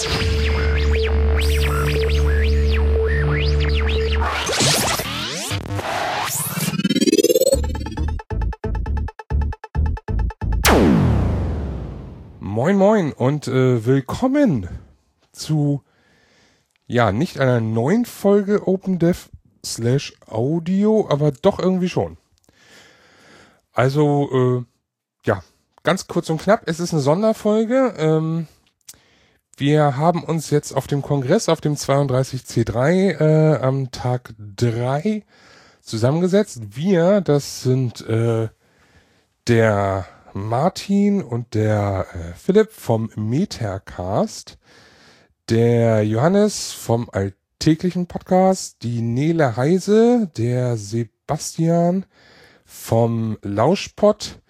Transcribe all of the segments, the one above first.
Moin Moin und äh, willkommen zu ja nicht einer neuen Folge OpenDev slash Audio, aber doch irgendwie schon. Also äh, ja, ganz kurz und knapp, es ist eine Sonderfolge. Ähm, wir haben uns jetzt auf dem Kongress, auf dem 32C3 äh, am Tag 3 zusammengesetzt. Wir, das sind äh, der Martin und der äh, Philipp vom Metacast, der Johannes vom alltäglichen Podcast, die Nele Heise, der Sebastian vom Lauschpot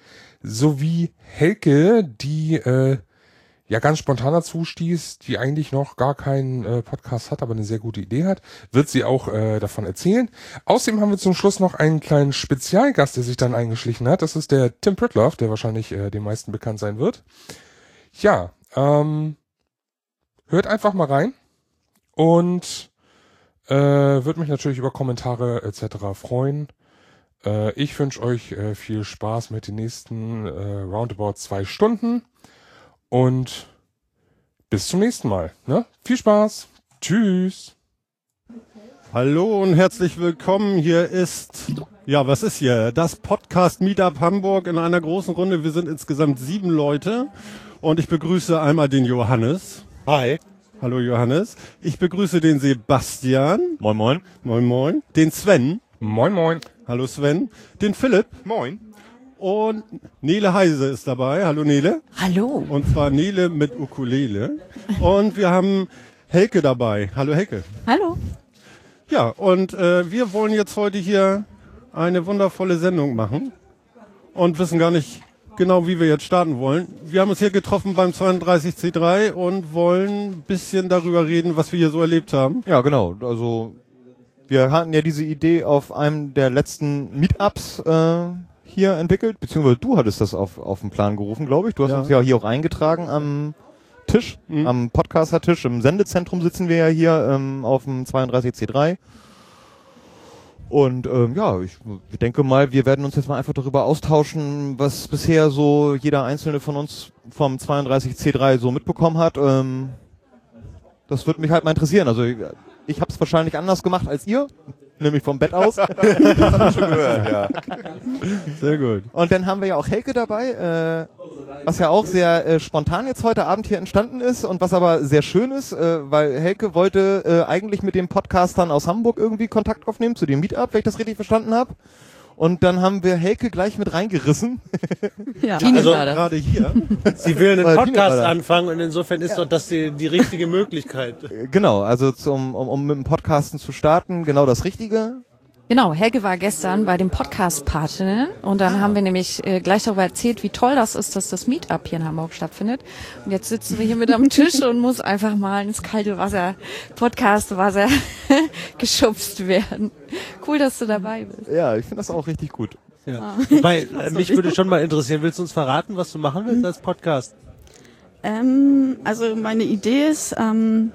sowie Helke, die äh, ja ganz spontan dazu stieß, die eigentlich noch gar keinen äh, Podcast hat, aber eine sehr gute Idee hat, wird sie auch äh, davon erzählen. Außerdem haben wir zum Schluss noch einen kleinen Spezialgast, der sich dann eingeschlichen hat. Das ist der Tim Pritloff, der wahrscheinlich äh, den meisten bekannt sein wird. Ja, ähm, hört einfach mal rein und äh, würde mich natürlich über Kommentare etc. freuen. Äh, ich wünsche euch äh, viel Spaß mit den nächsten äh, roundabout zwei Stunden. Und bis zum nächsten Mal. Ne? Viel Spaß. Tschüss. Hallo und herzlich willkommen. Hier ist, ja, was ist hier? Das Podcast Meetup Hamburg in einer großen Runde. Wir sind insgesamt sieben Leute und ich begrüße einmal den Johannes. Hi. Hallo Johannes. Ich begrüße den Sebastian. Moin, moin. Moin, moin. Den Sven. Moin, moin. Hallo Sven. Den Philipp. Moin. Und Nele Heise ist dabei. Hallo Nele. Hallo. Und zwar Nele mit Ukulele. Und wir haben Helke dabei. Hallo Helke. Hallo. Ja, und äh, wir wollen jetzt heute hier eine wundervolle Sendung machen und wissen gar nicht genau, wie wir jetzt starten wollen. Wir haben uns hier getroffen beim 32C3 und wollen ein bisschen darüber reden, was wir hier so erlebt haben. Ja, genau. Also wir hatten ja diese Idee auf einem der letzten Meetups äh, hier entwickelt, beziehungsweise du hattest das auf, auf den Plan gerufen, glaube ich. Du hast Ja. uns ja hier auch eingetragen am Tisch, am Podcaster-Tisch. Im Sendezentrum sitzen wir ja hier ähm, auf dem 32C3. Und ähm, ja, ich denke mal, wir werden uns jetzt mal einfach darüber austauschen, was bisher so jeder einzelne von uns vom 32C3 so mitbekommen hat. Ähm, das würde mich halt mal interessieren. Also ich, ich habe es wahrscheinlich anders gemacht als ihr, nämlich vom Bett aus. das hab ich schon gehört, ja. Sehr gut. Und dann haben wir ja auch Helke dabei, äh, was ja auch sehr äh, spontan jetzt heute Abend hier entstanden ist und was aber sehr schön ist, äh, weil Helke wollte äh, eigentlich mit den Podcastern aus Hamburg irgendwie Kontakt aufnehmen zu dem Meetup, wenn ich das richtig verstanden habe. Und dann haben wir Helke gleich mit reingerissen. Ja, Also. Gerade hier. Sie will einen Tine Podcast anfangen und insofern ist doch das die, die richtige Möglichkeit. Äh, Genau, also zum, um, um mit dem Podcasten zu starten, genau das Richtige. Genau, Helge war gestern bei dem Podcast Patinnen und dann haben wir nämlich äh, gleich darüber erzählt, wie toll das ist, dass das Meetup hier in Hamburg stattfindet. Und jetzt sitzen wir hier mit am Tisch und muss einfach mal ins kalte Wasser, Podcast Wasser geschubst werden. Cool, dass du dabei bist. Ja, ich finde das auch richtig gut. Ja. Wobei, äh, mich würde schon mal interessieren, willst du uns verraten, was du machen willst als Podcast? Ähm, also meine Idee ist, ähm,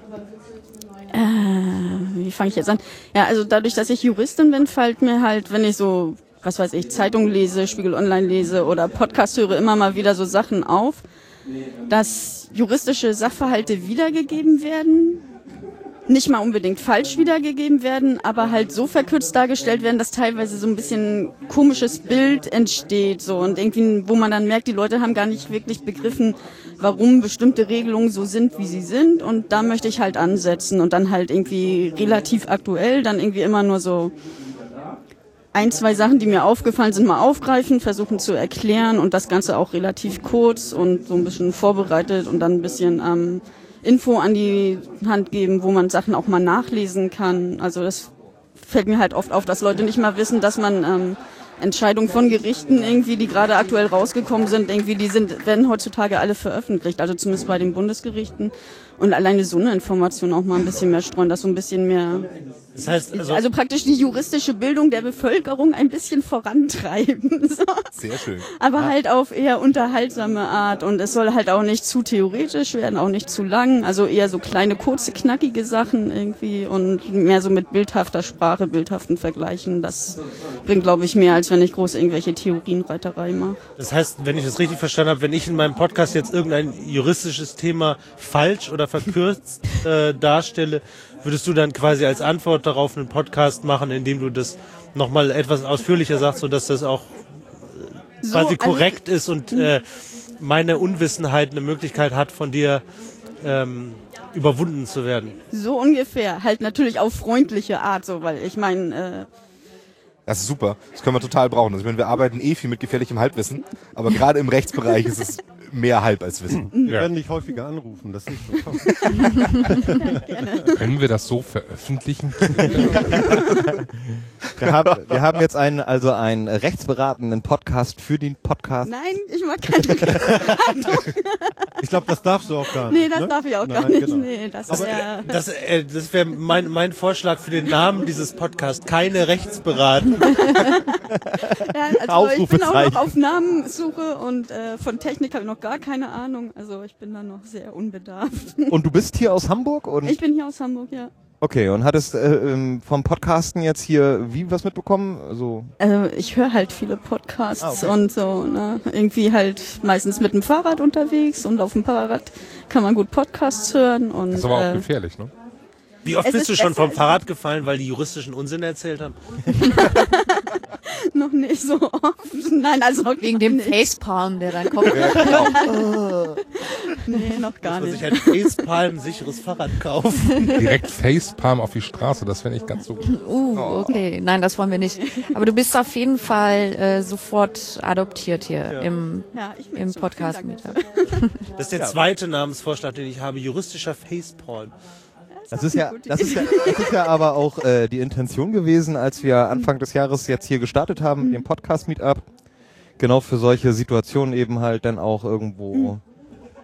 äh, wie fange ich jetzt an? Ja, also dadurch, dass ich Juristin bin, fällt mir halt, wenn ich so, was weiß ich, Zeitung lese, Spiegel Online lese oder Podcast höre, immer mal wieder so Sachen auf, dass juristische Sachverhalte wiedergegeben werden, nicht mal unbedingt falsch wiedergegeben werden, aber halt so verkürzt dargestellt werden, dass teilweise so ein bisschen komisches Bild entsteht, so. Und irgendwie, wo man dann merkt, die Leute haben gar nicht wirklich begriffen, warum bestimmte Regelungen so sind, wie sie sind. Und da möchte ich halt ansetzen und dann halt irgendwie relativ aktuell, dann irgendwie immer nur so ein, zwei Sachen, die mir aufgefallen sind, mal aufgreifen, versuchen zu erklären und das Ganze auch relativ kurz und so ein bisschen vorbereitet und dann ein bisschen ähm, Info an die Hand geben, wo man Sachen auch mal nachlesen kann. Also das fällt mir halt oft auf, dass Leute nicht mal wissen, dass man ähm, Entscheidungen von Gerichten irgendwie, die gerade aktuell rausgekommen sind, irgendwie, die sind, werden heutzutage alle veröffentlicht, also zumindest bei den Bundesgerichten. Und alleine so eine Information auch mal ein bisschen mehr streuen, dass so ein bisschen mehr, Das heißt, also, also praktisch die juristische Bildung der Bevölkerung ein bisschen vorantreiben. So. Sehr schön. Aber halt auf eher unterhaltsame Art und es soll halt auch nicht zu theoretisch werden, auch nicht zu lang, also eher so kleine, kurze, knackige Sachen irgendwie und mehr so mit bildhafter Sprache, bildhaften Vergleichen. Das bringt, glaube ich, mehr, als wenn ich groß irgendwelche Theorienreiterei mache. das heißt, wenn ich das richtig verstanden habe, wenn ich in meinem Podcast jetzt irgendein juristisches Thema falsch oder verkürzt äh, darstelle, würdest du dann quasi als Antwort darauf einen Podcast machen, in dem du das nochmal etwas ausführlicher sagst, sodass das auch So, quasi also- korrekt ist und äh, meine Unwissenheit eine Möglichkeit hat, von dir ähm, überwunden zu werden. So ungefähr. Halt natürlich auf freundliche Art, so, weil ich meine, Das ist super. Das können wir total brauchen. Also ich meine, wir arbeiten eh viel mit gefährlichem Halbwissen, aber gerade im Rechtsbereich ist es mehr Halb als Wissen. Wir Ja. werden dich häufiger anrufen, das ist nicht so toll. Können wir das so veröffentlichen? Wir haben, wir haben jetzt einen, also einen rechtsberatenden Podcast für den Podcast. nein, ich mag keine Ich glaube, das darfst du auch gar nicht. Nee, das ne? darf ich auch gar Nein, nicht. genau. Nee, das Aber wär, das, äh, das wäre mein, mein Vorschlag für den Namen dieses Podcasts. Keine Rechtsberatung. ja, also ich bin auch noch auf Namenssuche und äh, von Technik habe ich noch gar keine Ahnung. Also ich bin da noch sehr unbedarft. Und du bist hier aus Hamburg? Und Ich bin hier aus Hamburg, ja. okay, und hattest äh, ähm, vom Podcasten jetzt hier wie was mitbekommen? Also Also ich höre halt viele Podcasts Ah, okay. und so, ne? Irgendwie halt meistens mit dem Fahrrad unterwegs und auf dem Fahrrad kann man gut Podcasts hören und Das ist aber auch äh, gefährlich, ne? Wie oft Es bist ist du schon vom Fahrrad gefallen, weil die juristischen Unsinn erzählt haben? noch nicht so oft. Nein, also Wegen dem nicht. Facepalm, der dann kommt. Nee, noch gar Muss nicht. ich ein Facepalm sicheres Fahrrad kaufen? Direkt Facepalm auf die Straße, das wäre nicht ganz so gut. Uh, okay. Nein, das wollen wir nicht. Aber du bist auf jeden Fall äh, sofort adoptiert hier im, Ja, ich im so. Podcast Vielen mit. Dank. Das ist der zweite Namensvorschlag, den ich habe. Juristischer Facepalm. Das ist ja, das ist ja, das ist ja aber auch äh, die Intention gewesen, als wir Anfang des Jahres jetzt hier gestartet haben mit dem Podcast Meetup. Genau für solche Situationen eben halt dann auch irgendwo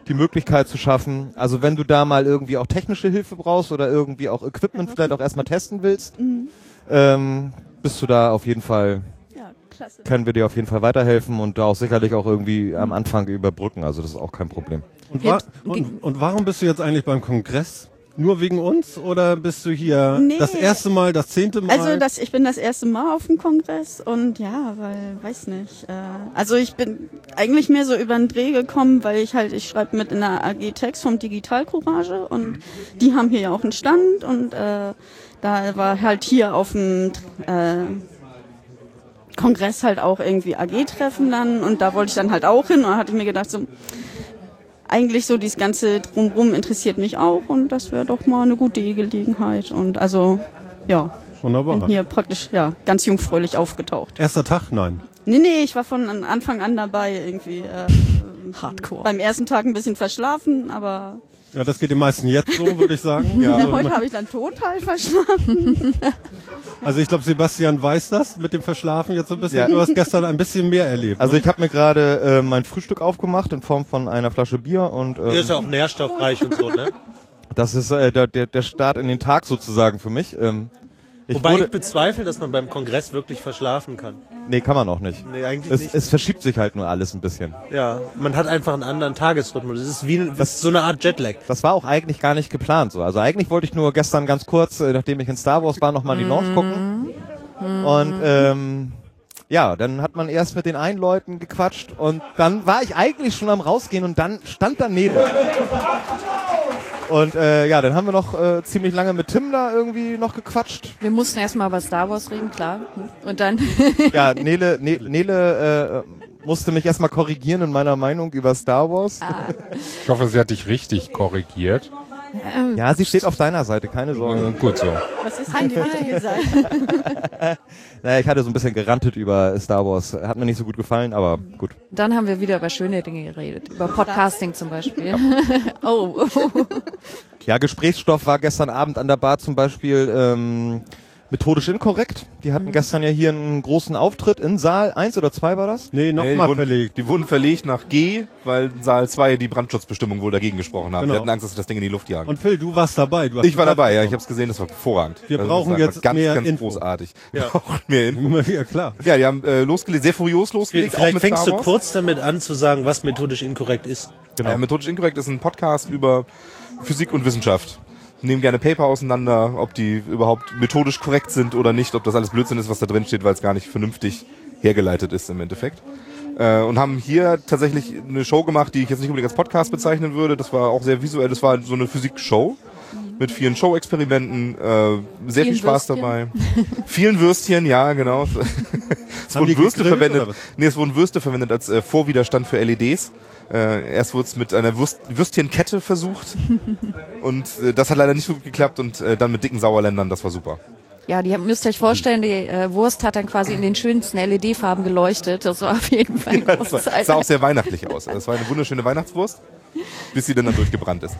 die Möglichkeit zu schaffen. Also wenn du da mal irgendwie auch technische Hilfe brauchst oder irgendwie auch Equipment vielleicht auch erstmal testen willst, ähm, bist du da auf jeden Fall Ja, klasse. können wir dir auf jeden Fall weiterhelfen und da auch sicherlich auch irgendwie am Anfang überbrücken. Also das ist auch kein Problem. Und, wa und, und warum bist du jetzt eigentlich beim Kongress? Nur wegen uns oder bist du hier Nee. das erste Mal, das zehnte Mal? Also das, ich bin das erste Mal auf dem Kongress und ja, weil, weiß nicht. Äh, also ich bin eigentlich mehr so über den Dreh gekommen, weil ich halt, ich schreibe mit in der AG Text vom Digital Courage und die haben hier ja auch einen Stand und äh, da war halt hier auf dem äh, Kongress halt auch irgendwie AG-Treffen dann und da wollte ich dann halt auch hin und da hatte ich mir gedacht, so eigentlich so dieses ganze Drumrum interessiert mich auch und das wäre doch mal eine gute Gelegenheit und also ja, Wunderbar. bin hier praktisch ja ganz jungfräulich aufgetaucht. Erster Tag? Nein. Nee, nee, ich war von an- Anfang an dabei irgendwie. Äh, Hardcore. beim ersten Tag ein bisschen verschlafen, aber Ja, das geht den meisten jetzt so, würde ich sagen. ja, Also, heute habe ich dann total verschlafen. also ich glaube, Sebastian weiß das mit dem Verschlafen jetzt so ein bisschen. Ja. Du hast gestern ein bisschen mehr erlebt. Also ich habe mir gerade äh, mein Frühstück aufgemacht in Form von einer Flasche Bier und Hier äh, ist ja auch nährstoffreich und so, ne? das ist äh, der, der, der Start in den Tag sozusagen für mich. Ähm, ich Wobei ich bezweifle, dass man beim Kongress wirklich verschlafen kann. nee, kann man auch nicht. Nee, eigentlich Es, nicht. es verschiebt sich halt nur alles ein bisschen. Ja, man hat einfach einen anderen Tagesrhythmus. Es ist wie ein- das ist so eine Art Jetlag. Das war auch eigentlich gar nicht geplant so. Also eigentlich wollte ich nur gestern ganz kurz, äh, nachdem ich in Star Wars war, nochmal die Launch gucken. Und ähm, ja, dann hat man erst mit den einen Leuten gequatscht und dann war ich eigentlich schon am rausgehen und dann stand daneben. Und äh, ja, dann haben wir noch äh, ziemlich lange mit Tim da irgendwie noch gequatscht. Wir mussten erstmal über Star Wars reden, klar. Und dann Ja, Nele, ne, Nele äh, musste mich erstmal korrigieren in meiner Meinung über Star Wars. Ich hoffe, sie hat dich richtig korrigiert. Ja, sie steht auf deiner Seite, keine Sorge. Äh, gut so. Was ist denn die gesagt? Naja, ich hatte so ein bisschen gerantet über Star Wars. Hat mir nicht so gut gefallen, aber gut. Dann haben wir wieder über schöne Dinge geredet. Über Podcasting zum Beispiel. oh, oh. Ja, Gesprächsstoff war gestern Abend an der Bar zum Beispiel ähm, Methodisch inkorrekt. Die hatten gestern ja hier einen großen Auftritt in Saal 1 oder 2 war das? Nee, Nee, die, nochmal wurden, verlegt. die wurden verlegt nach G, weil Saal 2 die Brandschutzbestimmung wohl dagegen gesprochen haben. Genau. Wir hatten Angst, dass sie das Ding in die Luft jagen. Und Phil, du warst dabei. Du hast ich war dabei, ja, ich habe es gesehen, das war hervorragend. Wir Also, brauchen das war jetzt ganz, mehr ganz Info. großartig. Ja. Wir brauchen mehr Info. Ja, klar. Ja, die haben äh, losgelegt, sehr furios losgelegt. auch Vielleicht mit fängst du kurz damit an zu sagen, was methodisch inkorrekt ist. Genau. Äh, Methodisch Inkorrekt ist ein Podcast über Physik und Wissenschaft. Nehmen gerne Paper auseinander, ob die überhaupt methodisch korrekt sind oder nicht, ob das alles Blödsinn ist, was da drin steht, weil es gar nicht vernünftig hergeleitet ist im Endeffekt. Äh, und haben hier tatsächlich eine Show gemacht, die ich jetzt nicht unbedingt als Podcast bezeichnen würde. Das war auch sehr visuell, das war so eine Physikshow mit vielen Show-Experimenten, äh, sehr Vielen viel Spaß Würstchen. dabei. vielen Würstchen, ja, genau. es wurden Würste verwendet. Nee, es wurden Würste verwendet als äh, Vorwiderstand für LEDs. Äh, erst wurde es mit einer Würst Würstchenkette versucht und äh, das hat leider nicht so gut geklappt und äh, dann mit dicken Sauerländern, das war super. Ja, die müsst ihr euch vorstellen, die äh, Wurst hat dann quasi in den schönsten LED-Farben geleuchtet. Das war auf jeden Fall ein Das sah, sah auch sehr weihnachtlich aus. Das war eine wunderschöne Weihnachtswurst, bis sie dann, dann durchgebrannt ist.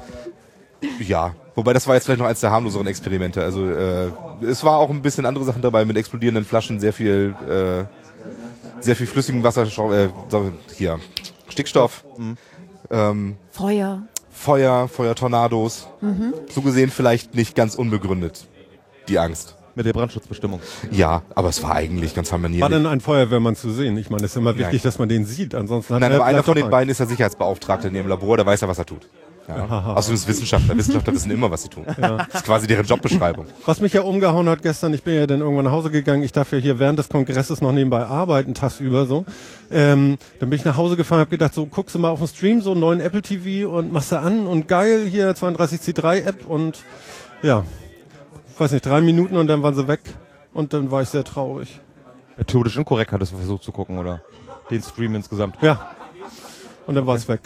Ja, wobei das war jetzt vielleicht noch eins der harmloseren Experimente. Also äh, es war auch ein bisschen andere Sachen dabei mit explodierenden Flaschen, sehr viel, äh, sehr viel flüssigen Wasserstoff, äh, hier Stickstoff, ähm, Feuer. Feuer, Feuertornados. So gesehen vielleicht nicht ganz unbegründet die Angst. Mit der Brandschutzbestimmung. Ja, aber es war eigentlich ganz War harmonierlich. denn ein Feuerwehrmann zu sehen? Ich meine, es ist immer wichtig, Nein. dass man den sieht. Ansonsten hat Nein, er aber einer von den beiden ist der Sicherheitsbeauftragte in ihrem Labor, der weiß ja, was er tut. Ja. Außerdem ist Wissenschaftler. Wissenschaftler wissen immer, was sie tun. Das ist quasi deren Jobbeschreibung. Was mich ja umgehauen hat gestern, ich bin ja dann irgendwann nach Hause gegangen, ich darf ja hier während des Kongresses noch nebenbei arbeiten, tagsüber so. Ähm, dann bin ich nach Hause gefahren, habe gedacht, so guckst du mal auf den Stream, so einen neuen Apple TV und machst du an und geil, hier 32C3 App und ja, weiß nicht, drei Minuten und dann waren sie weg und dann war ich sehr traurig. Methodisch inkorrekt hattest du versucht zu gucken, oder? Den Stream insgesamt. Ja. Und dann war es weg.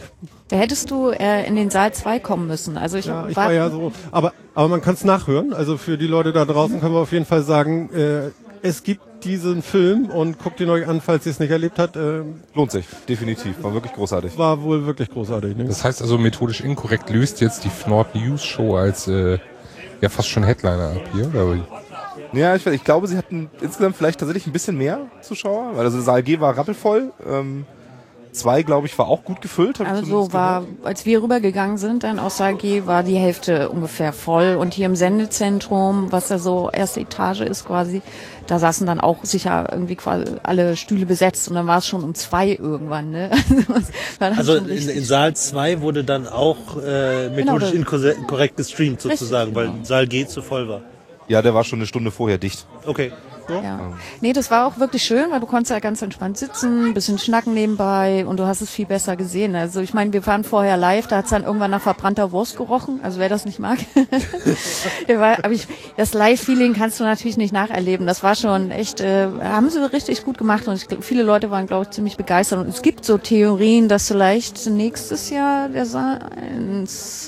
Da hättest du äh, in den Saal 2 kommen müssen. Also ich, Ja, ich war ja so, aber, aber man kann es nachhören. Also für die Leute da draußen können wir auf jeden Fall sagen, äh, es gibt diesen Film und guckt ihn euch an, falls ihr es nicht erlebt habt. Äh, Lohnt sich, definitiv. War wirklich großartig. war wohl wirklich großartig. Ne? Das heißt also, methodisch inkorrekt löst jetzt die Fnord News Show als äh, ja fast schon Headliner ab hier. Oder? wie? Ja, ich, ich glaube, sie hatten insgesamt vielleicht tatsächlich ein bisschen mehr Zuschauer, weil also Saal G war rappelvoll. Ähm, zwei, glaube ich, war auch gut gefüllt. Also war, gehört. als wir rübergegangen sind, dann aus AG, war die Hälfte ungefähr voll. Und hier im Sendezentrum, was da so erste Etage ist quasi, da saßen dann auch sicher irgendwie quasi alle Stühle besetzt und dann war es schon um zwei irgendwann. Ne? Also, Also in, in Saal 2 wurde dann auch äh, methodisch Genau, inkorrekt gestreamt sozusagen, Richtig, weil Saal G zu voll war. Ja, der war schon eine Stunde vorher dicht. Okay. Ja. Nee, das war auch wirklich schön, weil du konntest ja ganz entspannt sitzen, ein bisschen schnacken nebenbei und du hast es viel besser gesehen. Also ich meine, wir waren vorher live, da hat's dann irgendwann nach verbrannter Wurst gerochen, also wer das nicht mag. Aber ich, das Live-Feeling kannst du natürlich nicht nacherleben. Das war schon echt, äh, haben sie richtig gut gemacht und ich, glaub, viele Leute waren, glaube ich, ziemlich begeistert. Und es gibt so Theorien, dass vielleicht nächstes Jahr der Saal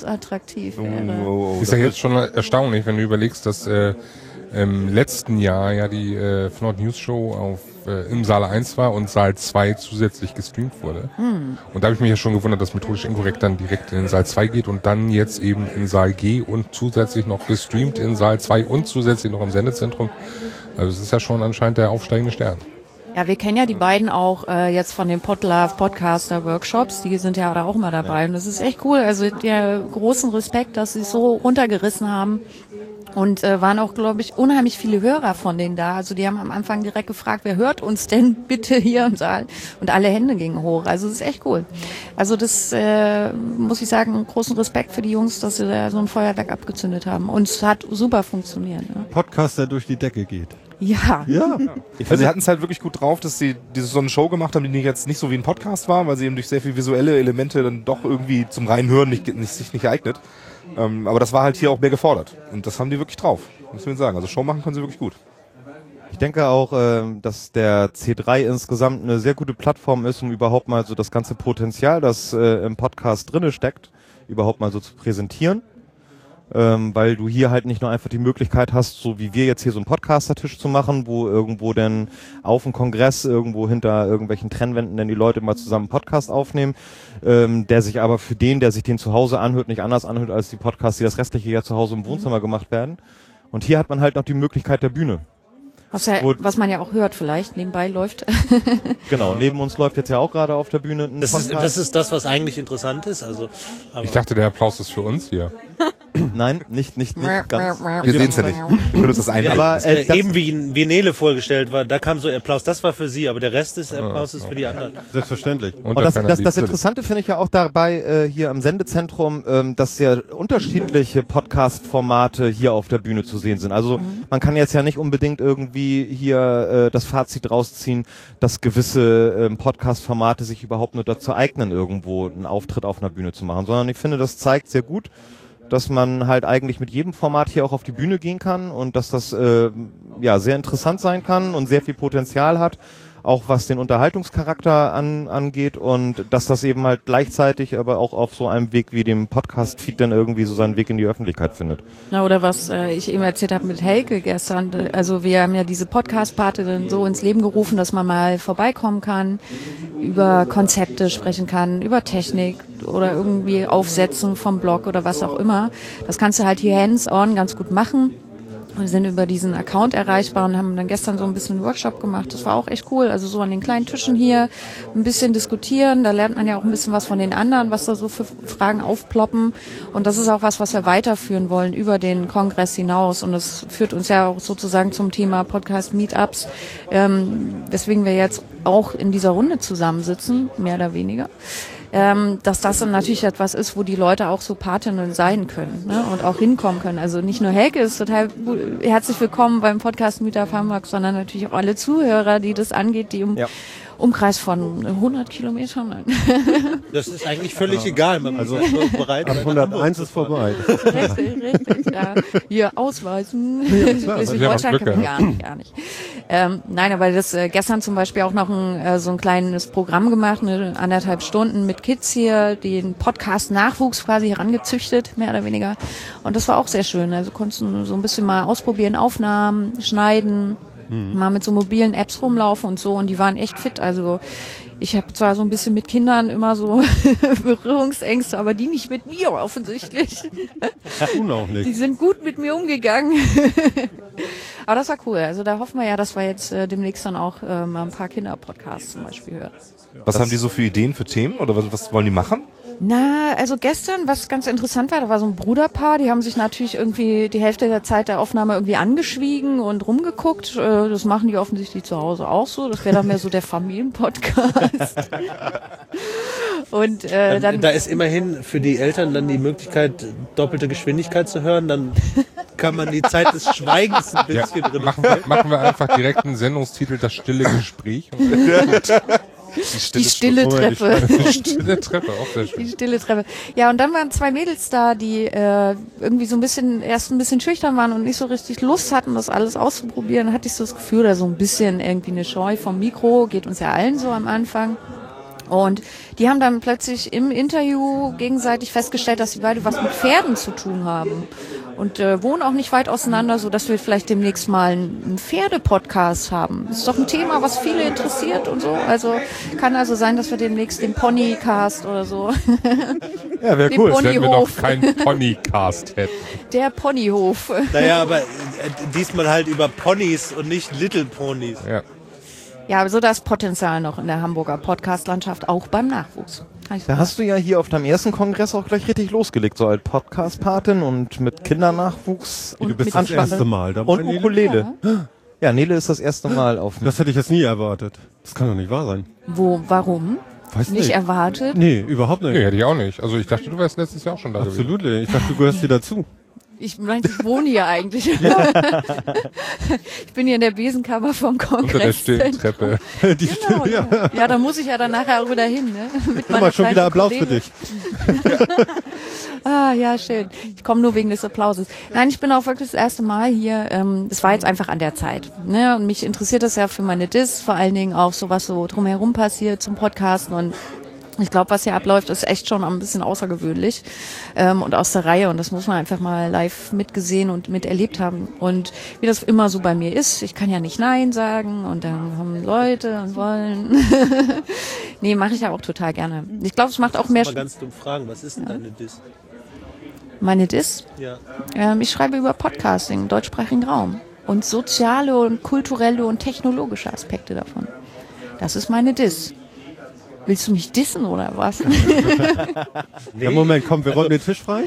attraktiv wäre. Oh, oh, Ist ja jetzt schon erstaunlich, wenn du überlegst, dass äh, im letzten Jahr ja die äh, Fnord News Show auf, äh, im Saal 1 war und Saal 2 zusätzlich gestreamt wurde. Und da habe ich mich ja schon gewundert, dass methodisch inkorrekt dann direkt in den Saal 2 geht und dann jetzt eben in Saal G und zusätzlich noch gestreamt in Saal 2 und zusätzlich noch im Sendezentrum. Also es ist ja schon anscheinend der aufsteigende Stern. Ja, wir kennen ja die beiden auch äh, jetzt von den Podlove Podcaster Workshops, die sind ja da auch mal dabei und das ist echt cool. Also der großen Respekt, dass sie es so runtergerissen haben und äh, waren auch, glaube ich, unheimlich viele Hörer von denen da. Also die haben am Anfang direkt gefragt, wer hört uns denn bitte hier im Saal? Und alle Hände gingen hoch. Also das ist echt cool. Also das äh, muss ich sagen, großen Respekt für die Jungs, dass sie da so ein Feuerwerk abgezündet haben. Und es hat super funktioniert. Ne? Podcast, der durch die Decke geht. Ja. Ja. Also sie hatten es halt wirklich gut drauf, dass sie diese so eine Show gemacht haben, die nicht jetzt nicht so wie ein Podcast war, weil sie eben durch sehr viel visuelle Elemente dann doch irgendwie zum Reinhören nicht, nicht, sich nicht eignet. Ähm, aber das war halt hier auch mehr gefordert. Und das haben die wirklich drauf. Muss man sagen. Also Show machen können sie wirklich gut. Ich denke auch, ähm, dass der C3 insgesamt eine sehr gute Plattform ist, um überhaupt mal so das ganze Potenzial, das äh, im Podcast drinne steckt, überhaupt mal so zu präsentieren. Ähm, weil du hier halt nicht nur einfach die Möglichkeit hast, so wie wir jetzt hier so einen Podcaster-Tisch zu machen, wo irgendwo denn auf dem Kongress irgendwo hinter irgendwelchen Trennwänden denn die Leute mal zusammen einen Podcast aufnehmen, ähm, der sich aber für den, der sich den zu Hause anhört, nicht anders anhört als die Podcasts, die das restliche Jahr zu Hause im Wohnzimmer gemacht werden. Und hier hat man halt noch die Möglichkeit der Bühne. Was, ja, was man ja auch hört vielleicht, nebenbei läuft. Genau, neben uns läuft jetzt ja auch gerade auf der Bühne ein Das ist, Podcast. das ist das, was eigentlich interessant ist. Also, aber Ich dachte, der Applaus ist für uns hier. Nein, nicht, nicht, nicht ganz. Wir sehen es ja nicht. Wir können uns das einbilden. Aber äh, äh, das, eben wie in Venele vorgestellt war, da kam so Applaus. Das war für sie, aber der Rest des Applaus ist für die anderen. Selbstverständlich. Und Und das, das, das Interessante finde ich ja auch dabei äh, hier am Sendezentrum, ähm, dass sehr unterschiedliche Podcast-Formate hier auf der Bühne zu sehen sind. Also man kann jetzt ja nicht unbedingt irgendwie hier äh, das Fazit rausziehen, dass gewisse ähm, Podcast-Formate sich überhaupt nur dazu eignen, irgendwo einen Auftritt auf einer Bühne zu machen, sondern ich finde, das zeigt sehr gut, dass man halt eigentlich mit jedem Format hier auch auf die Bühne gehen kann und dass das äh, ja sehr interessant sein kann und sehr viel Potenzial hat, auch was den Unterhaltungscharakter an, angeht und dass das eben halt gleichzeitig aber auch auf so einem Weg wie dem Podcast-Feed dann irgendwie so seinen Weg in die Öffentlichkeit findet. Na, oder was äh, ich eben erzählt habe mit Helke gestern. Also wir haben ja diese Podcast-Party dann so ins Leben gerufen, dass man mal vorbeikommen kann, über Konzepte sprechen kann, über Technik oder irgendwie Aufsetzen vom Blog oder was auch immer. Das kannst du halt hier hands-on ganz gut machen. Wir sind über diesen Account erreichbar und haben dann gestern so ein bisschen einen Workshop gemacht. Das war auch echt cool. Also so an den kleinen Tischen hier ein bisschen diskutieren. Da lernt man ja auch ein bisschen was von den anderen, was da so für Fragen aufploppen. Und das ist auch was, was wir weiterführen wollen über den Kongress hinaus. Und das führt uns ja auch sozusagen zum Thema Podcast Meetups, ähm, weswegen wir jetzt auch in dieser Runde zusammensitzen, mehr oder weniger ähm, dass das dann natürlich etwas ist, wo die Leute auch so Patinnen sein können ne? und auch hinkommen können. Also nicht nur Helke ist total herzlich willkommen beim Podcast Meetup Hamburg, sondern natürlich auch alle Zuhörer, die das angeht, die im Ja. Umkreis von 100 Kilometern, Das ist eigentlich völlig egal. Man also, ist bereit. Ab 101 ist vorbei. richtig, richtig, ja. Hier ausweisen. klar. Schleswig-Holstein Wir haben kann Glück man gar nicht, gar nicht. Ähm, nein, aber das äh, gestern zum Beispiel auch noch ein, äh, so ein kleines Programm gemacht, eine anderthalb Stunden mit Kids hier, den Podcast-Nachwuchs quasi herangezüchtet, mehr oder weniger. Und das war auch sehr schön. Also konntest du so ein bisschen mal ausprobieren, Aufnahmen, schneiden, mal mit so mobilen Apps rumlaufen und so. Und die waren echt fit. Also ich habe zwar so ein bisschen mit Kindern immer so Berührungsängste, aber die nicht mit mir offensichtlich. Tun auch Die sind gut mit mir umgegangen. Aber das war cool. Also da hoffen wir ja, dass wir jetzt äh, demnächst dann auch äh, mal ein paar Kinderpodcasts zum Beispiel hören. Was haben die so für Ideen für Themen oder was, was wollen die machen? Na, also gestern, was ganz interessant war, da war so ein Bruderpaar, die haben sich natürlich irgendwie die Hälfte der Zeit der Aufnahme irgendwie angeschwiegen und rumgeguckt. Äh, Das machen die offensichtlich zu Hause auch so. Das wäre dann mehr so der Familienpodcast. Und äh, dann da ist immerhin für die Eltern dann die Möglichkeit, doppelte Geschwindigkeit zu hören. Dann kann man die Zeit des Schweigens ein Ja, bisschen drin machen, wir, machen wir einfach direkt einen Sendungstitel, das stille Gespräch. Und die stille Treppe. die stille Treppe, auch sehr schön. Die stille Treppe. Ja, und dann waren zwei Mädels da, die äh, irgendwie so ein bisschen, erst ein bisschen schüchtern waren und nicht so richtig Lust hatten, das alles auszuprobieren. Da hatte ich so das Gefühl, da so ein bisschen irgendwie eine Scheu vom Mikro, geht uns ja allen so am Anfang. Und die haben dann plötzlich im Interview gegenseitig festgestellt, dass sie beide was mit Pferden zu tun haben. Und äh, wohnen auch nicht weit auseinander, so dass wir vielleicht demnächst mal einen, Pferde-Podcast haben. Das ist doch ein Thema, was viele interessiert und so. Also kann also sein, dass wir demnächst den Ponycast oder so. Ja, wäre cool. Wenn wir noch keinen Ponycast hätten. Der Ponyhof. Naja, aber äh, diesmal halt über Ponys und nicht Little Ponys. Ja. Ja, aber so das Potenzial noch in der Hamburger Podcast-Landschaft, auch beim Nachwuchs. Da hast du ja hier auf deinem ersten Kongress auch gleich richtig losgelegt, so als Podcast-Patin und mit Kindernachwuchs. Und Du bist das erste Mal dabei. Und Nele? Ukulele. Ja, Nele ist das erste Mal auf Das hätte ich jetzt nie erwartet. Das kann doch nicht wahr sein. Wo, warum? Weiß Nicht nicht. erwartet? Nee, überhaupt nicht. Nee, hätte ich auch nicht. Also ich dachte, du wärst letztes Jahr auch schon da. Absolut. Ich dachte, du gehörst hier dazu. Ich meine, ich wohne hier eigentlich. ich bin hier in der Besenkammer vom Kongress. Unter der stillen Treppe. Die Genau, Stimme, ja. ja. da muss ich ja dann nachher auch wieder hin. Ne? Mit Guck mal, schon wieder Applaus für Kollegin. dich. Ah, ja, schön. Ich komme nur wegen des Applauses. Nein, ich bin auch wirklich das erste Mal hier. Ähm, es war jetzt einfach an der Zeit. Ne? Und mich interessiert das ja für meine Dis, vor allen Dingen auch so, was so drumherum passiert zum Podcasten. Und ich glaube, was hier abläuft, ist echt schon ein bisschen außergewöhnlich ähm, und aus der Reihe. Und das muss man einfach mal live mitgesehen und miterlebt haben. Und wie das immer so bei mir ist, ich kann ja nicht Nein sagen und dann kommen Leute und wollen. nee, mache ich ja auch total gerne. Ich glaube, es macht auch mehr Mal ganz dumm fragen, was ist denn deine Dis? Meine Dis? Ja. Ähm, ich schreibe über Podcasting im deutschsprachigen Raum und soziale und kulturelle und technologische Aspekte davon. Das ist meine Dis. Willst du mich dissen oder was? Ja, Moment, komm, wir räumen den Tisch frei.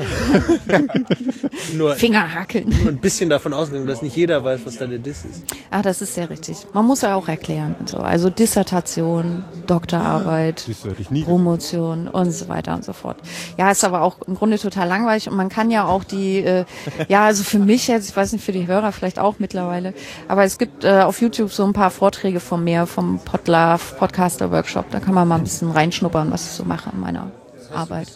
Nur, Fingerhackeln. nur ein bisschen davon ausgegangen, dass nicht jeder weiß, was deine Diss ist. Ah, das ist sehr richtig. Man muss ja auch erklären und so. Also Dissertation, Doktorarbeit, nie. Promotion und so weiter und so fort. Ja, ist aber auch im Grunde total langweilig und man kann ja auch die, äh, ja, also für mich jetzt, ich weiß nicht, für die Hörer vielleicht auch mittlerweile, aber es gibt äh, auf YouTube so ein paar Vorträge von mir, vom Podlove Podcaster Workshop, da kann man mal ein bisschen reinschnuppern, was ich so mache in meiner Arbeit.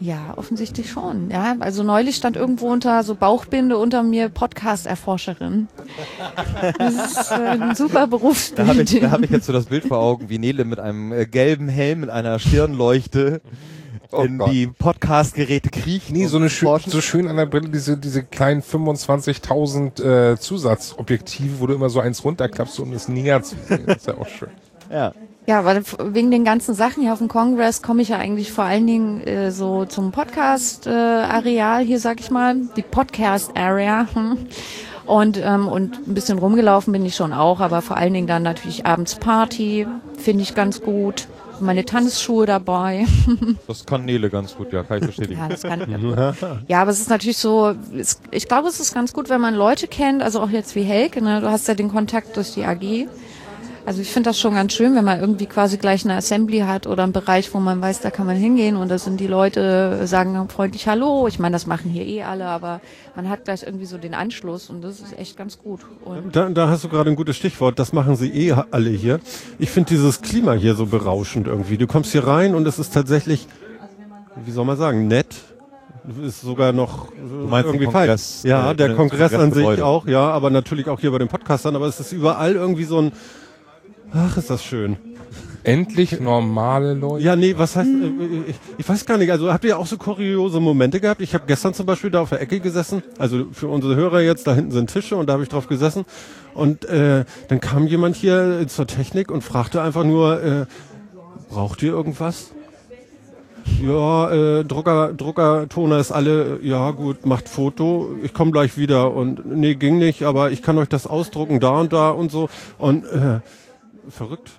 Ja, offensichtlich schon. Ja, also neulich stand irgendwo unter so Bauchbinde unter mir Podcast-Erforscherin. Das ist äh, ein super Berufsbild. Da habe ich, da hab ich jetzt so das Bild vor Augen, wie Nele mit einem äh, gelben Helm, mit einer Stirnleuchte Oh in Gott. die Podcast-Geräte kriecht. Nee, so eine schön, so schön an der Brille, diese, diese kleinen 25.000 äh, Zusatzobjektive, wo du immer so eins runterklappst, um es näher zu sehen. Das ist ja auch schön. Ja. Ja, weil wegen den ganzen Sachen hier auf dem Kongress komme ich ja eigentlich vor allen Dingen äh, so zum Podcast-Areal hier, sag ich mal, die Podcast-Area. Hm. Und, ähm, und ein bisschen rumgelaufen bin ich schon auch, aber vor allen Dingen dann natürlich abends Party, finde ich ganz gut. Meine Tanzschuhe dabei. Das kann Nele ganz gut, ja, kann ich bestätigen. Ja, das kann. Ja, aber es ist natürlich so, es, ich glaube, es ist ganz gut, wenn man Leute kennt, also auch jetzt wie Helke, ne? du hast ja den Kontakt durch die AG. Also ich finde das schon ganz schön, wenn man irgendwie quasi gleich eine Assembly hat oder einen Bereich, wo man weiß, da kann man hingehen und da sind die Leute, sagen freundlich Hallo. Ich meine, das machen hier eh alle, aber man hat gleich irgendwie so den Anschluss und das ist echt ganz gut. Und Da, da hast du gerade ein gutes Stichwort. Das machen sie eh alle hier. Ich finde dieses Klima hier so berauschend irgendwie. Du kommst hier rein und es ist tatsächlich, wie soll man sagen, nett. Ist sogar noch du meinst den irgendwie Kongress, falsch. Ja, äh, der das Kongress an sich auch, ja, aber natürlich auch hier bei den Podcastern. Aber es ist überall irgendwie so ein, ach, ist das schön. Endlich normale Leute. Ja, nee, was heißt, äh, ich, ich weiß gar nicht, also habt ihr auch so kuriose Momente gehabt? Ich habe gestern zum Beispiel da auf der Ecke gesessen, also für unsere Hörer jetzt, da hinten sind Tische und da habe ich drauf gesessen und äh, dann kam jemand hier äh, zur Technik und fragte einfach nur, äh, braucht ihr irgendwas? Ja, äh, Drucker, Druckertoner ist alle, äh, ja gut, macht Foto, ich komme gleich wieder und nee, ging nicht, aber ich kann euch das ausdrucken, da und da und so und äh, verrückt.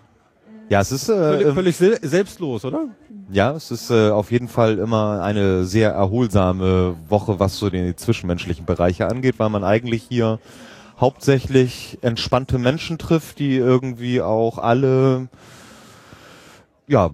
Ja, es ist, Völlig, äh, völlig sel- selbstlos, oder? ja, es ist äh, auf jeden Fall immer eine sehr erholsame Woche, was so die zwischenmenschlichen Bereiche angeht, weil man eigentlich hier hauptsächlich entspannte Menschen trifft, die irgendwie auch alle ja,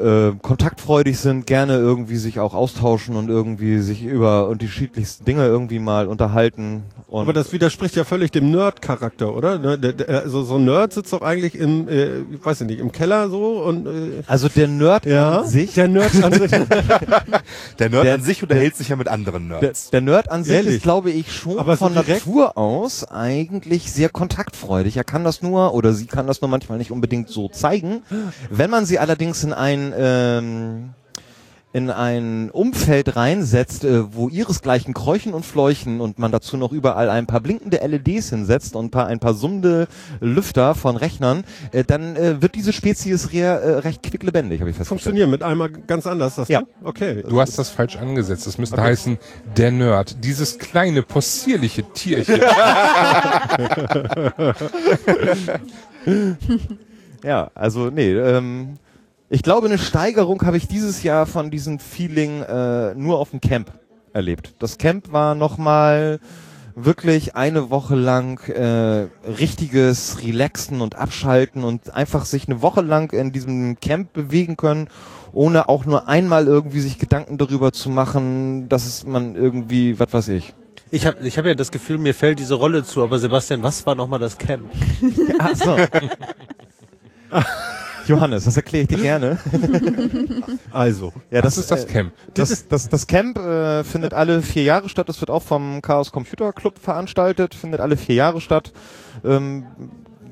äh, kontaktfreudig sind, gerne irgendwie sich auch austauschen und irgendwie sich über unterschiedlichste Dinge irgendwie mal unterhalten. Und Aber das widerspricht ja völlig dem Nerd-Charakter, oder? Ne, der, der, also so ein Nerd sitzt doch eigentlich im, äh, ich weiß ich nicht, im Keller so und äh, also der Nerd ja, an sich, der Nerd an sich. Der Nerd Der- an sich unterhält sich ja mit anderen der, Nerds. der Nerd an sich Ehrlich? ist, glaube ich, schon Aber so von? Natur aus eigentlich sehr kontaktfreudig. Er kann das nur oder sie kann das nur manchmal nicht unbedingt so zeigen. Wenn man sie allerdings in ein ähm, in ein Umfeld reinsetzt, äh, wo ihresgleichen kräuchen und fleuchen und man dazu noch überall ein paar blinkende LEDs hinsetzt und ein paar, ein paar summende Lüfter von Rechnern, äh, dann äh, wird diese Spezies re, äh, recht quicklebendig, habe ich festgestellt. Funktionieren mit einmal ganz anders. Das Ja. Okay. Du hast das falsch angesetzt. Es müsste heißen, der Nerd. Dieses kleine, possierliche Tierchen. Ja, also nee, ähm, ich glaube, eine Steigerung habe ich dieses Jahr von diesem Feeling äh, nur auf dem Camp erlebt. Das Camp war nochmal wirklich eine Woche lang äh, richtiges Relaxen und Abschalten und einfach sich eine Woche lang in diesem Camp bewegen können, ohne auch nur einmal irgendwie sich Gedanken darüber zu machen, dass es man irgendwie, was weiß ich. Ich habe ich hab ja das Gefühl, mir fällt diese Rolle zu, aber Sebastian, was war nochmal das Camp? Ach so. Johannes, das erkläre ich dir gerne. Also. Ja, Das ist das äh, Camp. Das, das, das Camp äh, findet alle vier Jahre statt. Das wird auch vom Chaos Computer Club veranstaltet. Findet alle vier Jahre statt. Ähm,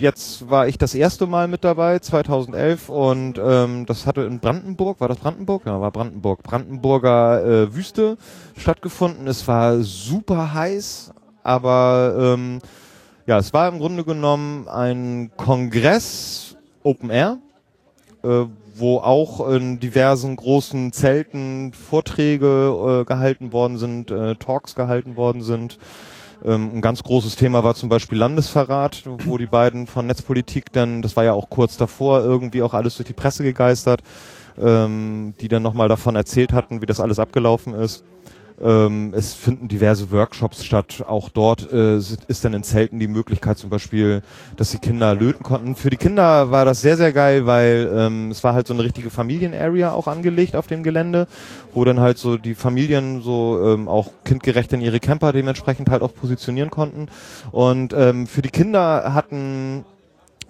jetzt war ich das erste Mal mit dabei, 2011, und ähm, das hatte in Brandenburg, war das Brandenburg? Ja, war Brandenburg. Brandenburger äh, Wüste stattgefunden. Es war super heiß, aber ähm, ja, es war im Grunde genommen ein Kongress Open Air äh, wo auch in diversen großen Zelten Vorträge äh, gehalten worden sind, äh, Talks gehalten worden sind. Ähm, ein ganz großes Thema war zum Beispiel Landesverrat, wo die beiden von Netzpolitik dann, das war ja auch kurz davor, irgendwie auch alles durch die Presse gegeistert, ähm, die dann nochmal davon erzählt hatten, wie das alles abgelaufen ist. Ähm, es finden diverse Workshops statt. Auch dort äh, ist dann in Zelten die Möglichkeit zum Beispiel, dass die Kinder löten konnten. Für die Kinder war das sehr, sehr geil, weil ähm, es war halt so eine richtige Familienarea auch angelegt auf dem Gelände, wo dann halt so die Familien so ähm, auch kindgerecht in ihre Camper dementsprechend halt auch positionieren konnten. Und ähm, für die Kinder hatten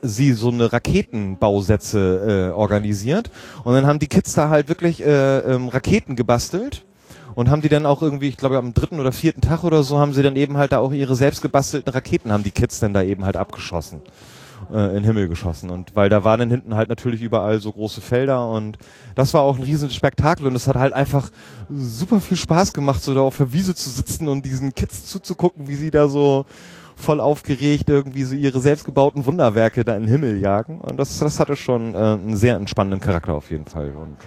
sie so eine Raketenbausätze äh, organisiert und dann haben die Kids da halt wirklich äh, ähm, Raketen gebastelt und haben die dann auch irgendwie, ich glaube am dritten oder vierten Tag oder so, haben sie dann eben halt da auch ihre selbst gebastelten Raketen, haben die Kids dann da eben halt abgeschossen, äh, in Himmel geschossen. Und weil da waren dann hinten halt natürlich überall so große Felder und das war auch ein riesen Spektakel und es hat halt einfach super viel Spaß gemacht, so da auf der Wiese zu sitzen und diesen Kids zuzugucken, wie sie da so voll aufgeregt irgendwie so ihre selbstgebauten Wunderwerke da in den Himmel jagen. Und das, das hatte schon äh, einen sehr entspannenden Charakter auf jeden Fall. Und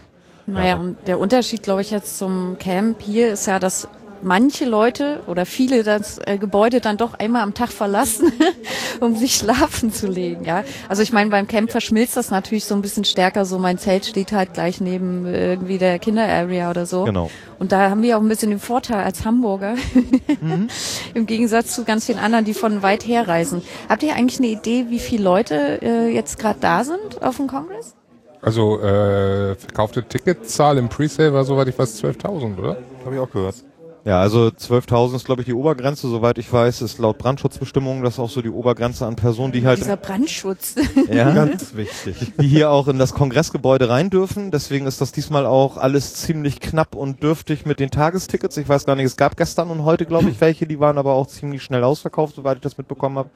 Naja, und der Unterschied, glaube ich, jetzt zum Camp hier ist ja, dass manche Leute oder viele das äh, Gebäude dann doch einmal am Tag verlassen, um sich schlafen zu legen. Ja, also ich meine, beim Camp verschmilzt das natürlich so ein bisschen stärker. So mein Zelt steht halt gleich neben äh, irgendwie der Kinderarea oder so. Genau. Und da haben wir auch ein bisschen den Vorteil als Hamburger im Gegensatz zu ganz vielen anderen, die von weit her reisen. Habt ihr eigentlich eine Idee, wie viele Leute äh, jetzt gerade da sind auf dem Kongress? Also äh, verkaufte Ticketzahl im Presale war soweit ich weiß 12.000, oder? Habe ich auch gehört. Ja, also 12.000 ist, glaube ich, die Obergrenze. Soweit ich weiß, ist laut Brandschutzbestimmungen das auch so die Obergrenze an Personen, die halt, Dieser Brandschutz. ja, Ganz wichtig. die hier auch in das Kongressgebäude rein dürfen. Deswegen ist das diesmal auch alles ziemlich knapp und dürftig mit den Tagestickets. Ich weiß gar nicht, es gab gestern und heute, glaube ich, welche, die waren aber auch ziemlich schnell ausverkauft, soweit ich das mitbekommen habe.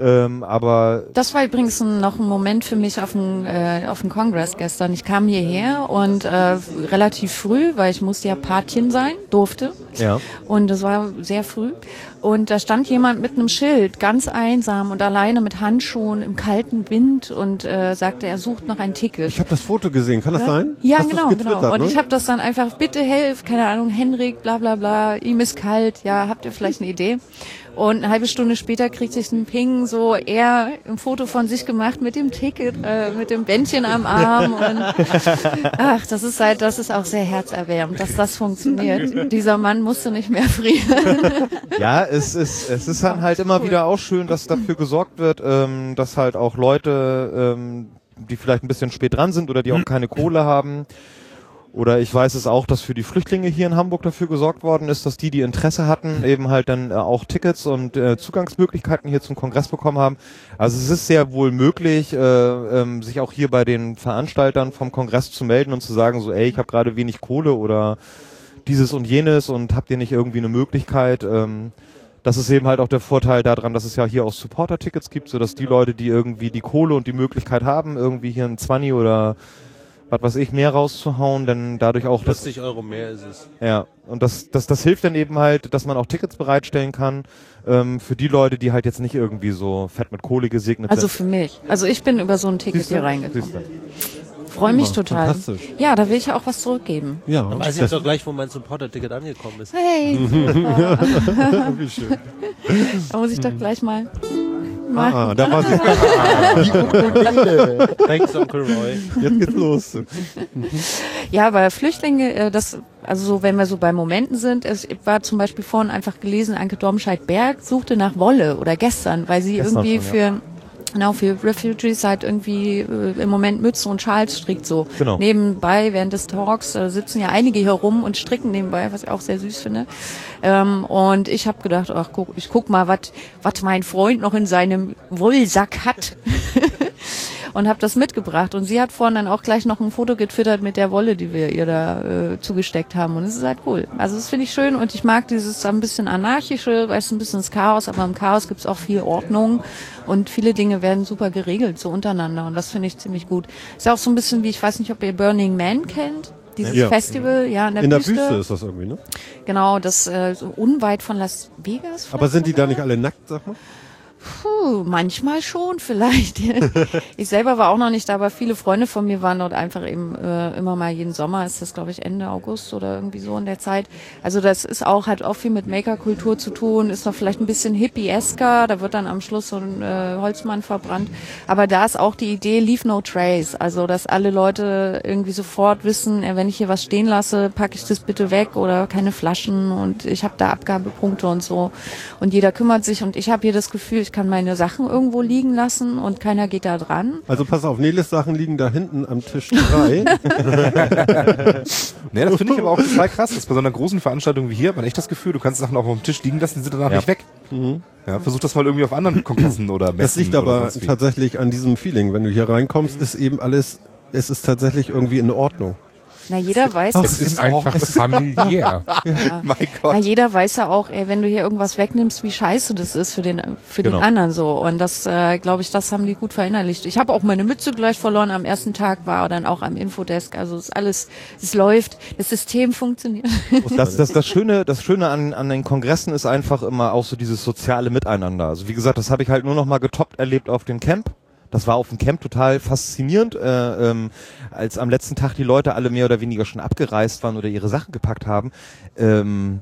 Ähm, aber Das war übrigens noch ein Moment für mich auf dem, äh, auf dem Kongress gestern. Ich kam hierher und äh, relativ früh, weil ich musste ja Patchen sein, durfte. ja, Und das war sehr früh. Und da stand jemand mit einem Schild, ganz einsam und alleine mit Handschuhen im kalten Wind und äh, sagte, er sucht noch ein Ticket. Ich habe das Foto gesehen, kann das sein? Ja, Hast genau, genau. Und ne? ich habe das dann einfach, bitte helf, keine Ahnung, Henrik, bla bla bla, ihm ist kalt, ja, habt ihr vielleicht eine Idee? Und eine halbe Stunde später kriegt sich ein Ping, so er ein Foto von sich gemacht mit dem Ticket, äh, mit dem Bändchen am Arm. Und, ach, das ist halt, das ist auch sehr herzerwärmend, dass das funktioniert. Dieser Mann musste nicht mehr frieren. ja, es ist, es ist dann halt immer wieder auch schön, dass dafür gesorgt wird, ähm, dass halt auch Leute, ähm, die vielleicht ein bisschen spät dran sind oder die auch keine Kohle haben, oder ich weiß es auch, dass für die Flüchtlinge hier in Hamburg dafür gesorgt worden ist, dass die, die Interesse hatten, eben halt dann äh, auch Tickets und äh, Zugangsmöglichkeiten hier zum Kongress bekommen haben. Also es ist sehr wohl möglich, äh, ähm, sich auch hier bei den Veranstaltern vom Kongress zu melden und zu sagen, so, ey, ich habe gerade wenig Kohle oder dieses und jenes und habt ihr nicht irgendwie eine Möglichkeit? Ähm, das ist eben halt auch der Vorteil daran, dass es ja hier auch Supporter-Tickets gibt, sodass die Leute, die irgendwie die Kohle und die Möglichkeit haben, irgendwie hier ein 20 oder was weiß ich, mehr rauszuhauen, denn dadurch auch das, 40 Euro mehr ist es. ja, und das, das, das hilft dann eben halt, dass man auch Tickets bereitstellen kann, ähm, für die Leute, die halt jetzt nicht irgendwie so fett mit Kohle gesegnet Also sind. für mich. Also ich bin über so ein Ticket Siehst du? hier reingekommen. Freue mich Ja, total. fantastisch. Ja, da will ich auch was zurückgeben. Ja, Weiß ich jetzt auch gleich, wo mein Supporter-Ticket angekommen ist. Hey, wie schön. da muss ich doch gleich mal. Ah, da war sie. Thanks, Onkel Roy. Jetzt geht's los. Ja, aber Flüchtlinge, äh, das, also so, wenn wir so bei Momenten sind, es war zum Beispiel vorhin einfach gelesen, Anke Domscheit-Berg suchte nach Wolle oder gestern, weil sie Gestern irgendwie schon, für Genau, für Refugees halt irgendwie äh, im Moment Mütze und Schals strickt so. Genau. Nebenbei, während des Talks, äh, sitzen ja einige hier rum und stricken nebenbei, was ich auch sehr süß finde. Ähm, und ich habe gedacht, ach guck, ich guck mal, was was mein Freund noch in seinem Wollsack hat. und habe das mitgebracht. Und sie hat vorhin dann auch gleich noch ein Foto getwittert mit der Wolle, die wir ihr da äh, zugesteckt haben. Und es ist halt cool. Also das finde ich schön und ich mag dieses ein bisschen anarchische, weil es ein bisschen das Chaos, aber im Chaos gibt es auch viel Ordnung und viele Dinge werden super geregelt, so untereinander. Und das finde ich ziemlich gut. Ist ja auch so ein bisschen wie, ich weiß nicht, ob ihr Burning Man kennt. Dieses Ja. Festival, ja, in der, In der Wüste. Wüste ist das irgendwie, ne? Genau, das äh, so unweit von Las Vegas. Aber sind die da nicht alle nackt, sag mal? Puh, manchmal schon vielleicht. ich selber war auch noch nicht da, aber viele Freunde von mir waren dort einfach eben äh, immer mal jeden Sommer, ist das glaube ich Ende August oder irgendwie so in der Zeit. Also das ist auch, hat auch viel mit Makerkultur zu tun, ist noch vielleicht ein bisschen hippiesker, da wird dann am Schluss so ein äh, Holzmann verbrannt. Aber da ist auch die Idee, leave no trace, also dass alle Leute irgendwie sofort wissen, äh, wenn ich hier was stehen lasse, packe ich das bitte weg oder keine Flaschen und ich habe da Abgabepunkte und so. Und jeder kümmert sich und ich habe hier das Gefühl, ich kann meine Sachen irgendwo liegen lassen und keiner geht da dran. Also pass auf, Neles Sachen liegen da hinten am Tisch 3. Nee, das finde ich aber auch total krass. Das ist bei so einer großen Veranstaltung wie hier hat man echt das Gefühl, du kannst Sachen auch auf dem Tisch liegen lassen, die sind danach Ja. nicht weg. Ja, versuch das mal irgendwie auf anderen Kongressen oder Messen. Das liegt oder aber tatsächlich an diesem Feeling. Wenn du hier reinkommst, ist eben alles, es ist tatsächlich irgendwie in Ordnung. Na, jeder weiß, Es das ist einfach familiär. Mein Na, Gott. jeder weiß ja auch, ey, wenn du hier irgendwas wegnimmst, wie scheiße das ist für den für Genau. den anderen so. Und das, äh, glaube ich, das haben die gut verinnerlicht. Ich habe auch meine Mütze gleich verloren am ersten Tag, war dann auch am Infodesk. Also es ist alles, es läuft, das System funktioniert. Das, das, das Schöne, das Schöne an, an den Kongressen ist einfach immer auch so dieses soziale Miteinander. Also wie gesagt, das habe ich halt nur noch mal getoppt erlebt auf dem Camp. Das war auf dem Camp total faszinierend, äh, ähm, als am letzten Tag die Leute alle mehr oder weniger schon abgereist waren oder ihre Sachen gepackt haben. Ähm,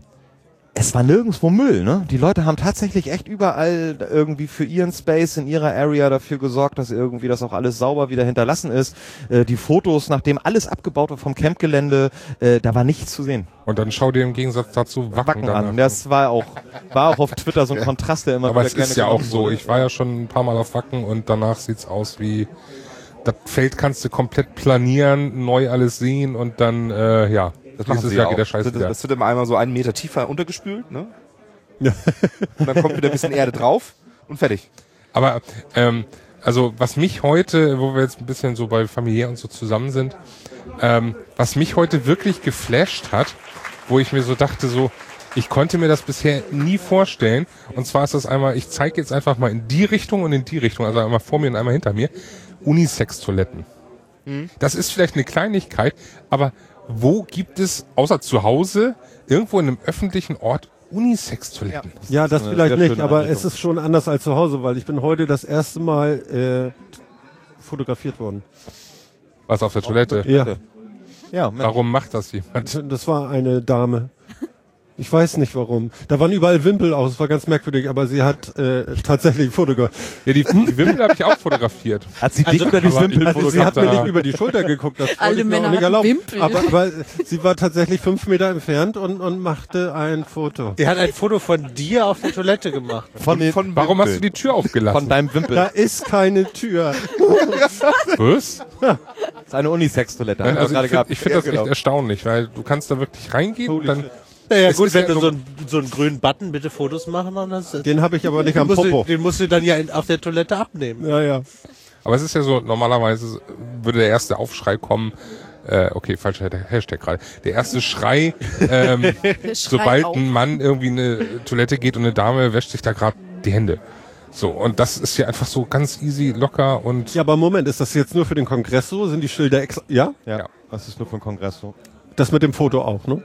es war nirgendwo Müll, ne? Die Leute haben tatsächlich echt überall irgendwie für ihren Space in ihrer Area dafür gesorgt, dass irgendwie das auch alles sauber wieder hinterlassen ist. Äh, die Fotos, nachdem alles abgebaut war vom Campgelände, äh, da war nichts zu sehen. Und dann schau dir im Gegensatz dazu Wacken, Wacken an. Das war auch, war auch auf Twitter so ein Kontrast, der immer Aber wieder es gerne ist ja auch so. wurde. Ich war ja schon ein paar Mal auf Wacken und danach sieht's aus wie das Feld kannst du komplett planieren, neu alles sehen und dann äh, ja, Das dieses Jahr ja geht der auch. Scheiß Das, wieder. das wird immer einmal so einen Meter tiefer untergespült, ne? Und dann kommt wieder ein bisschen Erde drauf und fertig. Aber ähm, also was mich heute, wo wir jetzt ein bisschen so bei familiär und so zusammen sind, ähm, was mich heute wirklich geflasht hat, wo ich mir so dachte, so, ich konnte mir das bisher nie vorstellen. Und zwar ist das einmal, ich zeige jetzt einfach mal in die Richtung und in die Richtung, also einmal vor mir und einmal hinter mir, Unisex-Toiletten. Das ist vielleicht eine Kleinigkeit, aber wo gibt es außer zu Hause irgendwo in einem öffentlichen Ort Unisex-Toiletten? Ja, das eine vielleicht nicht, aber Einrichtung. es ist schon anders als zu Hause, weil ich bin heute das erste Mal äh, fotografiert worden. Was auf der Toilette? Ja, ja, Mensch. Warum macht das jemand? das war eine Dame. Ich weiß nicht warum. Da waren überall Wimpel aus, es war ganz merkwürdig, aber sie hat äh, tatsächlich fotografiert. Ja, die, die Wimpel habe ich auch fotografiert. Hat sie dich oder die Wimpel Also sie hat mir da- nicht über die Schulter geguckt, das Alle mir Männer nicht erlauben. Wimpel. Aber, aber sie war tatsächlich fünf Meter entfernt und, und machte ein Foto. Der hat ein Foto von dir auf der Toilette gemacht. von, den, Von Warum hast du die Tür aufgelassen? von deinem Da Wimpel. ist keine Tür. Was? Das ist eine Unisex-Toilette. Also gerade ich finde find das echt genau. erstaunlich, weil du kannst da wirklich reingehen und dann Naja Es gut, ist wenn ja du so- so, einen, so einen grünen Button, bitte Fotos machen, und das, Den habe ich aber nicht am musst du, Popo. den musst du dann ja in, auf der Toilette abnehmen. Ja, ja. Aber es ist ja so, normalerweise würde der erste Aufschrei kommen, äh, okay, falscher Hashtag gerade, der erste Schrei, ähm, sobald auf. ein Mann irgendwie in eine Toilette geht und eine Dame wäscht sich da gerade die Hände. So, und das ist ja einfach so ganz easy, locker und Ja, aber Moment, ist das jetzt nur für den Kongress so? Sind die Schilder extra? Ja? Ja, Ja. das ist nur für den Kongress so. Das mit dem Foto auch, ne?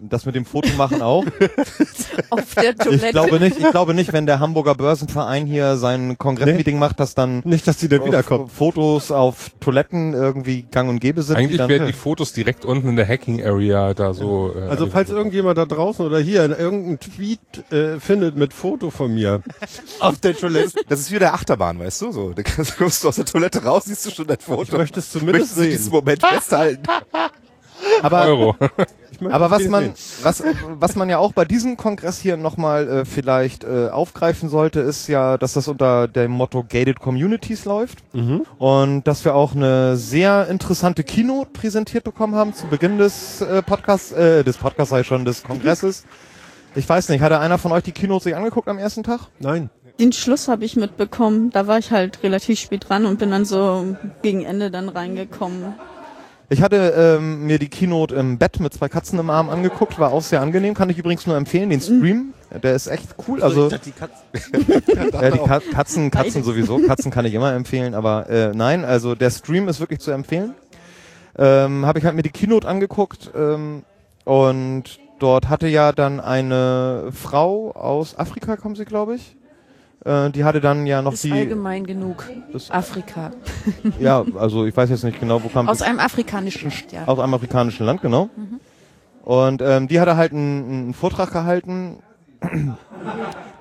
Das mit dem Foto machen auch. auf der Toilette. Ich glaube nicht, ich glaube nicht, wenn der Hamburger Börsenverein hier sein Kongressmeeting macht, dass dann Nicht, dass die dann wiederkommen. Fotos auf Toiletten irgendwie gang und gäbe sind. eigentlich werden die Fotos direkt unten in der Hacking Area da so. Äh, Also falls irgendjemand da draußen oder hier irgendeinen Tweet äh, findet mit Foto von mir, Auf der Toilette. Das ist wie der Achterbahn, weißt du? So, da kommst du aus der Toilette raus, siehst du schon dein ich Foto. möchte es zumindest Möchtest du diesen. Moment festhalten? aber, Euro. Aber was man, was, was man ja auch bei diesem Kongress hier nochmal äh, vielleicht äh, aufgreifen sollte, ist ja, dass das unter dem Motto Gated Communities läuft. Und dass wir auch eine sehr interessante Keynote präsentiert bekommen haben zu Beginn des äh, Podcasts, äh, des Podcasts sei schon, des Kongresses. Ich weiß nicht, hatte einer von euch die Keynote sich angeguckt am ersten Tag? Nein. Den Schluss habe ich mitbekommen. Da war ich halt relativ spät dran und bin dann so gegen Ende dann reingekommen. Ich hatte ähm, mir die Keynote im Bett mit zwei Katzen im Arm angeguckt, war auch sehr angenehm, kann ich übrigens nur empfehlen, den Stream, der ist echt cool, also Ich dachte, die Katze- ja, die Ka Katzen, Katzen sowieso, Katzen kann ich immer empfehlen, aber äh, nein, also der Stream ist wirklich zu empfehlen. Ähm, Habe ich halt mir die Keynote angeguckt ähm, und dort hatte ja dann eine Frau aus Afrika, kommen sie glaube ich, Äh, die hatte dann ja noch Ist die, allgemein genug. Das- Afrika. ja, also ich weiß jetzt nicht genau, wo kam Aus einem afrikanischen Land, ja. aus einem afrikanischen Land, genau. Und ähm, die hatte halt einen, einen Vortrag gehalten,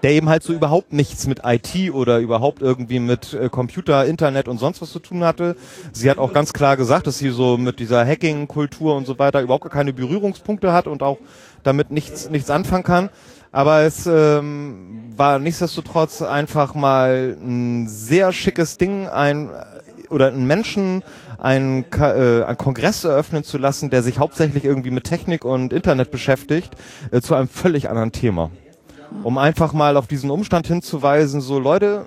der eben halt so überhaupt nichts mit IT oder überhaupt irgendwie mit äh, Computer, Internet und sonst was zu tun hatte. Sie hat auch ganz klar gesagt, dass sie so mit dieser Hacking-Kultur und so weiter überhaupt gar keine Berührungspunkte hat und auch damit nichts, nichts anfangen kann. Aber es ähm, war nichtsdestotrotz einfach mal ein sehr schickes Ding, ein oder einen Menschen einen, äh, einen Kongress eröffnen zu lassen, der sich hauptsächlich irgendwie mit Technik und Internet beschäftigt, äh, zu einem völlig anderen Thema. Um einfach mal auf diesen Umstand hinzuweisen, so Leute,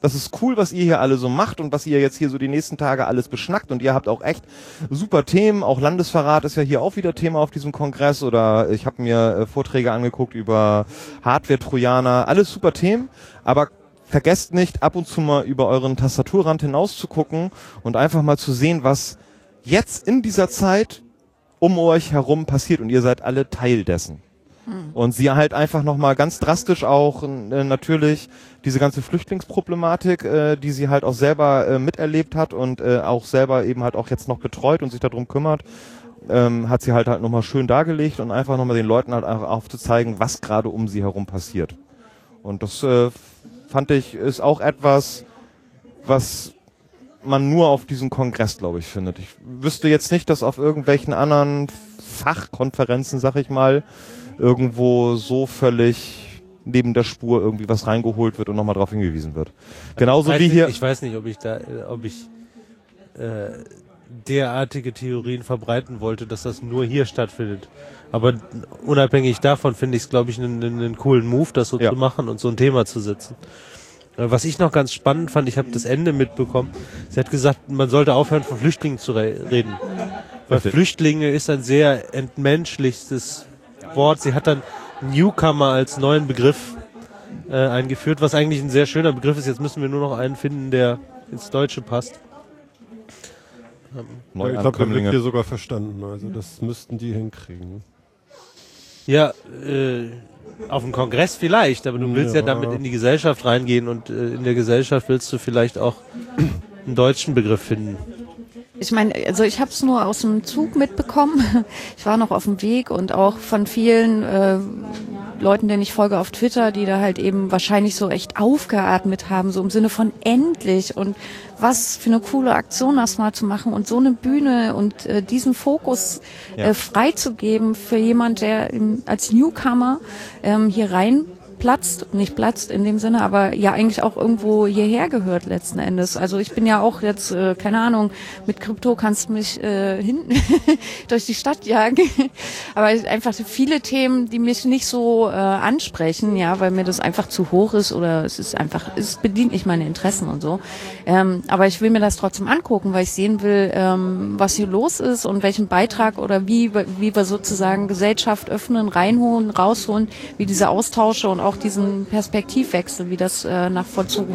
das ist cool, was ihr hier alle so macht und was ihr jetzt hier so die nächsten Tage alles beschnackt. Und ihr habt auch echt super Themen. Auch Landesverrat ist ja hier auch wieder Thema auf diesem Kongress. Oder ich habe mir äh, Vorträge angeguckt über Hardware-Trojaner, alles super Themen, aber vergesst nicht, ab und zu mal über euren Tastaturrand hinaus zu gucken und einfach mal zu sehen, was jetzt in dieser Zeit um euch herum passiert. Und ihr seid alle Teil dessen. Und sie halt einfach nochmal ganz drastisch auch äh, natürlich diese ganze Flüchtlingsproblematik, äh, die sie halt auch selber äh, miterlebt hat und äh, auch selber eben halt auch jetzt noch betreut und sich darum kümmert, ähm, hat sie halt halt nochmal schön dargelegt und einfach nochmal den Leuten halt einfach aufzuzeigen, was gerade um sie herum passiert. Und das äh, fand ich ist auch etwas, was man nur auf diesem Kongress, glaube ich, findet. Ich wüsste jetzt nicht, dass auf irgendwelchen anderen Fachkonferenzen, sag ich mal, irgendwo so völlig neben der Spur irgendwie was reingeholt wird und nochmal darauf hingewiesen wird. Genauso wie nicht, hier. Ich weiß nicht, ob ich da, ob ich äh, derartige Theorien verbreiten wollte, dass das nur hier stattfindet. Aber unabhängig davon finde ich es, glaube ich, einen, coolen Move, das so Ja. zu machen und so ein Thema zu setzen. Äh, Was ich noch ganz spannend fand, ich habe das Ende mitbekommen. Sie hat gesagt, man sollte aufhören, von Flüchtlingen zu re reden. Weil. Flüchtlinge ist ein sehr entmenschlichstes Wort. Sie hat dann Newcomer als neuen Begriff äh, eingeführt, was eigentlich ein sehr schöner Begriff ist. Jetzt müssen wir nur noch einen finden, der ins Deutsche passt. ich glaube, der wird hier sogar verstanden. Also das müssten die hinkriegen. Ja, äh, auf dem Kongress vielleicht, aber du willst ja, Ja. damit in die Gesellschaft reingehen und äh, in der Gesellschaft willst du vielleicht auch einen deutschen Begriff finden. Ich meine, also ich habe es nur aus dem Zug mitbekommen. Ich war noch auf dem Weg und auch von vielen äh, Leuten, denen ich folge auf Twitter, die da halt eben wahrscheinlich so echt aufgeatmet haben, so im Sinne von endlich und was für eine coole Aktion das mal zu machen und so eine Bühne und äh, diesen Fokus Ja. äh, freizugeben für jemand, der im, als Newcomer ähm, hier rein platzt, nicht platzt in dem Sinne, aber ja eigentlich auch irgendwo hierher gehört letzten Endes. Also ich bin ja auch jetzt, äh, keine Ahnung, mit Krypto kannst du mich äh, hinten durch die Stadt jagen. aber einfach viele Themen, die mich nicht so äh, ansprechen, ja, weil mir das einfach zu hoch ist oder es ist einfach, es bedient nicht meine Interessen und so. Ähm, aber ich will mir das trotzdem angucken, weil ich sehen will, ähm, was hier los ist und welchen Beitrag oder wie, wie wir sozusagen Gesellschaft öffnen, reinholen, rausholen, wie diese Austausche und auch diesen Perspektivwechsel, wie das äh, nach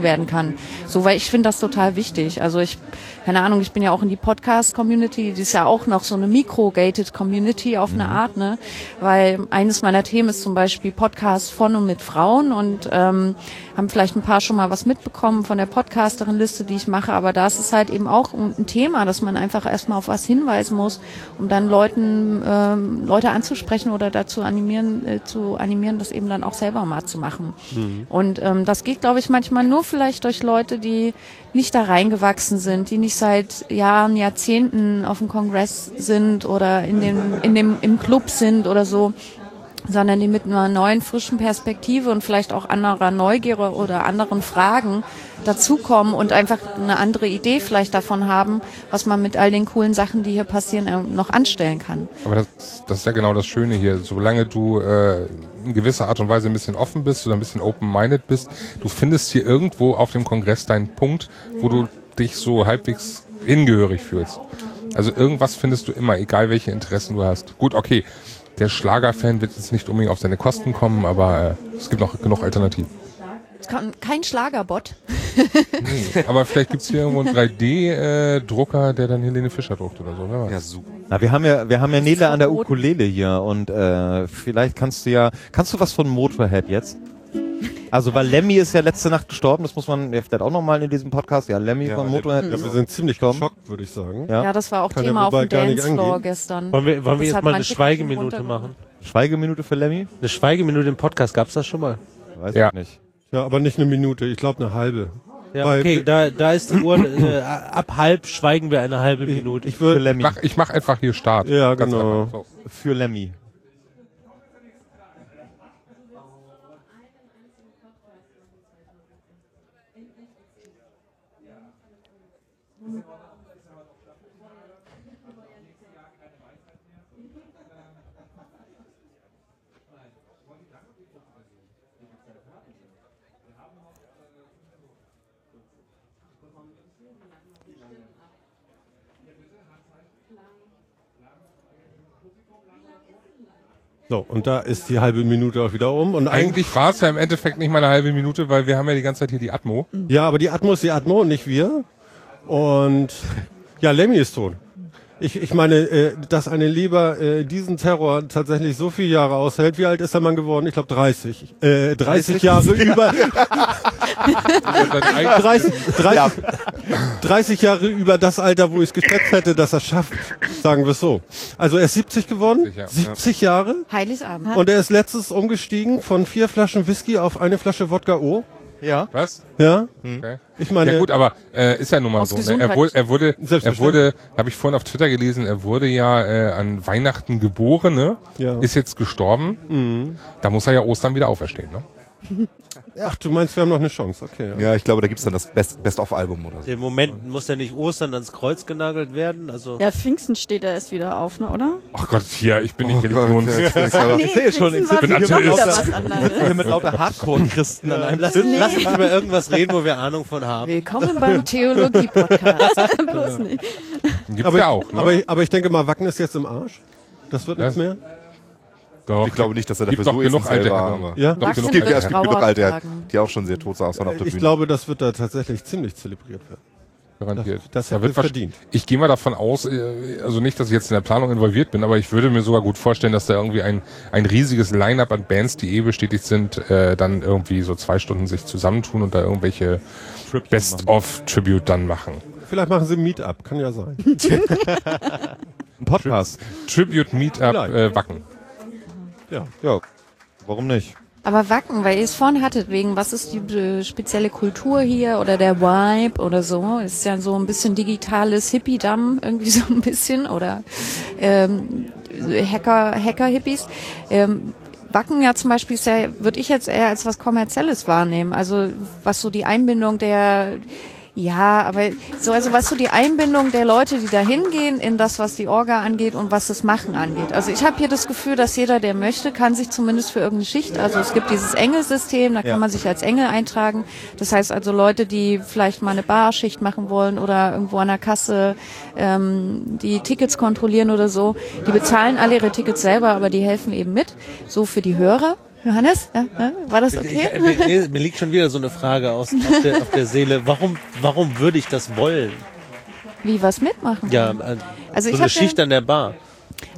werden kann. So, weil ich finde das total wichtig. Also ich, keine Ahnung, ich bin ja auch in die Podcast-Community, die ist ja auch noch so eine micro-gated Community auf eine Art, ne? Weil eines meiner Themen ist zum Beispiel Podcast von und mit Frauen und ähm, haben vielleicht ein paar schon mal was mitbekommen von der Podcasterin-Liste, die ich mache, aber da ist es halt eben auch ein Thema, dass man einfach erstmal auf was hinweisen muss, um dann Leuten, ähm, Leute anzusprechen oder dazu animieren, äh, zu animieren, das eben dann auch selber mal zu machen. Und ähm, das geht, glaube ich, manchmal nur vielleicht durch Leute, die nicht da reingewachsen sind, die nicht seit Jahren, Jahrzehnten auf dem Kongress sind oder in dem, in dem, im Club sind oder so sondern die mit einer neuen, frischen Perspektive und vielleicht auch anderer Neugier oder anderen Fragen dazukommen und einfach eine andere Idee vielleicht davon haben, was man mit all den coolen Sachen, die hier passieren, äh, noch anstellen kann. Aber das, das ist ja genau das Schöne hier. Solange du äh, in gewisser Art und Weise ein bisschen offen bist oder ein bisschen open-minded bist, du findest hier irgendwo auf dem Kongress deinen Punkt, wo du dich so halbwegs hingehörig fühlst. Also irgendwas findest du immer, egal welche Interessen du hast. Gut, okay, der Schlagerfan wird jetzt nicht unbedingt auf seine Kosten kommen, aber äh, es gibt noch genug Alternativen. Es kein Schlagerbot. Aber vielleicht gibt's hier irgendwo einen 3D-Drucker, der dann Helene Fischer druckt oder so. Wer weiß. Ja, super. Na, wir haben ja, wir haben ja Nele an der. Ukulele hier und äh, vielleicht kannst du ja, kannst du was von Motorhead jetzt? Also, weil Lemmy ist ja letzte Nacht gestorben, das muss man vielleicht auch nochmal in diesem Podcast. Ja, Lemmy Ja, von Motorhead. Ja, wir sind ziemlich geschockt, würde ich sagen. Ja. Ja, das war auch Kann Thema auf dem Dancefloor gestern. Wollen wir, wollen wir jetzt mal eine Schweigeminute machen? Schweigeminute für Lemmy? Eine Schweigeminute im Podcast gab's das schon mal? Weiß Ja. ich nicht. Ja, aber nicht eine Minute, ich glaube eine halbe. Ja, Weil- okay, da, da ist die Uhr, äh, ab halb schweigen wir eine halbe Minute. Ich Für würde. Lemmy. Mach, ich mach einfach hier Start. Ja, genau. So. Für Lemmy. So, und da ist die halbe Minute auch wieder um. Und eigentlich. War es ja im Endeffekt nicht mal eine halbe Minute, weil wir haben ja die ganze Zeit hier die Atmo. Ja, aber die Atmo ist die Atmo und nicht wir. Und ja, Lemmy ist tot. Ich, ich meine, äh, dass eine Leber äh, diesen Terror tatsächlich so viele Jahre aushält. Wie alt ist der Mann geworden? Ich glaube 30. Äh, 30 Jahre über 30, 30, 30 Jahre über das Alter, wo ich es geschätzt hätte, dass er schafft. Sagen wir es so. Also er ist 70 geworden. 70, ja. 70 Jahre. Heiligabend. Und er ist letztens umgestiegen von vier Flaschen Whisky auf eine Flasche Wodka O. Ja. Was? Ja, Okay. ich meine, Ja gut, aber äh, ist ja nun mal so. Ne? Er wurde, er wurde, er wurde, habe ich vorhin auf Twitter gelesen, er wurde ja äh, an Weihnachten geboren, ne? Ja. Ist jetzt gestorben. Da muss er ja Ostern wieder auferstehen, ne? ach, du meinst, wir haben noch eine Chance. Okay. Ja. Ja, ich glaube, da gibt's dann das Best- Best-of-Album oder so. Im Moment muss ja nicht Ostern ans Kreuz genagelt werden. Also Ja, Pfingsten steht er erst wieder auf, ne, oder? Ach Gott, hier, ich bin nicht Gott, religions. ja, Nee, sehe schon, ich bin Atheist. was anderes. Hier mit lauter Hardcore-Christen an einem lass, lass uns über irgendwas reden, wo wir Ahnung von haben. Willkommen beim Theologie-Podcast. Bloß nicht. Gibt's Aber, ja auch, ne? aber, ich- aber ich denke mal, Wacken ist jetzt im Arsch. Das wird nichts Ja. mehr. Doch. Ich glaube nicht, dass er dafür so genug alte war. Herren. Ja. Doch, es genug gibt, ja, es gibt genug alte, tragen. die auch schon sehr tot saßen auf der Ich Bühne. glaube, das wird da tatsächlich ziemlich zelebriert werden. Garantiert. Das- das Da wird verdient. Ich gehe mal davon aus, äh, also nicht, dass ich jetzt in der Planung involviert bin, aber ich würde mir sogar gut vorstellen, dass da irgendwie ein, ein riesiges Line-up an Bands, die eh bestätigt sind, äh, dann irgendwie so zwei Stunden sich zusammentun und da irgendwelche Best-of-Tribute dann machen. Vielleicht machen sie ein Meetup, kann ja sein. Ein Podcast. Tribute-Meetup Vielleicht. äh, Wacken. Ja. Ja. Warum nicht? Aber Wacken, weil ihr es vorhin hattet, wegen was ist die äh, spezielle Kultur hier oder der Vibe oder so, ist ja so ein bisschen digitales Hippie-Damm, irgendwie so ein bisschen, oder ähm, Hacker, Hacker-Hippies. Ähm, Wacken ja zum Beispiel ist ja, würde ich jetzt eher als was Kommerzielles wahrnehmen. Also was so die Einbindung der ja, aber so, also was so die Einbindung der Leute, die da hingehen, in das, was die Orga angeht und was das Machen angeht. Also ich habe hier das Gefühl, dass jeder, der möchte, kann sich zumindest für irgendeine Schicht, also es gibt dieses Engelsystem, da kann Ja. man sich als Engel eintragen. Das heißt also Leute, die vielleicht mal eine Barschicht machen wollen oder irgendwo an der Kasse ähm, die Tickets kontrollieren oder so, die bezahlen alle ihre Tickets selber, aber die helfen eben mit. So für die Hörer. Johannes, ja, ja, war das okay? Ich, mir, mir- mir liegt schon wieder so eine Frage aus, auf, der, auf der Seele. Warum, warum würde ich das wollen? Wie was mitmachen? Ja, äh, Also so ich eine Schicht an der Bar.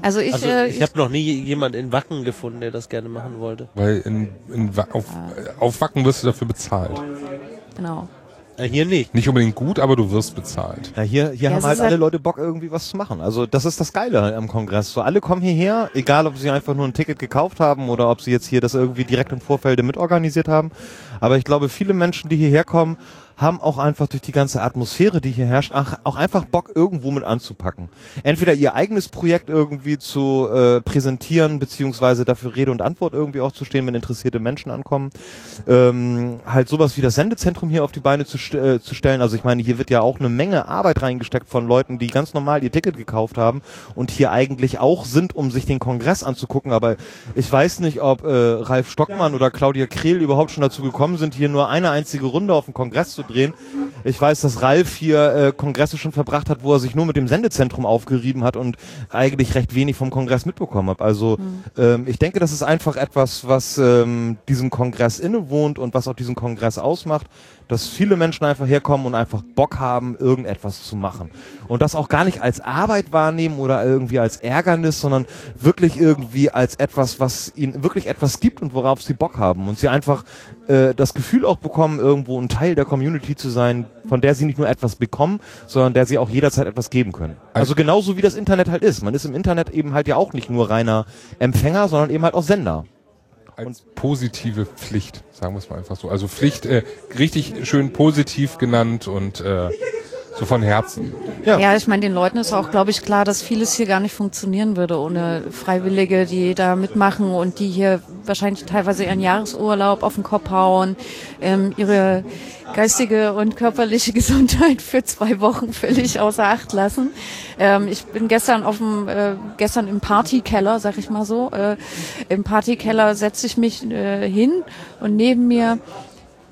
Also ich, Also äh, ich habe noch nie jemand in Wacken gefunden, der das gerne machen wollte. Weil in, in, auf, äh, auf Wacken wirst du dafür bezahlt. genau. Äh, hier nicht. Nicht unbedingt gut, aber du wirst bezahlt. Ja, hier, hier Ja, haben halt ist alle halt- Leute Bock, irgendwie was zu machen. Also das ist das Geile am Kongress. So alle kommen hierher, egal ob sie einfach nur ein Ticket gekauft haben oder ob sie jetzt hier das irgendwie direkt im Vorfeld mitorganisiert haben. Aber ich glaube, viele Menschen, die hierher kommen, haben auch einfach durch die ganze Atmosphäre, die hier herrscht, auch einfach Bock, irgendwo mit anzupacken. Entweder ihr eigenes Projekt irgendwie zu äh, präsentieren, beziehungsweise dafür Rede und Antwort irgendwie auch zu stehen, wenn interessierte Menschen ankommen. Ähm, halt sowas wie das Sendezentrum hier auf die Beine zu, st äh, zu stellen. Also ich meine, hier wird ja auch eine Menge Arbeit reingesteckt von Leuten, die ganz normal ihr Ticket gekauft haben und hier eigentlich auch sind, um sich den Kongress anzugucken. Aber ich weiß nicht, ob äh, Ralf Stockmann oder Claudia Krehl überhaupt schon dazu gekommen sind, hier nur eine einzige Runde auf dem Kongress zu drehen. Ich weiß, dass Ralf hier äh, Kongresse schon verbracht hat, wo er sich nur mit dem Sendezentrum aufgerieben hat und eigentlich recht wenig vom Kongress mitbekommen hat. Also ähm, ich denke, das ist einfach etwas, was ähm, diesem Kongress innewohnt und was auch diesen Kongress ausmacht, Dass viele Menschen einfach herkommen und einfach Bock haben, irgendetwas zu machen. Und das auch gar nicht als Arbeit wahrnehmen oder irgendwie als Ärgernis, sondern wirklich irgendwie als etwas, was ihnen wirklich etwas gibt und worauf sie Bock haben. Und sie einfach äh, das Gefühl auch bekommen, irgendwo ein Teil der Community zu sein, von der sie nicht nur etwas bekommen, sondern der sie auch jederzeit etwas geben können. Also genauso wie das Internet halt ist. Man ist im Internet eben halt ja auch nicht nur reiner Empfänger, sondern eben halt auch Sender. Als positive Pflicht, sagen wir es mal einfach so. Also Pflicht, äh, richtig schön positiv genannt und äh, so von Herzen. Ja. Ja, ich meine, den Leuten ist auch, glaube ich, klar, dass vieles hier gar nicht funktionieren würde ohne Freiwillige, die da mitmachen und die hier wahrscheinlich teilweise ihren Jahresurlaub auf den Kopf hauen, ähm, ihre geistige und körperliche Gesundheit für zwei Wochen völlig außer Acht lassen. Ähm, ich bin gestern auf dem, äh, gestern im Partykeller, sag ich mal so, äh, im Partykeller setze ich mich äh, hin und neben mir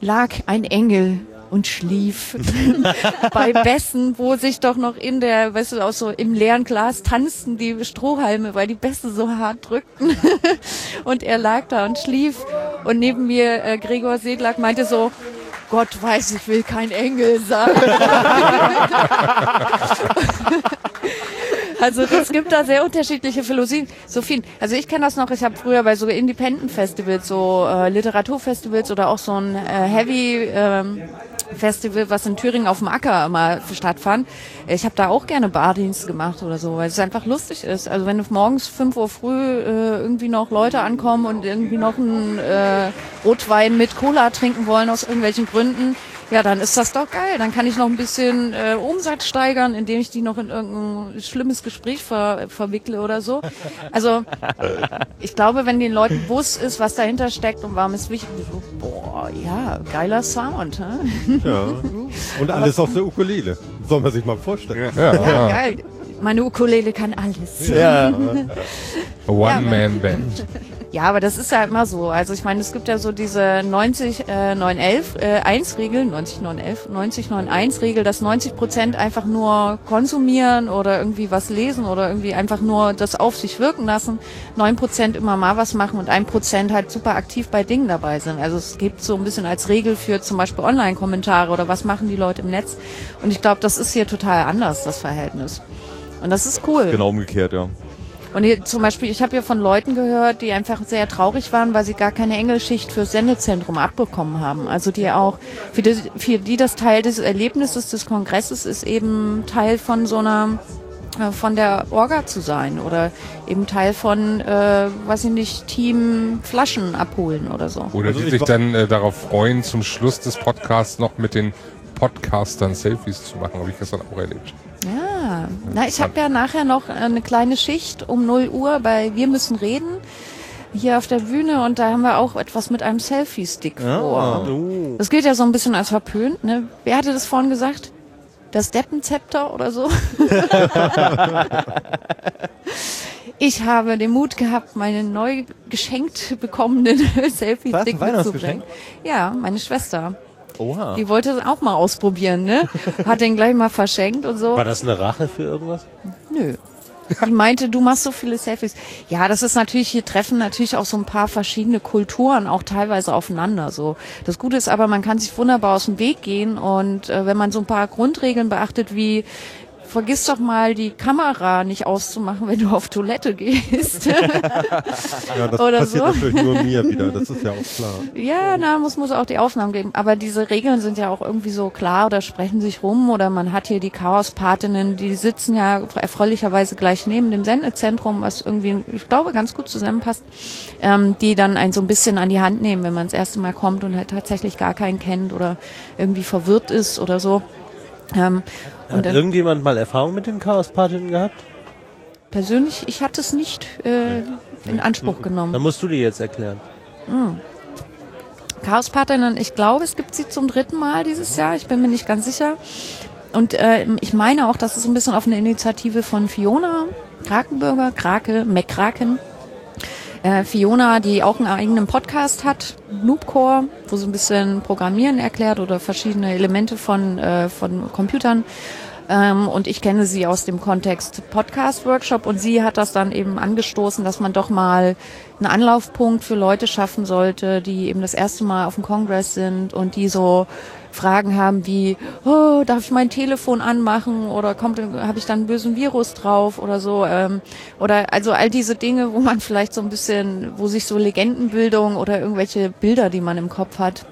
lag ein Engel und schlief bei Bässen, wo sich doch noch in der, weißt du, auch so im leeren Glas tanzten die Strohhalme, weil die Bässe so hart drückten. und er lag da und schlief. Und neben mir äh, Gregor Seglack meinte so, Gott weiß, ich will kein Engel sein. Also es gibt da sehr unterschiedliche Philosophien. Sophien, also ich kenne das noch, ich habe früher bei so Independent-Festivals, so äh, Literaturfestivals oder auch so ein äh, Heavy ähm, Festival, was in Thüringen auf dem Acker immer stattfand. Ich habe da auch gerne Bardienst gemacht oder so, weil es einfach lustig ist. Also wenn morgens 5 Uhr früh äh, irgendwie noch Leute ankommen und irgendwie noch einen äh, Rotwein mit Cola trinken wollen aus irgendwelchen Gründen, ja, dann ist das doch geil. Dann kann ich noch ein bisschen äh, Umsatz steigern, indem ich die noch in irgendein schlimmes Gespräch ver verwickle oder so. Also ich glaube, wenn den Leuten bewusst ist, was dahinter steckt und warum es wichtig ist, so, boah, ja, geiler Sound. Hä? Ja. Und alles auf der Ukulele. Soll man sich mal vorstellen. Ja, Ja, ja. geil. Meine Ukulele kann alles. Ja. One-Man-Band. Ja, aber das ist ja immer so. Also ich meine, es gibt ja so diese 90, äh, 911, äh, 1 Regel, 90, 911, 90, 91 Regel, dass 90 Prozent einfach nur konsumieren oder irgendwie was lesen oder irgendwie einfach nur das auf sich wirken lassen, 9 Prozent immer mal was machen und 1 Prozent halt super aktiv bei Dingen dabei sind. Also es gibt so ein bisschen als Regel für zum Beispiel Online-Kommentare oder was machen die Leute im Netz. Und ich glaube, das ist hier total anders, das Verhältnis. Und das ist cool. Genau umgekehrt, ja. Und hier, zum Beispiel, ich habe hier von Leuten gehört, die einfach sehr traurig waren, weil sie gar keine Engelschicht fürs Sendezentrum abbekommen haben. Also die auch, für die, für die das Teil des Erlebnisses des Kongresses ist eben Teil von so einer äh, von der Orga zu sein oder eben Teil von, äh, weiß ich nicht, Team Flaschen abholen oder so. Oder Also die ich sich dann äh, darauf freuen, zum Schluss des Podcasts noch mit den Podcastern Selfies zu machen. Habe ich gestern auch erlebt. Ja, na, ich habe ja nachher noch eine kleine Schicht um 0 Uhr bei Wir müssen reden hier auf der Bühne und da haben wir auch etwas mit einem Selfie-Stick vor. Das gilt ja so ein bisschen als verpönt, ne? Wer hatte das vorhin gesagt? Das Deppenzepter oder so? ich habe den Mut gehabt, meinen neu geschenkt bekommenen Selfie-Stick mitzubringen. Ja, meine Schwester. Oha. Die wollte es auch mal ausprobieren, ne? Hat den gleich mal verschenkt und so. War das eine Rache für irgendwas? Nö. Die meinte, du machst so viele Selfies. Ja, das ist natürlich, hier treffen natürlich auch so ein paar verschiedene Kulturen auch teilweise aufeinander. So. Das Gute ist aber, man kann sich wunderbar aus dem Weg gehen und äh, wenn man so ein paar Grundregeln beachtet, wie vergiss doch mal die Kamera nicht auszumachen, wenn du auf Toilette gehst. Ja, das Oder passiert so. natürlich nur mir wieder, das ist ja auch klar. Ja, na, muss, muss auch die Aufnahmen geben. Aber diese Regeln sind ja auch irgendwie so klar oder sprechen sich rum oder man hat hier die Chaospatinnen, die sitzen ja erfreulicherweise gleich neben dem Sendezentrum, was irgendwie, ich glaube, ganz gut zusammenpasst, ähm, die dann einen so ein bisschen an die Hand nehmen, wenn man das erste Mal kommt und halt tatsächlich gar keinen kennt oder irgendwie verwirrt ist oder so. Ähm, Hat dann irgendjemand mal Erfahrung mit den Chaos-Partinnen gehabt? persönlich, ich hatte es nicht äh, in Anspruch genommen. Dann musst du die jetzt erklären. Chaospatinnen, ich glaube, es gibt sie zum dritten Mal dieses Jahr. Ich bin mir nicht ganz sicher. Und äh, ich meine auch, dass es ein bisschen auf eine Initiative von Fiona Krakenbürger, Krake, McKraken. Äh, Fiona, die auch einen eigenen Podcast hat, Noobcore, wo sie ein bisschen Programmieren erklärt oder verschiedene Elemente von, äh, von Computern. Ähm, und ich kenne sie aus dem Kontext Podcast-Workshop und sie hat das dann eben angestoßen, dass man doch mal einen Anlaufpunkt für Leute schaffen sollte, die eben das erste Mal auf dem Kongress sind und die so Fragen haben wie, oh, darf ich mein Telefon anmachen oder kommt, habe ich dann einen bösen Virus drauf oder so ähm, oder also all diese Dinge, wo man vielleicht so ein bisschen, wo sich so Legendenbildung oder irgendwelche Bilder, die man im Kopf hat,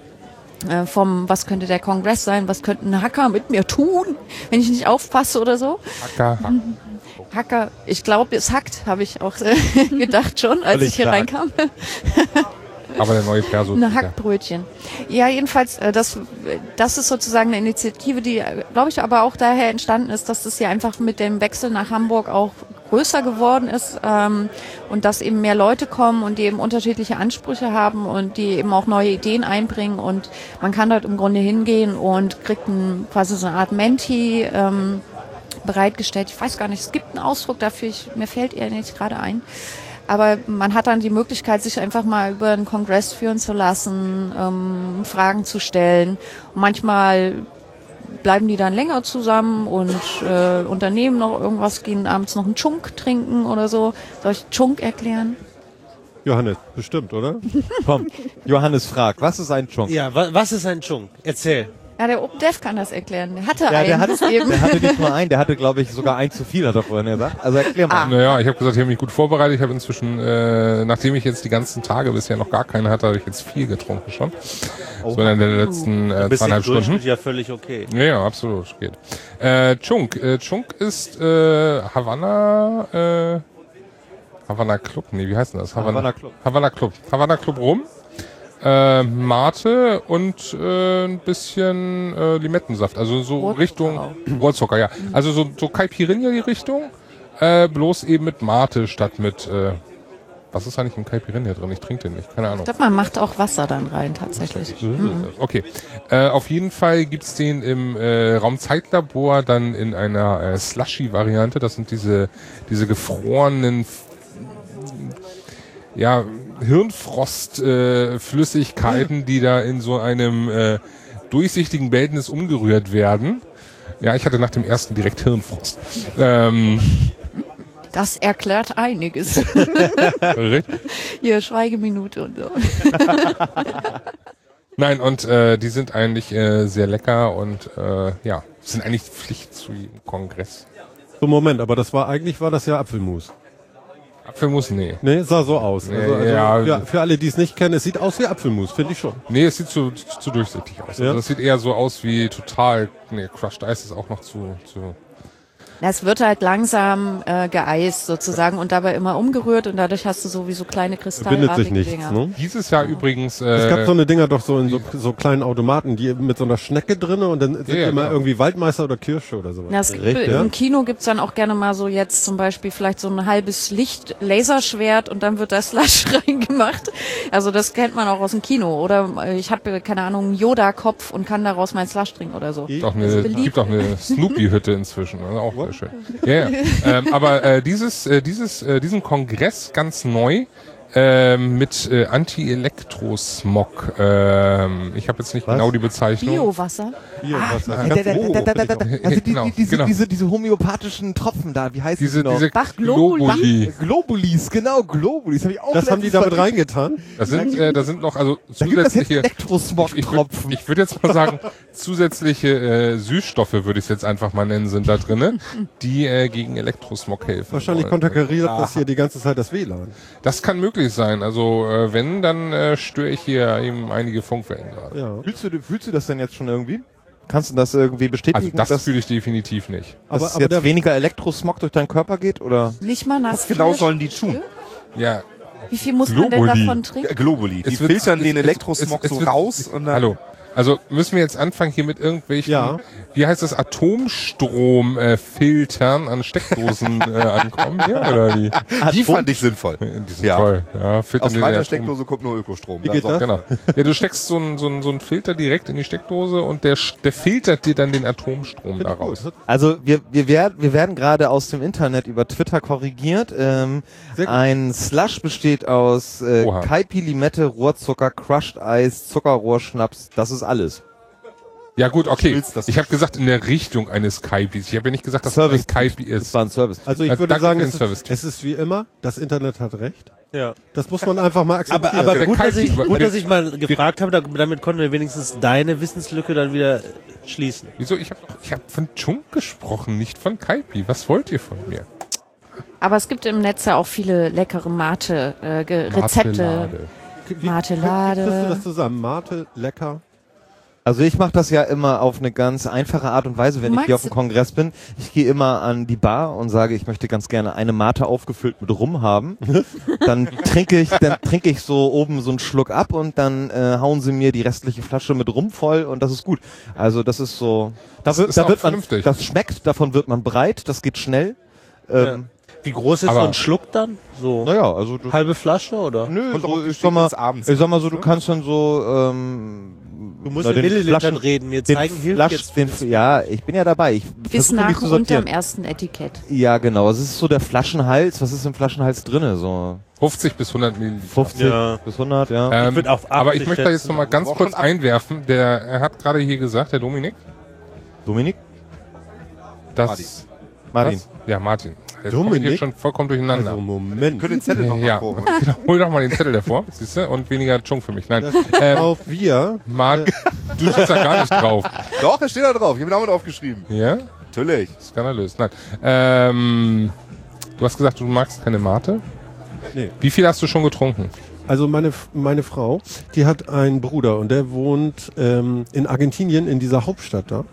äh, vom, was könnte der Kongress sein, was könnten Hacker mit mir tun, wenn ich nicht aufpasse oder so. Hacker, Hacker. Hacker, ich glaube, es hackt, habe ich auch äh, gedacht schon, als Völlig ich hier klar. reinkam. Aber der neue Perso. Eine Hackbrötchen. Ja, jedenfalls, äh, das, das ist sozusagen eine Initiative, die, äh, glaube ich, aber auch daher entstanden ist, dass das hier einfach mit dem Wechsel nach Hamburg auch größer geworden ist ähm, und dass eben mehr Leute kommen und die eben unterschiedliche Ansprüche haben und die eben auch neue Ideen einbringen und man kann dort im Grunde hingehen und kriegt ein, quasi so eine Art Menti ähm, bereitgestellt. Ich weiß gar nicht, es gibt einen Ausdruck dafür, ich, mir fällt er nicht gerade ein. Aber man hat dann die Möglichkeit, sich einfach mal über einen Kongress führen zu lassen, ähm, Fragen zu stellen. Und manchmal bleiben die dann länger zusammen und äh, unternehmen noch irgendwas, gehen abends noch einen Chunk trinken oder so. Soll ich Chunk erklären? Johannes, bestimmt, oder? Komm, Johannes fragt, was ist ein Chunk? Ja, wa was ist ein Chung? Erzähl. Ja, der OpenDev kann das erklären. Der hatte Ja, einen der hatte, eben. der hatte nicht nur einen, der hatte, glaube ich, sogar einen zu viel, hat er vorhin gesagt. Also erklär mal. Naja, ich habe gesagt, ich habe mich gut vorbereitet. Ich habe inzwischen, äh, nachdem ich jetzt die ganzen Tage bisher noch gar keine hatte, habe ich jetzt viel getrunken schon. So in den letzten äh, zweieinhalb Stunden. Ja völlig okay. Ja, ja, absolut, geht. Äh, Chunk. Äh, Chunk ist äh, Havanna, äh, Havanna Club, nee, wie heißt denn das? Havanna Club. Havana Club. Havana Club rum. Äh, Mate und äh, ein bisschen äh, Limettensaft. Also so Rohrzucker Richtung. Rohrzucker, ja. Also so, so Caipirinha die Richtung, äh, bloß eben mit Mate statt mit äh, was ist eigentlich im Caipirinha drin? Ich trinke den nicht, keine Ahnung. Ich glaube, man macht auch Wasser dann rein, tatsächlich. Okay. Äh, auf jeden Fall gibt's den im äh, Raumzeitlabor dann in einer äh, Slushy-Variante. Das sind diese, diese gefrorenen ja, Hirnfrostflüssigkeiten, äh, die da in so einem äh, durchsichtigen Behältnis umgerührt werden. Ja, ich hatte nach dem ersten direkt Hirnfrost. Ähm, Das erklärt einiges. Hier, Schweigeminute und so. Nein, und äh, die sind eigentlich äh, sehr lecker und äh, ja, sind eigentlich Pflicht zu jedem Kongress. So, Moment, aber das war, eigentlich war das ja Apfelmus. Apfelmus, nee. Nee, sah so aus. Nee, Also, also, ja. ja, für alle, die es nicht kennen, es sieht aus wie Apfelmus, finde ich schon. Nee, es sieht zu, zu, zu durchsichtig aus. Ja? Also das sieht eher so aus wie total, nee, Crushed Ice ist auch noch zu, zu Es wird halt langsam äh, geeist sozusagen und dabei immer umgerührt und dadurch hast du sowieso kleine Bindet sich nichts, Dinger. ne? Dieses Jahr übrigens, Es gab äh, so eine Dinger doch so in so, so kleinen Automaten, die mit so einer Schnecke drinne und dann sind Ja, ja, immer genau. irgendwie Waldmeister oder Kirsche oder sowas. Ja, es gibt, Richtig. Im Kino gibt's dann auch gerne mal so jetzt zum Beispiel vielleicht so ein halbes Licht, Laserschwert und dann wird da Slush reingemacht. Also das kennt man auch aus dem Kino. Oder äh, ich habe, keine Ahnung, einen Yoda-Kopf und kann daraus mein Slush trinken oder so. gibt auch Das ist eine, beliebt. gibt auch eine Snoopy-Hütte inzwischen, also auch sehr schön. Ja, ja. ähm, aber äh, dieses, äh, dieses, äh, diesen Kongress ganz neu ähm, mit äh, Anti-Elektrosmog. Ähm, ich habe jetzt nicht Was? genau die Bezeichnung. Biowasser. Biowasser. Äh, da, da, da, da, da, da, da. Also die, Genau, die, diese, genau. diese, diese homöopathischen Tropfen da, wie heißt Diese, die noch? diese Bach Globuli. Globuli. Globulis, genau, Globulis. Hab ich auch Das haben die damit reingetan. Das sind, äh, da sind noch also Da gibt es jetzt zusätzliche. Ich würde Elektrosmog-Tropfen. ich würd jetzt mal sagen, zusätzliche äh, Süßstoffe würde ich es jetzt einfach mal nennen, sind da drinne, die äh, gegen Elektrosmog helfen. Wahrscheinlich konterkariert das hier die ganze Zeit das WLAN. Das kann möglich sein. Also äh, wenn, dann äh, störe ich hier eben einige Funkwellen gerade. Ja. Fühlst du, fühlst du das denn jetzt schon irgendwie? Kannst du das irgendwie bestätigen, Also das dass, fühle ich definitiv nicht. dass Aber, es aber jetzt weniger Elektrosmog durch deinen Körper geht? Oder? Nicht mal nass. Was genau sollen die tun? Ja, Wie viel muss man denn Globuli. davon trinken? Globuli. Die Es wird- filtern es- den es- Elektrosmog es- es so wird- raus und dann hallo. Also müssen wir jetzt anfangen hier mit irgendwelchen, Ja. wie heißt das, Atomstrom äh, filtern an Steckdosen äh, ankommen hier oder wie? die fand ich sinnvoll. Die sind Ja. toll. Ja, Aus meiner Steckdose kommt nur Ökostrom. Wie geht das? Genau. Ja, du steckst so einen so einen- so einen Filter direkt in die Steckdose und der, der filtert dir dann den Atomstrom daraus. Also wir, wir, werden, wir werden gerade aus dem Internet über Twitter korrigiert. Ähm, ein Slush besteht aus äh. Kaipi, Limette, Rohrzucker, Crushed Eis, Zuckerrohrschnaps. Das ist alles. Ja gut, okay. Ich habe gesagt in der Richtung eines Kaipis. Ich habe ja nicht gesagt, dass Service. es ein Kaipi Das ist. war ein Service. Also ich Also würde sagen, es ist, es ist wie immer, das Internet hat recht. Ja. Das muss man einfach mal akzeptieren. Aber, aber gut, dass ich, gut, dass ich mal gefragt habe, da- damit konnten wir wenigstens deine Wissenslücke dann wieder schließen. Wieso? Ich habe ich hab von Chunk gesprochen, nicht von Kaipi. Was wollt ihr von mir? Aber es gibt im Netz ja auch viele leckere Mate, äh, Rezepte. Marmelade. Wie- Martelade. Wie kriegst du das zusammen? Mate, lecker. Also ich mache das ja immer auf eine ganz einfache Art und Weise, wenn ich Magst hier auf dem Kongress bin. Ich gehe immer an die Bar und sage, ich möchte ganz gerne eine Mate aufgefüllt mit Rum haben. Dann trinke ich, dann trinke ich so oben so einen Schluck ab und dann äh, hauen sie mir die restliche Flasche mit Rum voll und das ist gut. Also das ist so, da Das wird, ist da wird man, vernünftig. das schmeckt, davon wird man breit, das geht schnell. Ähm, Wie groß ist Aber- so ein Schluck dann? So Naja, also du, halbe Flasche oder? nö, so, ich sag mal, ich sag mal so, du ne? kannst dann so, ähm, Du musst in den Millilitern Flaschen- reden. Mir den zeigen hilft Flasch, jetzt. den, ja, ich bin ja dabei. Ich Bis nach zu und unterm ersten Etikett. Ja, genau. Es ist so der Flaschenhals. Was ist im Flaschenhals drinne? So 50 bis 100 Milliliter. 50 Ja. bis 100, ja. Ähm, auf aber 80 ich möchte da jetzt schätzen. noch mal ganz kurz einwerfen. Der er hat gerade hier gesagt, der Dominik, Dominik? dass Martin. Martin. Was? Ja, Martin. Jetzt Dominik? komme ich hier schon vollkommen durcheinander. Also Moment. Können den Zettel noch mal ja, vorholen. genau, hol doch mal den Zettel davor, siehst du, und weniger Chunk für mich. Nein, ähm, auf wir. Martin, du stehst da gar nicht drauf. Doch, es steht da drauf. Ich habe den Namen aufgeschrieben. Ja, Natürlich. skandalös. Nein, ähm, du hast gesagt, du magst keine Mate. Nee. Wie viel hast du schon getrunken? Also meine, meine Frau, die hat einen Bruder und der wohnt ähm, in Argentinien, in dieser Hauptstadt da.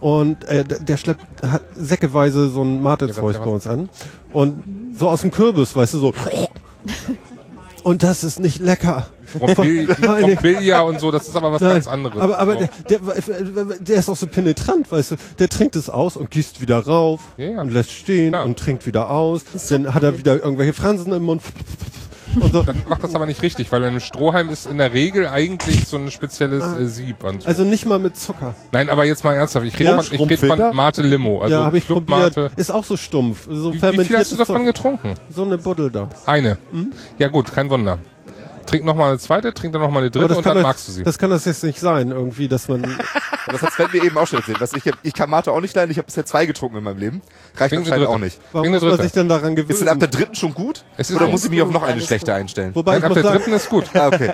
Und äh, der der schleppt hat säckeweise so ein Ja, bei uns an. Und so aus dem Kürbis, weißt du, so. Und das ist nicht lecker. Rombilia und so, das ist aber was Nein, ganz anderes. Aber, aber So. der, der, der ist auch so penetrant, weißt du. Der trinkt es aus und gießt wieder rauf Ja, ja. und lässt stehen Klar. und trinkt wieder aus. Dann hat er wieder irgendwelche Fransen im Mund. Und so. Dann macht das aber nicht richtig, weil ein Strohhalm ist in der Regel eigentlich so ein spezielles äh, Sieb. so. Also nicht mal mit Zucker. Nein, aber jetzt mal ernsthaft. Ich rede Ja, von, Strumpfilter? von Mate Limo. Also ja, habe ich Club probiert. Mate. Ist auch so stumpf. So Wie, wie viel hast du davon Zeug. getrunken? So eine Buddel da. Eine. Ja gut, kein Wunder. Trink noch mal eine zweite, trink dann noch mal eine dritte und kann dann das, magst du sie. das kann das jetzt nicht sein, irgendwie, dass man. Und das hat Sven mir eben auch schon erzählt. Was ich, ich kann Mate auch nicht leiden. Ich habe bisher zwei getrunken in meinem Leben. Reicht Trink die anscheinend auch nicht. Warum muss man sich denn daran gewöhnen? Ist denn ab der dritten schon gut? Es ist Oder muss ich mich auf noch eine schlechte einstellen? Wobei Nein, ich ab der sagen, dritten ist gut. Ah, okay.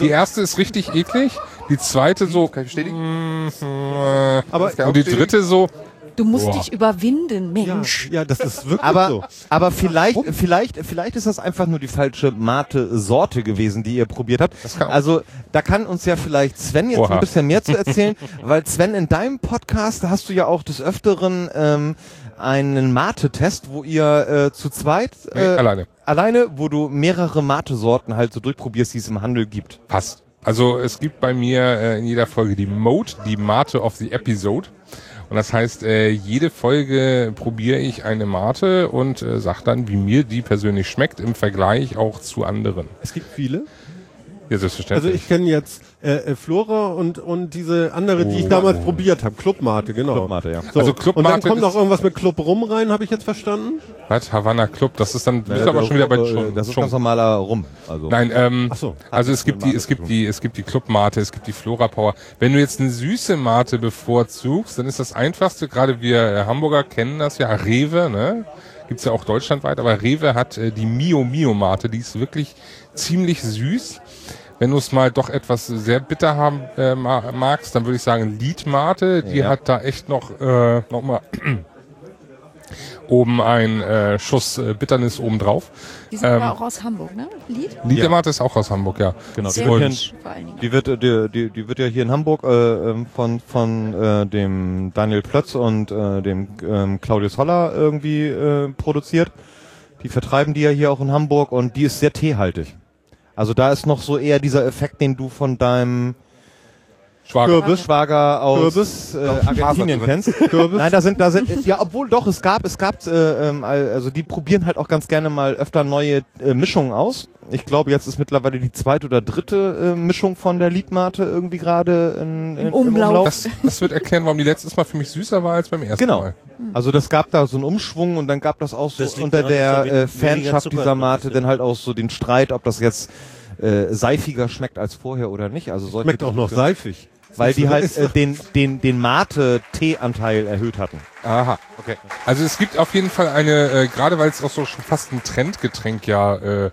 die erste ist richtig eklig, die zweite so Kann ich bestätigen? mm, äh, aber kann und die dritte so Du musst Boah. dich überwinden, ja, Mensch. ja, das ist wirklich Aber, so. aber vielleicht, vielleicht, vielleicht ist das einfach nur die falsche Mate-Sorte gewesen, die ihr probiert habt. kann auch- Also, da kann uns ja vielleicht Sven jetzt Oha. ein bisschen mehr zu erzählen, weil Sven, in deinem Podcast hast du ja auch des Öfteren ähm, einen Mate-Test, wo ihr äh, zu zweit nee, äh, alleine. alleine, wo du mehrere Mate-Sorten halt so durchprobierst, die es im Handel gibt. Passt. Also es gibt bei mir äh, in jeder Folge die Mode, die Mate of the Episode. Und das heißt, äh, jede Folge probiere ich eine Mate und äh, sag dann, wie mir die persönlich schmeckt im Vergleich auch zu anderen. Es gibt viele. Ja, Also selbstverständlich. ich kenne jetzt äh, äh, Flora und, und diese andere, die ich damals probiert habe. Clubmate, genau. Clubmate, ja. So. Also Club und dann kommt noch irgendwas mit Club rum rein, habe ich jetzt verstanden. Was? Havana Club, das ist dann, bist du aber schon wieder bei schon, Das ist schon. ganz normaler Rum. Also. Nein, ähm, Ach so. also es gibt die, es gibt die, es gibt die Club Mate, es gibt die Flora Power. Wenn du jetzt eine süße Mate bevorzugst, dann ist das einfachste, gerade wir äh, Hamburger kennen das ja, Rewe, ne? Gibt's ja auch deutschlandweit, aber Rewe hat äh, die Mio Mio Mate, die ist wirklich ziemlich süß. Wenn du es mal doch etwas sehr bitter haben äh, ma- magst, dann würde ich sagen Lied Mate, die Ja. hat da echt noch, äh, noch mal oben ein äh, Schuss äh, Bitternis oben drauf. Die sind Ähm, aber auch aus Hamburg, ne? Lied? Liedermate ist auch aus Hamburg, ja. Genau, die Sehr wird, Dingen. die, wird, äh, die, die, die wird ja hier in Hamburg äh, ähm, von, von äh, dem Daniel Plötz und äh, dem ähm, Claudius Holler irgendwie äh, produziert. Die vertreiben die ja hier auch in Hamburg und die ist sehr teehaltig. Also da ist noch so eher dieser Effekt, den du von deinem Schwager. Kürbis. Schwager aus Kürbis. äh, Argentinien kennst. Kürbis. Nein, da sind, da sind, ja, obwohl doch, es gab, es gab, äh, ähm, also die probieren halt auch ganz gerne mal öfter neue äh, Mischungen aus. Ich glaube, jetzt ist mittlerweile die zweite oder dritte äh, Mischung von der Liedmate irgendwie gerade in, in, Im Umlauf. Das, das wird erklären, warum die letztes Mal für mich süßer war als beim ersten Genau. Mal. Also das gab da so einen Umschwung und dann gab das auch so Das unter der da äh, Fanschaft dieser Mate dann halt auch so den Streit, ob das jetzt äh, seifiger schmeckt als vorher oder nicht. Also solche Schmeckt auch noch seifig. Weil die halt äh, den, den, den Mate-Tee-Anteil erhöht hatten. Aha, okay. Also es gibt auf jeden Fall eine, äh, gerade weil es auch so schon fast ein Trendgetränk ja äh,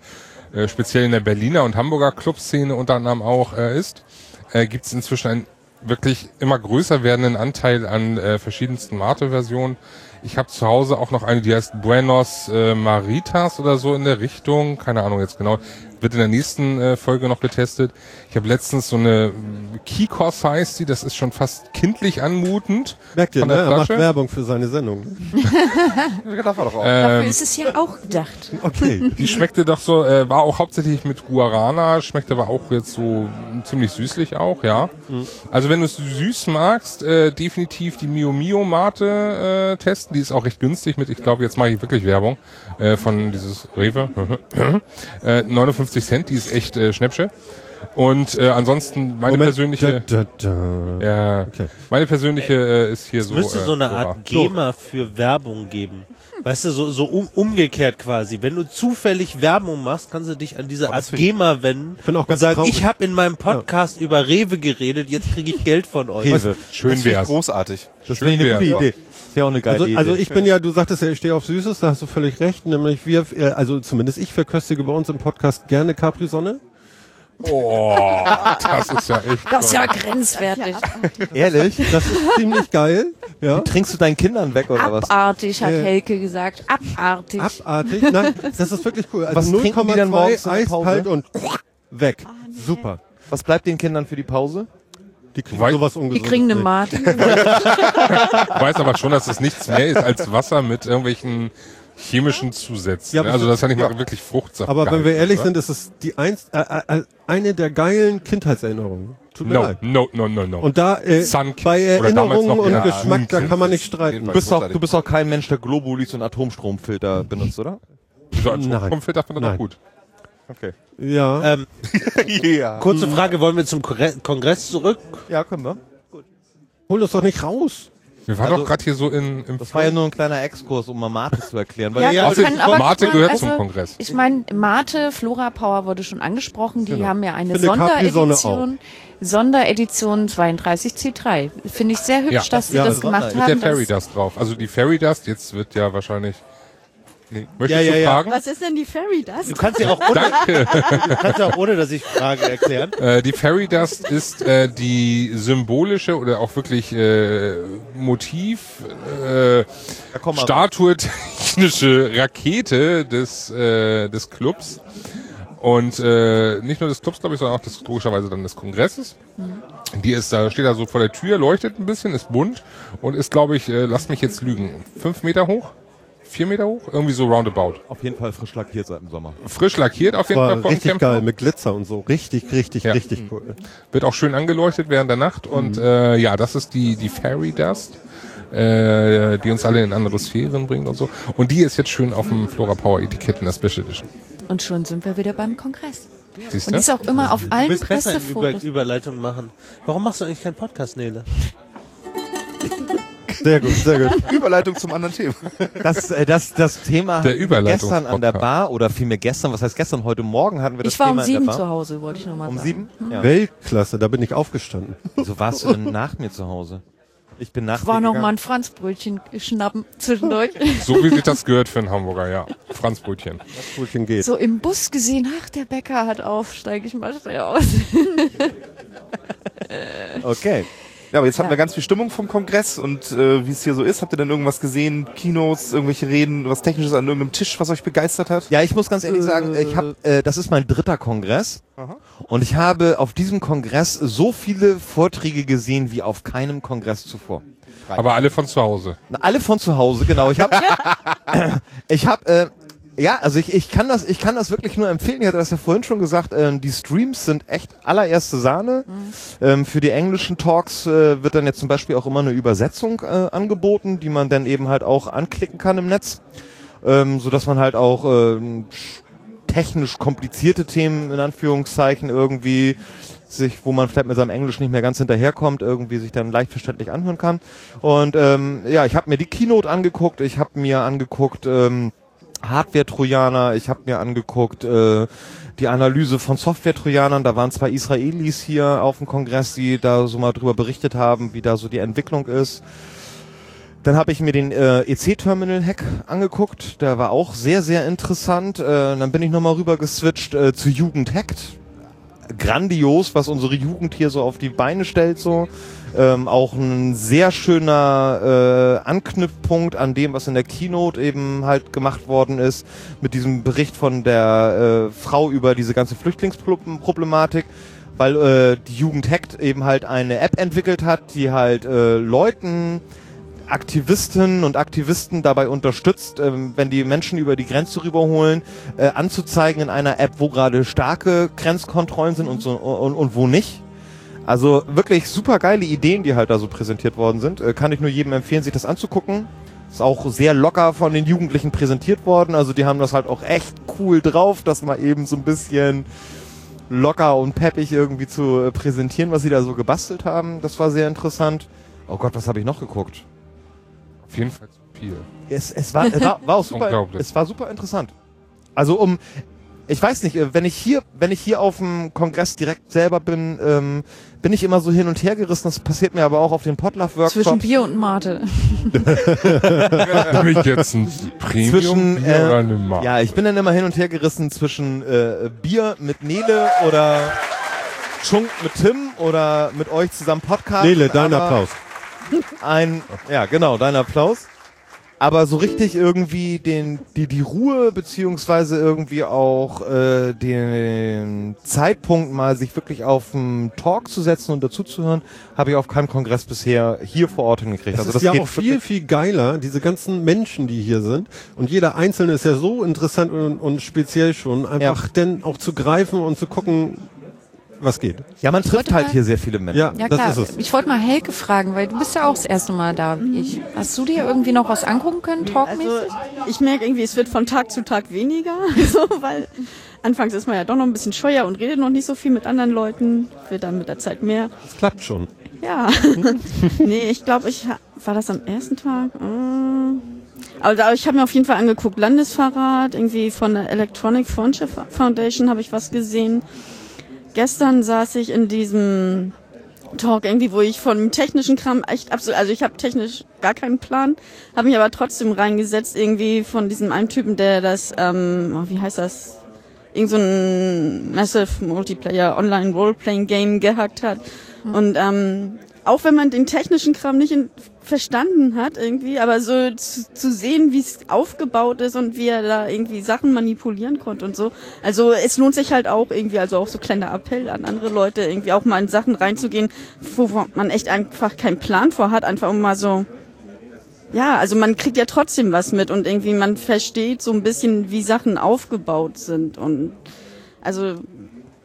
äh, speziell in der Berliner und Hamburger Clubszene unter anderem auch äh, ist, äh, gibt es inzwischen einen wirklich immer größer werdenden Anteil an äh, verschiedensten Mate-Versionen. Ich habe zu Hause auch noch eine, die heißt Buenos äh, Maritas oder so in der Richtung. Keine Ahnung jetzt genau. Wird in der nächsten äh, Folge noch getestet. Ich habe letztens so eine Kikos heißt die, das ist schon fast kindlich anmutend. Merkt ihr, ne? der Er macht. Werbung für seine Sendung. Darf er doch auch. Dafür Ähm, ist es ja auch gedacht. Okay. Die schmeckte doch so, äh, war auch hauptsächlich mit Guarana, schmeckte aber auch jetzt so ziemlich süßlich auch, ja. Also wenn du es süß magst, äh, definitiv die Mio Mio Mate äh, testen. Die ist auch recht günstig mit, ich glaube, jetzt mache ich wirklich Werbung äh, von dieses Rewe. äh, 59 Cent, die ist echt äh, Schnäppsche. Und äh, ansonsten meine Moment. persönliche, Da, da, da. ja, Okay. meine persönliche äh, ist hier Es so. müsste äh, so eine Flora. Art GEMA für Werbung geben. Weißt du, so, so um, umgekehrt quasi. Wenn du zufällig Werbung machst, kannst du dich an diese Art GEMA wenden bin auch und ganz sagen, traurig. ich habe in meinem Podcast über Rewe geredet, jetzt kriege ich Geld von euch. Rewe. Schön das finde ich wär's. großartig. Das ich eine gute Idee. Ist ja auch eine geile Also, Idee. also ich bin ja, du sagtest ja, ich stehe auf Süßes, da hast du völlig recht. Nämlich wir, äh, also zumindest ich verköstige bei uns im Podcast gerne Capri-Sonne. Oh, das ist ja echt. Das ist ja grenzwertig. Ehrlich? Das ist ziemlich geil. Ja. Trinkst du deinen Kindern weg oder was? Abartig, hat Äh. Helke gesagt. Abartig. Abartig. Nein, das ist wirklich cool. Was Also trinken die denn morgens 0,2 in der Pause? eiskalt und weg. Super. Was bleibt den Kindern für die Pause? Die kriegen Weil- sowas Die ungesundes. kriegen eine. Mate. Ich weiß aber schon, dass es nichts mehr ist als Wasser mit irgendwelchen chemischen Zusätzen. Ja, ne? also so- das ist ja nicht mal wirklich Fruchtsaft. Aber wenn wir ehrlich oder? sind, ist es die eins, äh, äh, eine der geilen Kindheitserinnerungen. Tut mir No, leid. no, no, no, no. Und da äh, bei Erinnerungen noch und der Geschmack, da kann man nicht streiten. Du bist, auch, du bist auch kein Mensch, der Globulis und Atomstromfilter benutzt, oder? so als Nein. Stromfilter findet er gut. Okay. Ja. Ähm, ja. kurze Frage, wollen wir zum Kongre- Kongress zurück? Ja, können wir. Hol das doch nicht raus. Wir waren Also- doch gerade hier so in, im Das war ja nur ein kleiner Exkurs, um mal Mate zu erklären. Weil Ja, ja, kann aber- Mate gehört also, zum Kongress. Ich meine, Mate, Flora Power wurde schon angesprochen. Die haben ja eine Sonderedition. Sonderedition 32C3. Finde ich sehr hübsch, Ja. dass sie Ja, das das gemacht Mit der haben. Fairy Dust drauf. Also die Fairy Dust, jetzt wird ja wahrscheinlich. Nee. Möchtest Ja, ja, du ja. fragen? Was ist denn die Fairy Dust? Du kannst ja auch ohne, Danke. du kannst ja auch ohne dass ich frage, erklären. Äh, die Fairy Dust ist äh, die symbolische oder auch wirklich äh, Motiv äh, komm statuetechnische Rakete des äh, des Clubs und äh, nicht nur des Clubs, glaube ich, sondern auch des logischerweise dann des Kongresses. Die ist da steht da so vor der Tür, leuchtet ein bisschen, ist bunt und ist, glaube ich, äh, lasst mich jetzt lügen, fünf Meter hoch, vier Meter hoch, irgendwie so roundabout. auf jeden Fall frisch lackiert seit dem Sommer. Frisch lackiert auf jeden Fall. War vom richtig geil, mit Glitzer und so. Richtig, richtig, Ja. richtig cool. Wird auch schön angeleuchtet während der Nacht und äh, ja, das ist die die Fairy Dust, äh, die uns alle in andere Sphären bringt und so. Und die ist jetzt schön auf dem Flora Power Etikett in der Special Edition. Und schon sind wir wieder beim Kongress. Siehst Und du? die ist auch immer auf Du allen bist besser in Über Pressefotos. Überleitung machen. Warum machst du eigentlich keinen Podcast, Nele? Sehr gut, sehr gut. Überleitung zum anderen Thema. Das, äh, das, das Thema Der gestern an der. Bar oder vielmehr gestern, was heißt gestern, heute Morgen hatten wir das Ich war Thema um sieben zu. Hause, wollte ich nochmal Um sagen. sieben? Ja. Weltklasse, da bin ich aufgestanden. Wieso warst du denn nach mir zu Hause? Ich bin nach Ich war dir noch gegangen. mal ein Franzbrötchen schnappen zwischendurch. So wie sich das gehört für einen Hamburger, ja. Franzbrötchen. Brötchen geht. so im Bus gesehen, ach, der Bäcker hat auf, steige ich mal schnell aus. Okay. Ja, aber jetzt hatten Ja. wir ganz viel Stimmung vom Kongress und äh, wie es hier so ist, habt ihr denn irgendwas gesehen? Kinos, irgendwelche Reden, was Technisches an irgendeinem Tisch, was euch begeistert hat? Ja, ich muss ganz ehrlich sagen, ich hab, äh, das ist mein dritter Kongress und ich habe auf diesem Kongress so viele Vorträge gesehen wie auf keinem Kongress zuvor. Aber alle von zu Hause. Na, Alle von zu Hause, genau. Ich habe, ich habe, äh, ja, also ich, ich kann das, ich kann das wirklich nur empfehlen. Ich hatte das ja vorhin schon gesagt. Ähm, die Streams sind echt allererste Sahne. Ähm, für die englischen Talks äh, wird dann jetzt zum Beispiel auch immer eine Übersetzung äh, angeboten, die man dann eben halt auch anklicken kann im Netz, ähm, so dass man halt auch ähm, technisch komplizierte Themen in Anführungszeichen irgendwie sich, wo man vielleicht mit seinem Englisch nicht mehr ganz hinterherkommt, irgendwie sich dann leicht verständlich anhören kann. Und ähm, ja, ich habe mir die Keynote angeguckt, ich habe mir angeguckt, ähm, Hardware-Trojaner. Ich habe mir angeguckt äh, die Analyse von Software-Trojanern. Da waren zwei Israelis hier auf dem Kongress, die da so mal drüber berichtet haben, wie da so die Entwicklung ist. Dann habe ich mir den äh, EC-Terminal-Hack angeguckt. Der war auch sehr, sehr interessant. Äh, dann bin ich nochmal rüber geswitcht äh, zu Jugend Hackt. Grandios, was unsere Jugend hier so auf die Beine stellt. so. Ähm, auch ein sehr schöner äh, Anknüpfpunkt an dem, was in der Keynote eben halt gemacht worden ist, mit diesem Bericht von der äh, Frau über diese ganze Flüchtlingsproblematik, weil äh, die Jugend Hackt eben halt eine App entwickelt hat, die halt äh, Leuten Aktivistinnen und Aktivisten dabei unterstützt, ähm, wenn die Menschen über die Grenze rüberholen, äh, anzuzeigen in einer App, wo gerade starke Grenzkontrollen sind und, so, und, und wo nicht. Also wirklich super geile Ideen, die halt da so präsentiert worden sind. Äh, kann ich nur jedem empfehlen, sich das anzugucken. Ist auch sehr locker von den Jugendlichen präsentiert worden. Also die haben das halt auch echt cool drauf, das mal eben so ein bisschen locker und peppig irgendwie zu äh, präsentieren, was sie da so gebastelt haben. Das war sehr interessant. Oh Gott, was habe ich noch geguckt? Auf jeden Fall zu viel. Es, es, war, es war, war auch super, Unglaublich. es war super interessant. Also um, ich weiß nicht, äh, wenn ich hier, wenn ich hier auf dem Kongress direkt selber bin, ähm, bin ich immer so hin und her gerissen. Das passiert mir aber auch auf den Zwischen Potluck-Workshops. Bier und Mate. Habe ich jetzt ein Premium Zwischen, Bier äh, oder eine Mark? Ja, ich bin dann immer hin und her gerissen zwischen äh, Bier mit Nele oder Chunk mit Tim oder mit euch zusammen Podcast. Nele, dein Applaus. Ein, ja, genau, dein Applaus. Aber so richtig irgendwie den, die, die Ruhe beziehungsweise irgendwie auch äh, den Zeitpunkt mal sich wirklich auf einen Talk zu setzen und dazuzuhören, habe ich auf keinem Kongress bisher hier vor Ort hingekriegt. Das also ist ja geht auch viel, viel geiler, diese ganzen Menschen, die hier sind. Und jeder Einzelne ist ja so interessant und, und speziell schon, einfach denn auch zu greifen und zu gucken, was geht. Ja, man trifft halt mal- hier sehr viele Menschen. Ja, Ja das klar, ist es. ich wollte mal Helke fragen, weil du bist ja auch das erste Mal da wie ich. Hast du dir irgendwie noch was angucken können, talkmäßig? Also ich merke irgendwie, es wird von Tag zu Tag weniger, so, weil anfangs ist man ja doch noch ein bisschen scheuer und redet noch nicht so viel mit anderen Leuten, wird dann mit der Zeit mehr. Das klappt schon. Ja. nee, ich glaube, ich ha- war das am ersten Tag. Aber da, ich habe mir auf jeden Fall angeguckt, Landesfahrrad, irgendwie von der Electronic Friendship Foundation habe ich was gesehen. Gestern saß ich in diesem Talk irgendwie, wo ich von technischen Kram echt absolut, also ich habe technisch gar keinen Plan, habe mich aber trotzdem reingesetzt irgendwie von diesem einen Typen, der das, ähm, oh, wie heißt das, irgend so ein Massive Multiplayer Online Roleplaying Game gehackt hat. Und ähm, auch wenn man den technischen Kram nicht in, verstanden hat irgendwie, aber so zu, zu sehen, wie es aufgebaut ist und wie er da irgendwie Sachen manipulieren konnte und so. Also es lohnt sich halt auch irgendwie, also auch so kleiner Appell an andere Leute, irgendwie auch mal in Sachen reinzugehen, wo man echt einfach keinen Plan vor hat, einfach um mal so ja, also man kriegt ja trotzdem was mit und irgendwie man versteht so ein bisschen, wie Sachen aufgebaut sind und also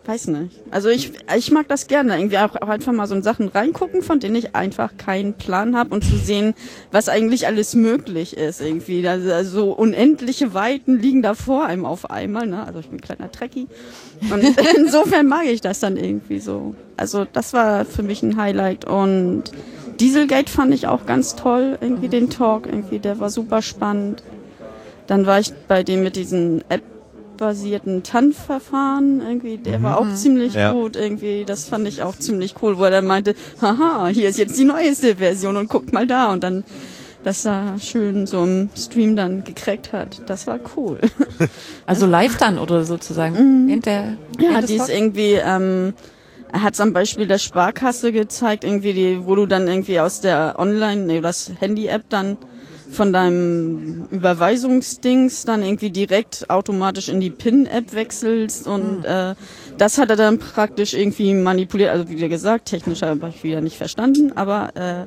weiß nicht. Also ich ich mag das gerne, irgendwie auch, auch einfach mal so in Sachen reingucken, von denen ich einfach keinen Plan habe und zu sehen, was eigentlich alles möglich ist irgendwie. Also, also unendliche Weiten liegen da vor einem auf einmal, ne? Also ich bin ein kleiner Trekkie und insofern mag ich das dann irgendwie so. Also das war für mich ein Highlight und Dieselgate fand ich auch ganz toll, irgendwie den Talk, irgendwie, der war super spannend. Dann war ich bei dem mit diesen App-basierten TAN-Verfahren, irgendwie, der war auch ziemlich Ja. gut, irgendwie, das fand ich auch ziemlich cool, wo er dann meinte, haha, hier ist jetzt die neueste Version und guckt mal da und dann das da schön so im Stream dann gekriegt hat. Das war cool. Also live dann oder sozusagen. Während der, Ja, die ist irgendwie, ähm, er hat am Beispiel der Sparkasse gezeigt, irgendwie die, wo du dann irgendwie aus der Online, nee, das Handy-App dann von deinem Überweisungsdings dann irgendwie direkt automatisch in die PIN-App wechselst und äh, das hat er dann praktisch irgendwie manipuliert. Also wie gesagt, technisch habe ich wieder nicht verstanden, aber äh,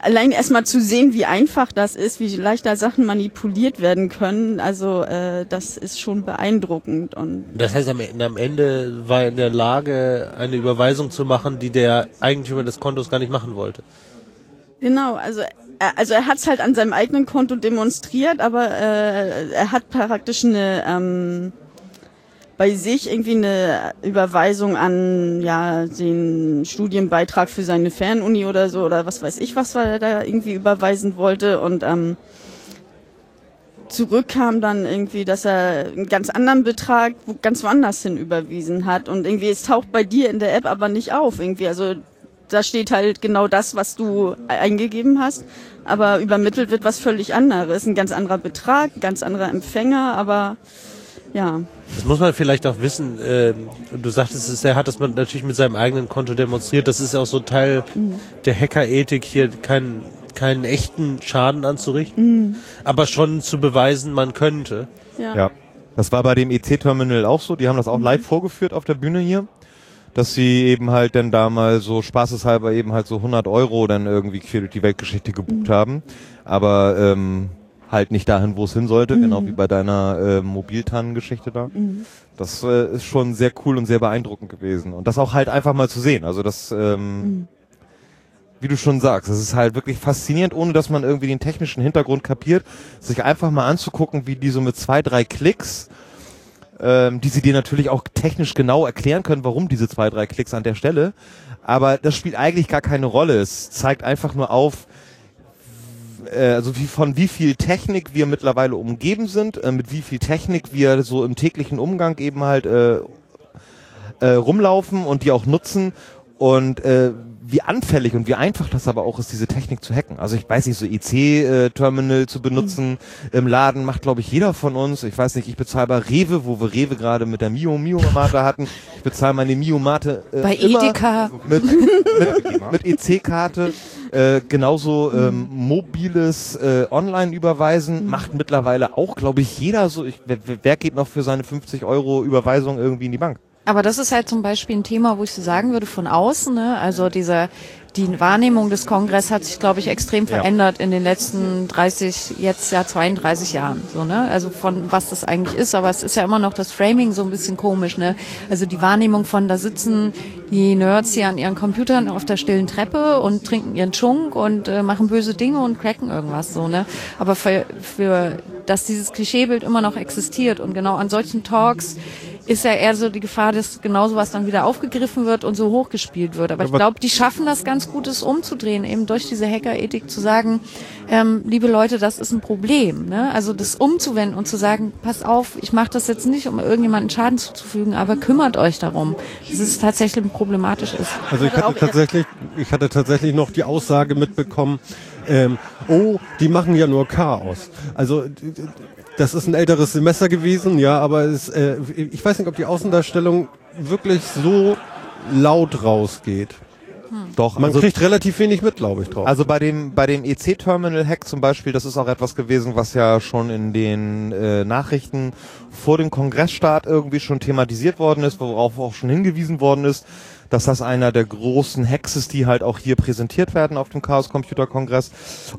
allein erstmal zu sehen, wie einfach das ist, wie leicht da Sachen manipuliert werden können, also äh, das ist schon beeindruckend und Das heißt, am Ende, am Ende war er in der Lage, eine Überweisung zu machen, die der Eigentümer des Kontos gar nicht machen wollte. Genau, also also er hat es halt an seinem eigenen Konto demonstriert, aber äh, er hat praktisch eine ähm, bei sich irgendwie eine Überweisung an ja den Studienbeitrag für seine Fernuni oder so oder was weiß ich was, er da irgendwie überweisen wollte und ähm, zurückkam dann irgendwie, dass er einen ganz anderen Betrag ganz woanders hin überwiesen hat und irgendwie es taucht bei dir in der App aber nicht auf irgendwie. Also da steht halt genau das, was du eingegeben hast, aber übermittelt wird was völlig anderes, ein ganz anderer Betrag, ein ganz anderer Empfänger, aber ja. Das muss man vielleicht auch wissen. ähm, du sagtest es, er hat das natürlich mit seinem eigenen Konto demonstriert. Das ist auch so Teil der Hackerethik, hier keinen, keinen echten Schaden anzurichten, aber schon zu beweisen, man könnte. Ja. Ja. Das war bei dem EC-Terminal auch so. Die haben das auch live vorgeführt auf der Bühne hier. Dass sie eben halt dann da mal so spaßeshalber eben halt so 100 Euro dann irgendwie quer durch die Weltgeschichte gebucht haben. Aber ähm, halt nicht dahin, wo es hin sollte. Genau wie bei deiner äh, Mobiltannen-Geschichte da. Das äh, ist schon sehr cool und sehr beeindruckend gewesen. Und das auch halt einfach mal zu sehen. Also das, ähm, wie du schon sagst, das ist halt wirklich faszinierend, ohne dass man irgendwie den technischen Hintergrund kapiert, sich einfach mal anzugucken, wie die so mit zwei, drei Klicks, ähm, die sie dir natürlich auch technisch genau erklären können, warum diese zwei, drei Klicks an der Stelle. Aber das spielt eigentlich gar keine Rolle. Es zeigt einfach nur auf, äh, also wie von wie viel Technik wir mittlerweile umgeben sind, äh, mit wie viel Technik wir so im täglichen Umgang eben halt äh, äh, rumlaufen und die auch nutzen und äh, wie anfällig und wie einfach das aber auch ist, diese Technik zu hacken. Also ich weiß nicht, so IC-Terminal zu benutzen im Laden macht, glaube ich, jeder von uns. Ich weiß nicht, ich bezahle bei Rewe, wo wir Rewe gerade mit der Mio Mio Mate hatten. Ich bezahle meine Mio Mate äh, Bei immer Edeka. mit, mit, mit EC-Karte. Äh, genauso ähm, mobiles äh, Online-Überweisen macht mittlerweile auch, glaube ich, jeder so. Ich, wer, wer geht noch für seine 50 Euro Überweisung irgendwie in die Bank? Aber das ist halt zum Beispiel ein Thema, wo ich so sagen würde, von außen, ne? also dieser, die Wahrnehmung des Kongress hat sich, glaube ich, extrem Ja. verändert in den letzten 30, jetzt ja 32 Jahren, so, ne? Also von was das eigentlich ist, aber es ist ja immer noch das Framing so ein bisschen komisch, ne? Also die Wahrnehmung von, da sitzen die Nerds hier an ihren Computern auf der stillen Treppe und trinken ihren Chunk und äh, machen böse Dinge und cracken irgendwas, so, ne? Aber für, für, dass dieses Klischeebild immer noch existiert und genau an solchen Talks ist ja eher so die Gefahr, dass genau sowas dann wieder aufgegriffen wird und so hochgespielt wird. Aber ich Aber- glaube, die schaffen das ganz gut, es umzudrehen, eben durch diese Hackerethik zu sagen, ähm, liebe Leute, das ist ein Problem. Ne? Also das umzuwenden und zu sagen, pass auf, ich mache das jetzt nicht, um irgendjemanden Schaden zuzufügen, aber kümmert euch darum, dass es tatsächlich problematisch ist. Also ich Auch hatte tatsächlich, ich hatte tatsächlich noch die Aussage mitbekommen, ähm, oh, die machen ja nur Chaos. Also das ist ein älteres Semester gewesen, ja, aber es, äh, ich weiß nicht, ob die Außendarstellung wirklich so laut rausgeht. Doch, Man also, kriegt relativ wenig mit, glaube ich, drauf. also bei dem bei dem EC-Terminal-Hack zum Beispiel, das ist auch etwas gewesen, was ja schon in den äh, Nachrichten vor dem Kongressstart irgendwie schon thematisiert worden ist, worauf auch schon hingewiesen worden ist, dass das einer der großen Hacks ist, die halt auch hier präsentiert werden auf dem Chaos Computer Kongress.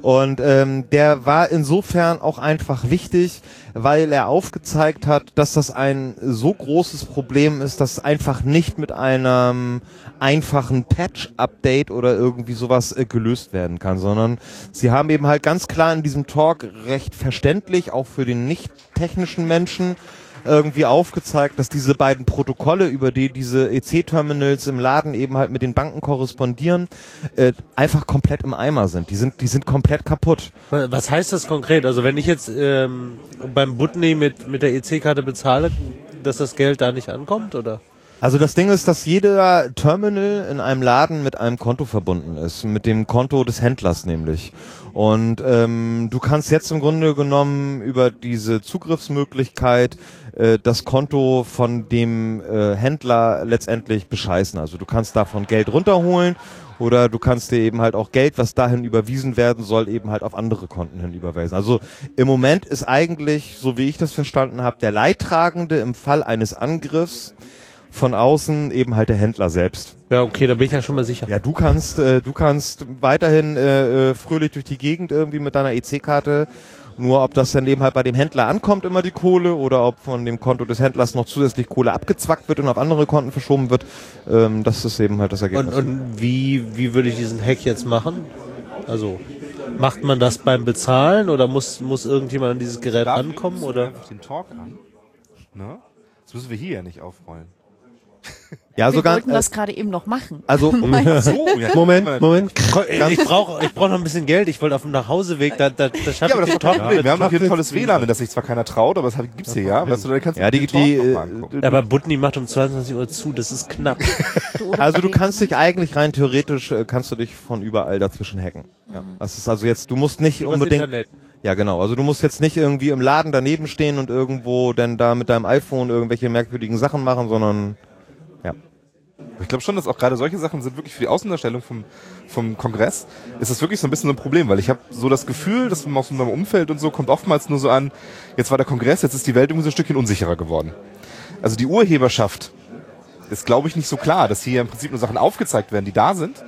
Und ähm, der war insofern auch einfach wichtig, weil er aufgezeigt hat, dass das ein so großes Problem ist, dass einfach nicht mit einem einfachen Patch-Update oder irgendwie sowas äh, gelöst werden kann, sondern sie haben eben halt ganz klar in diesem Talk recht verständlich, auch für den nicht technischen Menschen, irgendwie aufgezeigt, dass diese beiden Protokolle, über die diese EC-Terminals im Laden eben halt mit den Banken korrespondieren, äh, einfach komplett im Eimer sind. Die sind, die sind komplett kaputt. Was heißt das konkret? Also wenn ich jetzt ähm, beim Butney mit, mit der EC-Karte bezahle, dass das Geld da nicht ankommt, oder? Also das Ding ist, dass jeder Terminal in einem Laden mit einem Konto verbunden ist, mit dem Konto des Händlers nämlich. Und ähm, du kannst jetzt im Grunde genommen über diese Zugriffsmöglichkeit äh, das Konto von dem äh, Händler letztendlich bescheißen. Also du kannst davon Geld runterholen oder du kannst dir eben halt auch Geld, was dahin überwiesen werden soll, eben halt auf andere Konten hin überweisen. Also im Moment ist eigentlich, so wie ich das verstanden habe, der Leidtragende im Fall eines Angriffs von außen eben halt der Händler selbst. Ja, okay, da bin ich ja schon mal sicher. Ja, du kannst, äh, du kannst weiterhin äh, äh, fröhlich durch die Gegend irgendwie mit deiner EC-Karte. Nur ob das dann eben halt bei dem Händler ankommt, immer die Kohle, oder ob von dem Konto des Händlers noch zusätzlich Kohle abgezwackt wird und auf andere Konten verschoben wird, ähm, das ist eben halt das Und, Ergebnis. und wie, wie würde ich diesen Hack jetzt machen? Also, macht man das beim Bezahlen oder muss, muss irgendjemand an dieses Gerät Dafür rankommen? müssen Oder? einfach den Talk an. Ne? Das müssen wir hier ja nicht aufrollen. Ja, Wir sogar. wollten das gerade eben noch machen. Also, So, ja, Moment, Moment. Ich brauche ich brauch noch ein bisschen Geld. Ich wollte auf dem Nachhauseweg, da, da, da Ja, aber das ist doch Problem. Wir haben doch hier ein Kaffee- tolles WLAN, wenn das sich zwar keiner traut, aber das gibt's hier ja. Weißt du, da kannst du ja, die, die, noch mal äh. Aber Butni macht um 22 Uhr zu, das ist knapp. also du kannst dich eigentlich rein theoretisch, äh, kannst du dich von überall dazwischen hacken. Ja. Das ist also jetzt, du musst nicht Übers unbedingt, Internet. ja genau, also du musst jetzt nicht irgendwie im Laden daneben stehen und irgendwo dann da mit deinem iPhone irgendwelche merkwürdigen Sachen machen, sondern Ich glaube schon, dass auch gerade solche Sachen sind wirklich für die Außendarstellung vom, vom Kongress, ist das wirklich so ein bisschen so ein Problem, weil ich habe so das Gefühl, dass aus meinem Umfeld und so kommt oftmals nur so an, jetzt war der Kongress, jetzt ist die Welt irgendwie so ein Stückchen unsicherer geworden. Also die Urheberschaft ist, glaube ich, nicht so klar, dass hier im Prinzip nur Sachen aufgezeigt werden, die da sind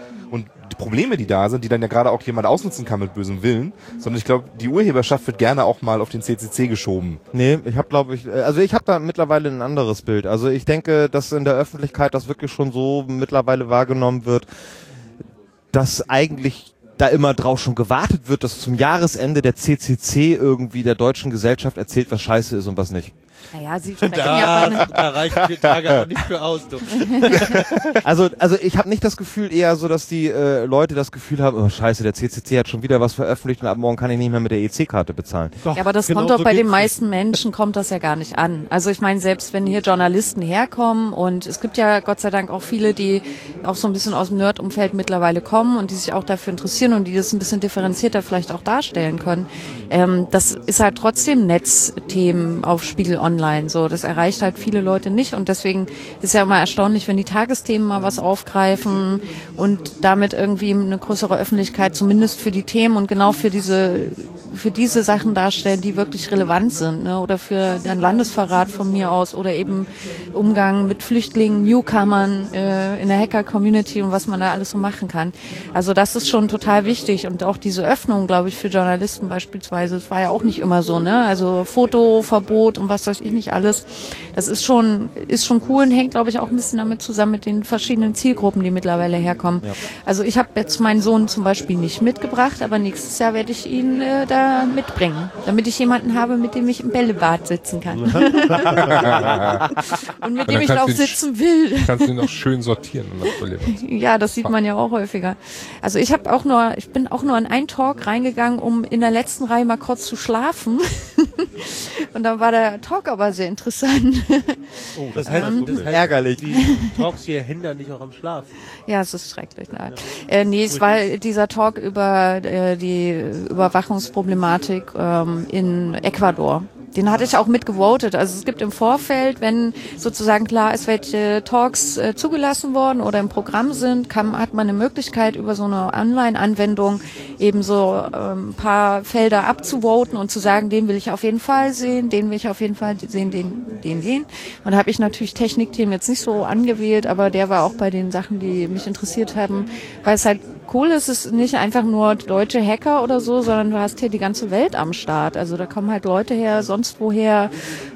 Probleme, die da sind, die dann ja gerade auch jemand ausnutzen kann mit bösem Willen, sondern ich glaube, die Urheberschaft wird gerne auch mal auf den CCC geschoben. Nee, ich habe glaube ich, äh, also ich habe da mittlerweile ein anderes Bild. Also ich denke, dass in der Öffentlichkeit das wirklich schon so mittlerweile wahrgenommen wird, dass eigentlich da immer drauf schon gewartet wird, dass zum Jahresende der CCC irgendwie der deutschen Gesellschaft erzählt, was scheiße ist und was nicht. Naja, sie sprechen ja Da, bei einem, da reichen vier Tage auch nicht für aus. Du. Also, also ich habe nicht das Gefühl eher so, dass die äh, Leute das Gefühl haben, oh scheiße, der CCC hat schon wieder was veröffentlicht und ab morgen kann ich nicht mehr mit der EC-Karte bezahlen. Doch, Ja, aber das genau kommt doch so bei den meisten Menschen kommt das ja gar nicht an. Also ich meine, selbst wenn hier Journalisten herkommen und es gibt ja Gott sei Dank auch viele, die auch so ein bisschen aus dem Nerd-Umfeld mittlerweile kommen und die sich auch dafür interessieren und die das ein bisschen differenzierter vielleicht auch darstellen können. Ähm, das ist halt trotzdem Netzthemen auf Spiegel Online. So, das erreicht halt viele Leute nicht und deswegen ist ja immer erstaunlich, wenn die Tagesthemen mal was aufgreifen und damit irgendwie eine größere Öffentlichkeit zumindest für die Themen und genau für diese für diese Sachen darstellen, die wirklich relevant sind, ne? oder für den Landesverrat von mir aus oder eben Umgang mit Flüchtlingen, Newcomern äh, in der Hacker-Community und was man da alles so machen kann. Also das ist schon total wichtig und auch diese Öffnung, glaube ich, für Journalisten beispielsweise, das war ja auch nicht immer so, ne? Also Fotoverbot und was weiß ich nicht alles. Das ist schon ist schon cool und hängt, glaube ich, auch ein bisschen damit zusammen mit den verschiedenen Zielgruppen, die mittlerweile herkommen. Also ich habe jetzt meinen Sohn zum Beispiel nicht mitgebracht, aber nächstes Jahr werde ich ihn äh, da mitbringen, damit ich jemanden habe, mit dem ich im Bällebad sitzen kann. und mit dem ich auch sitzen will. Kannst du ihn noch schön sortieren. Ja, das sieht man ja auch häufiger. Also ich habe auch nur, ich bin auch nur in einen Talk reingegangen, um in der letzten Reihe mal kurz zu schlafen. Und dann war der Talk aber sehr interessant. Das heißt, das heißt, Ärgerlich. Die Talks hier hindern dich auch am Schlaf. Ja, es ist schrecklich. Nein. Äh, nee, es war dieser Talk über äh, die Überwachungsproblematik ähm, in Ecuador. Den hatte ich auch mitgevotet. Also es gibt im Vorfeld, wenn sozusagen klar ist, welche Talks äh, zugelassen worden oder im Programm sind, kann, hat man eine Möglichkeit, über so eine Online-Anwendung eben so ähm, ein paar Felder abzuvoten und zu sagen, den will ich auf jeden Fall sehen, den will ich auf jeden Fall sehen, den, den, den. Und da habe ich natürlich Technikthemen jetzt nicht so angewählt, aber der war auch bei den Sachen, die mich interessiert haben, weil es halt cool ist, es ist nicht einfach nur deutsche Hacker oder so, sondern du hast hier die ganze Welt am Start. Also da kommen halt Leute her, sonst woher,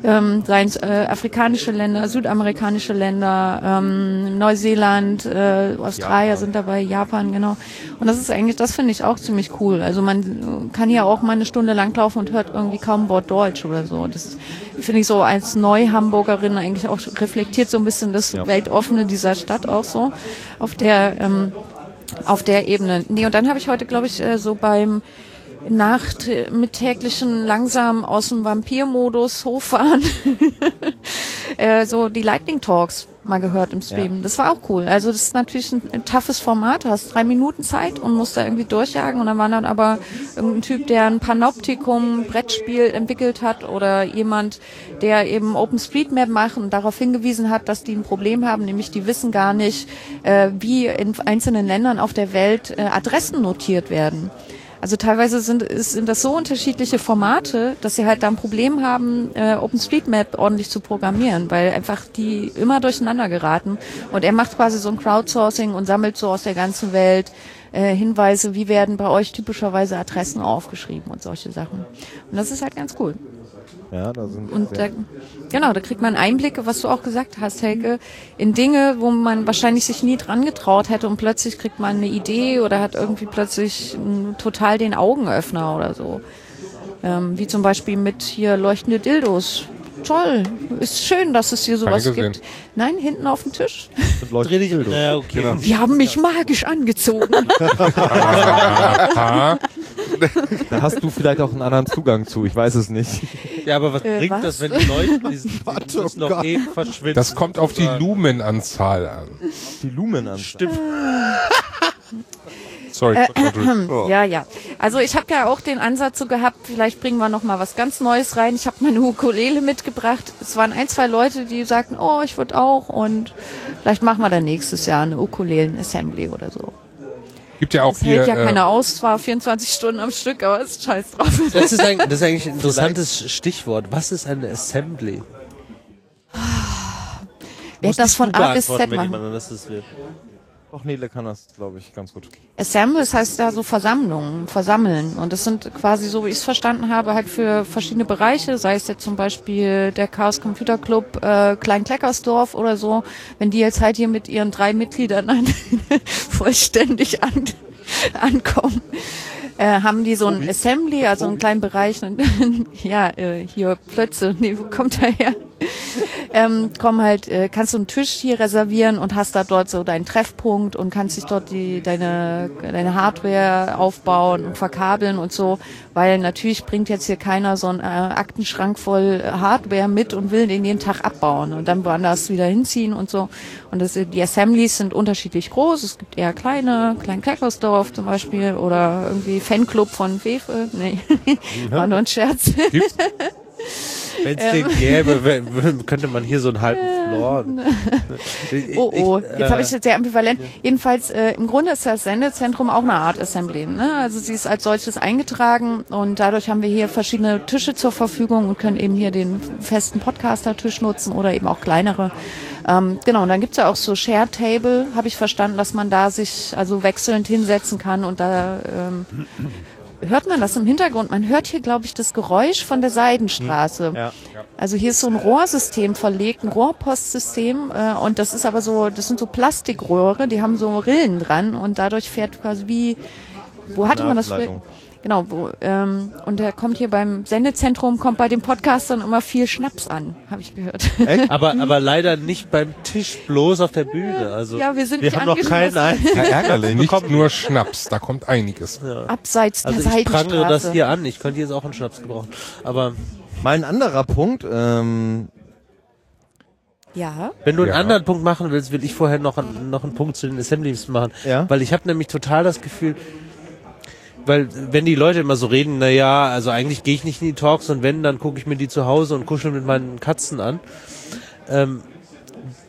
ähm, seien es äh, afrikanische Länder, südamerikanische Länder, ähm, Neuseeland, äh, Australier sind dabei, Japan, genau. Und das ist eigentlich, das finde ich auch ziemlich cool. Also man kann hier auch mal eine Stunde langlaufen und hört irgendwie kaum Wort Deutsch oder so. Das finde ich so als Neu-Hamburgerin eigentlich auch reflektiert so ein bisschen das Weltoffene dieser Stadt auch so, auf der ähm, auf der Ebene. Nee, und dann habe ich heute, glaube ich, äh, so beim Nacht mit täglichen langsam aus dem Vampirmodus hochfahren, äh, so die Lightning Talks mal gehört im Stream. Das war auch cool. Also das ist natürlich ein, ein toughes Format. Du hast drei Minuten Zeit und musst da irgendwie durchjagen. Und dann war dann aber irgendein Typ, der ein Panoptikum Brettspiel entwickelt hat oder jemand, der eben OpenStreetMap macht und darauf hingewiesen hat, dass die ein Problem haben, nämlich die wissen gar nicht, äh, wie in einzelnen Ländern auf der Welt äh, Adressen notiert werden. Also teilweise sind, sind das so unterschiedliche Formate, dass sie halt da ein Problem haben, äh, OpenStreetMap ordentlich zu programmieren, weil einfach die immer durcheinander geraten. Und er macht quasi so ein Crowdsourcing und sammelt so aus der ganzen Welt äh, Hinweise, wie werden bei euch typischerweise Adressen aufgeschrieben und solche Sachen. Und das ist halt ganz cool. Ja, da sind Und da, genau, da kriegt man Einblicke, was du auch gesagt hast, Helge, in Dinge, wo man wahrscheinlich sich nie dran getraut hätte und plötzlich kriegt man eine Idee oder hat irgendwie plötzlich total den Augenöffner oder so. Ähm, wie zum Beispiel mit hier leuchtende Dildos. Toll. Ist schön, dass es hier sowas gibt. Nein, hinten auf dem Tisch. Dreh dich. Ja, okay. Genau. Die haben mich magisch angezogen. Da hast du vielleicht auch einen anderen Zugang zu, ich weiß es nicht. Ja, aber was Äh, bringt was? das, wenn die Leute diesen, Warte, diesen oh noch Gott. eh verschwinden? Das kommt auf die. Lumenanzahl an. Die Lumen an. Stimmt. Sorry. Oh. Ja, ja. Also ich habe ja auch den Ansatz so gehabt, vielleicht bringen wir noch mal was ganz Neues rein. Ich habe meine Ukulele mitgebracht. Es waren ein, zwei Leute, die sagten, oh, ich würde auch und vielleicht machen wir dann nächstes Jahr eine Ukulelen-Assembly oder so. Gibt ja auch Es hier. hält ja äh, keiner aus, zwar 24 Stunden am Stück, aber ist scheiß drauf. Das ist, eigentlich, das ist eigentlich ein interessantes Stichwort. Was ist eine Assembly? Wer Muss das von A bis Z wenn machen. Doch, Nele kann das, glaube ich, ganz gut. Assembles heißt da so Versammlungen, versammeln. Und das sind quasi, so wie ich es verstanden habe, halt für verschiedene Bereiche, sei es jetzt zum Beispiel der Chaos Computer Club äh, Klein-Kleckersdorf oder so, wenn die jetzt halt hier mit ihren drei Mitgliedern an, vollständig an, ankommen. Äh, haben die so ein Assembly, also einen kleinen Bereich, und, ja, äh, hier Plötze, nee, wo kommt er her? Ähm, komm halt, äh, kannst du einen Tisch hier reservieren und hast da dort so deinen Treffpunkt und kannst dich dort die deine deine Hardware aufbauen und verkabeln und so, weil natürlich bringt jetzt hier keiner so einen äh, Aktenschrank voll Hardware mit und will den jeden Tag abbauen und dann woanders wieder hinziehen und so. Und das, die Assemblies sind unterschiedlich groß. Es gibt eher kleine, Klein Kleckersdorf zum Beispiel oder irgendwie Fanclub von Fefe. Nee, war nur ein Scherz. Wenn es den gäbe, könnte man hier so einen halben Floor. Ich- Oh, oh, ich, jetzt habe ich äh, jetzt sehr ambivalent. Jedenfalls, äh, im Grunde ist das Sendezentrum auch eine Art Assembly. Ne? Also sie ist als solches eingetragen und dadurch haben wir hier verschiedene Tische zur Verfügung und können eben hier den festen Podcaster-Tisch nutzen oder eben auch kleinere. Ähm, genau, und dann gibt's ja auch so Share Table, habe ich verstanden, dass man da sich also wechselnd hinsetzen kann und da ähm, hört man das im Hintergrund. Man hört hier, glaube ich, das Geräusch von der Seidenstraße. Ja. Also hier ist so ein Rohrsystem verlegt, ein Rohrpostsystem äh, und das ist aber so, das sind so Plastikrohre, die haben so Rillen dran und dadurch fährt quasi wie, wo hatte man das? früher? Genau, wo, ähm, und da kommt hier beim Sendezentrum, kommt bei den Podcastern immer viel Schnaps an, habe ich gehört. aber, aber leider nicht beim Tisch, bloß auf der Bühne. Also Ja, wir sind wir nicht haben noch keinen einzigen. Ja, ärgerlich. Nicht nur Schnaps, da kommt einiges. Abseits Also der ich prangere das hier an. Ich könnte jetzt auch einen Schnaps gebrauchen. Aber Mal ein anderer Punkt, ähm, Ja, wenn du einen Ja. anderen Punkt machen willst, will ich vorher noch, einen- noch einen Punkt zu den Assemblies machen. Ja. Weil ich habe nämlich total das Gefühl, weil wenn die Leute immer so reden, na ja, also eigentlich gehe ich nicht in die Talks und wenn, dann gucke ich mir die zu Hause und kuschel mit meinen Katzen an. Ähm,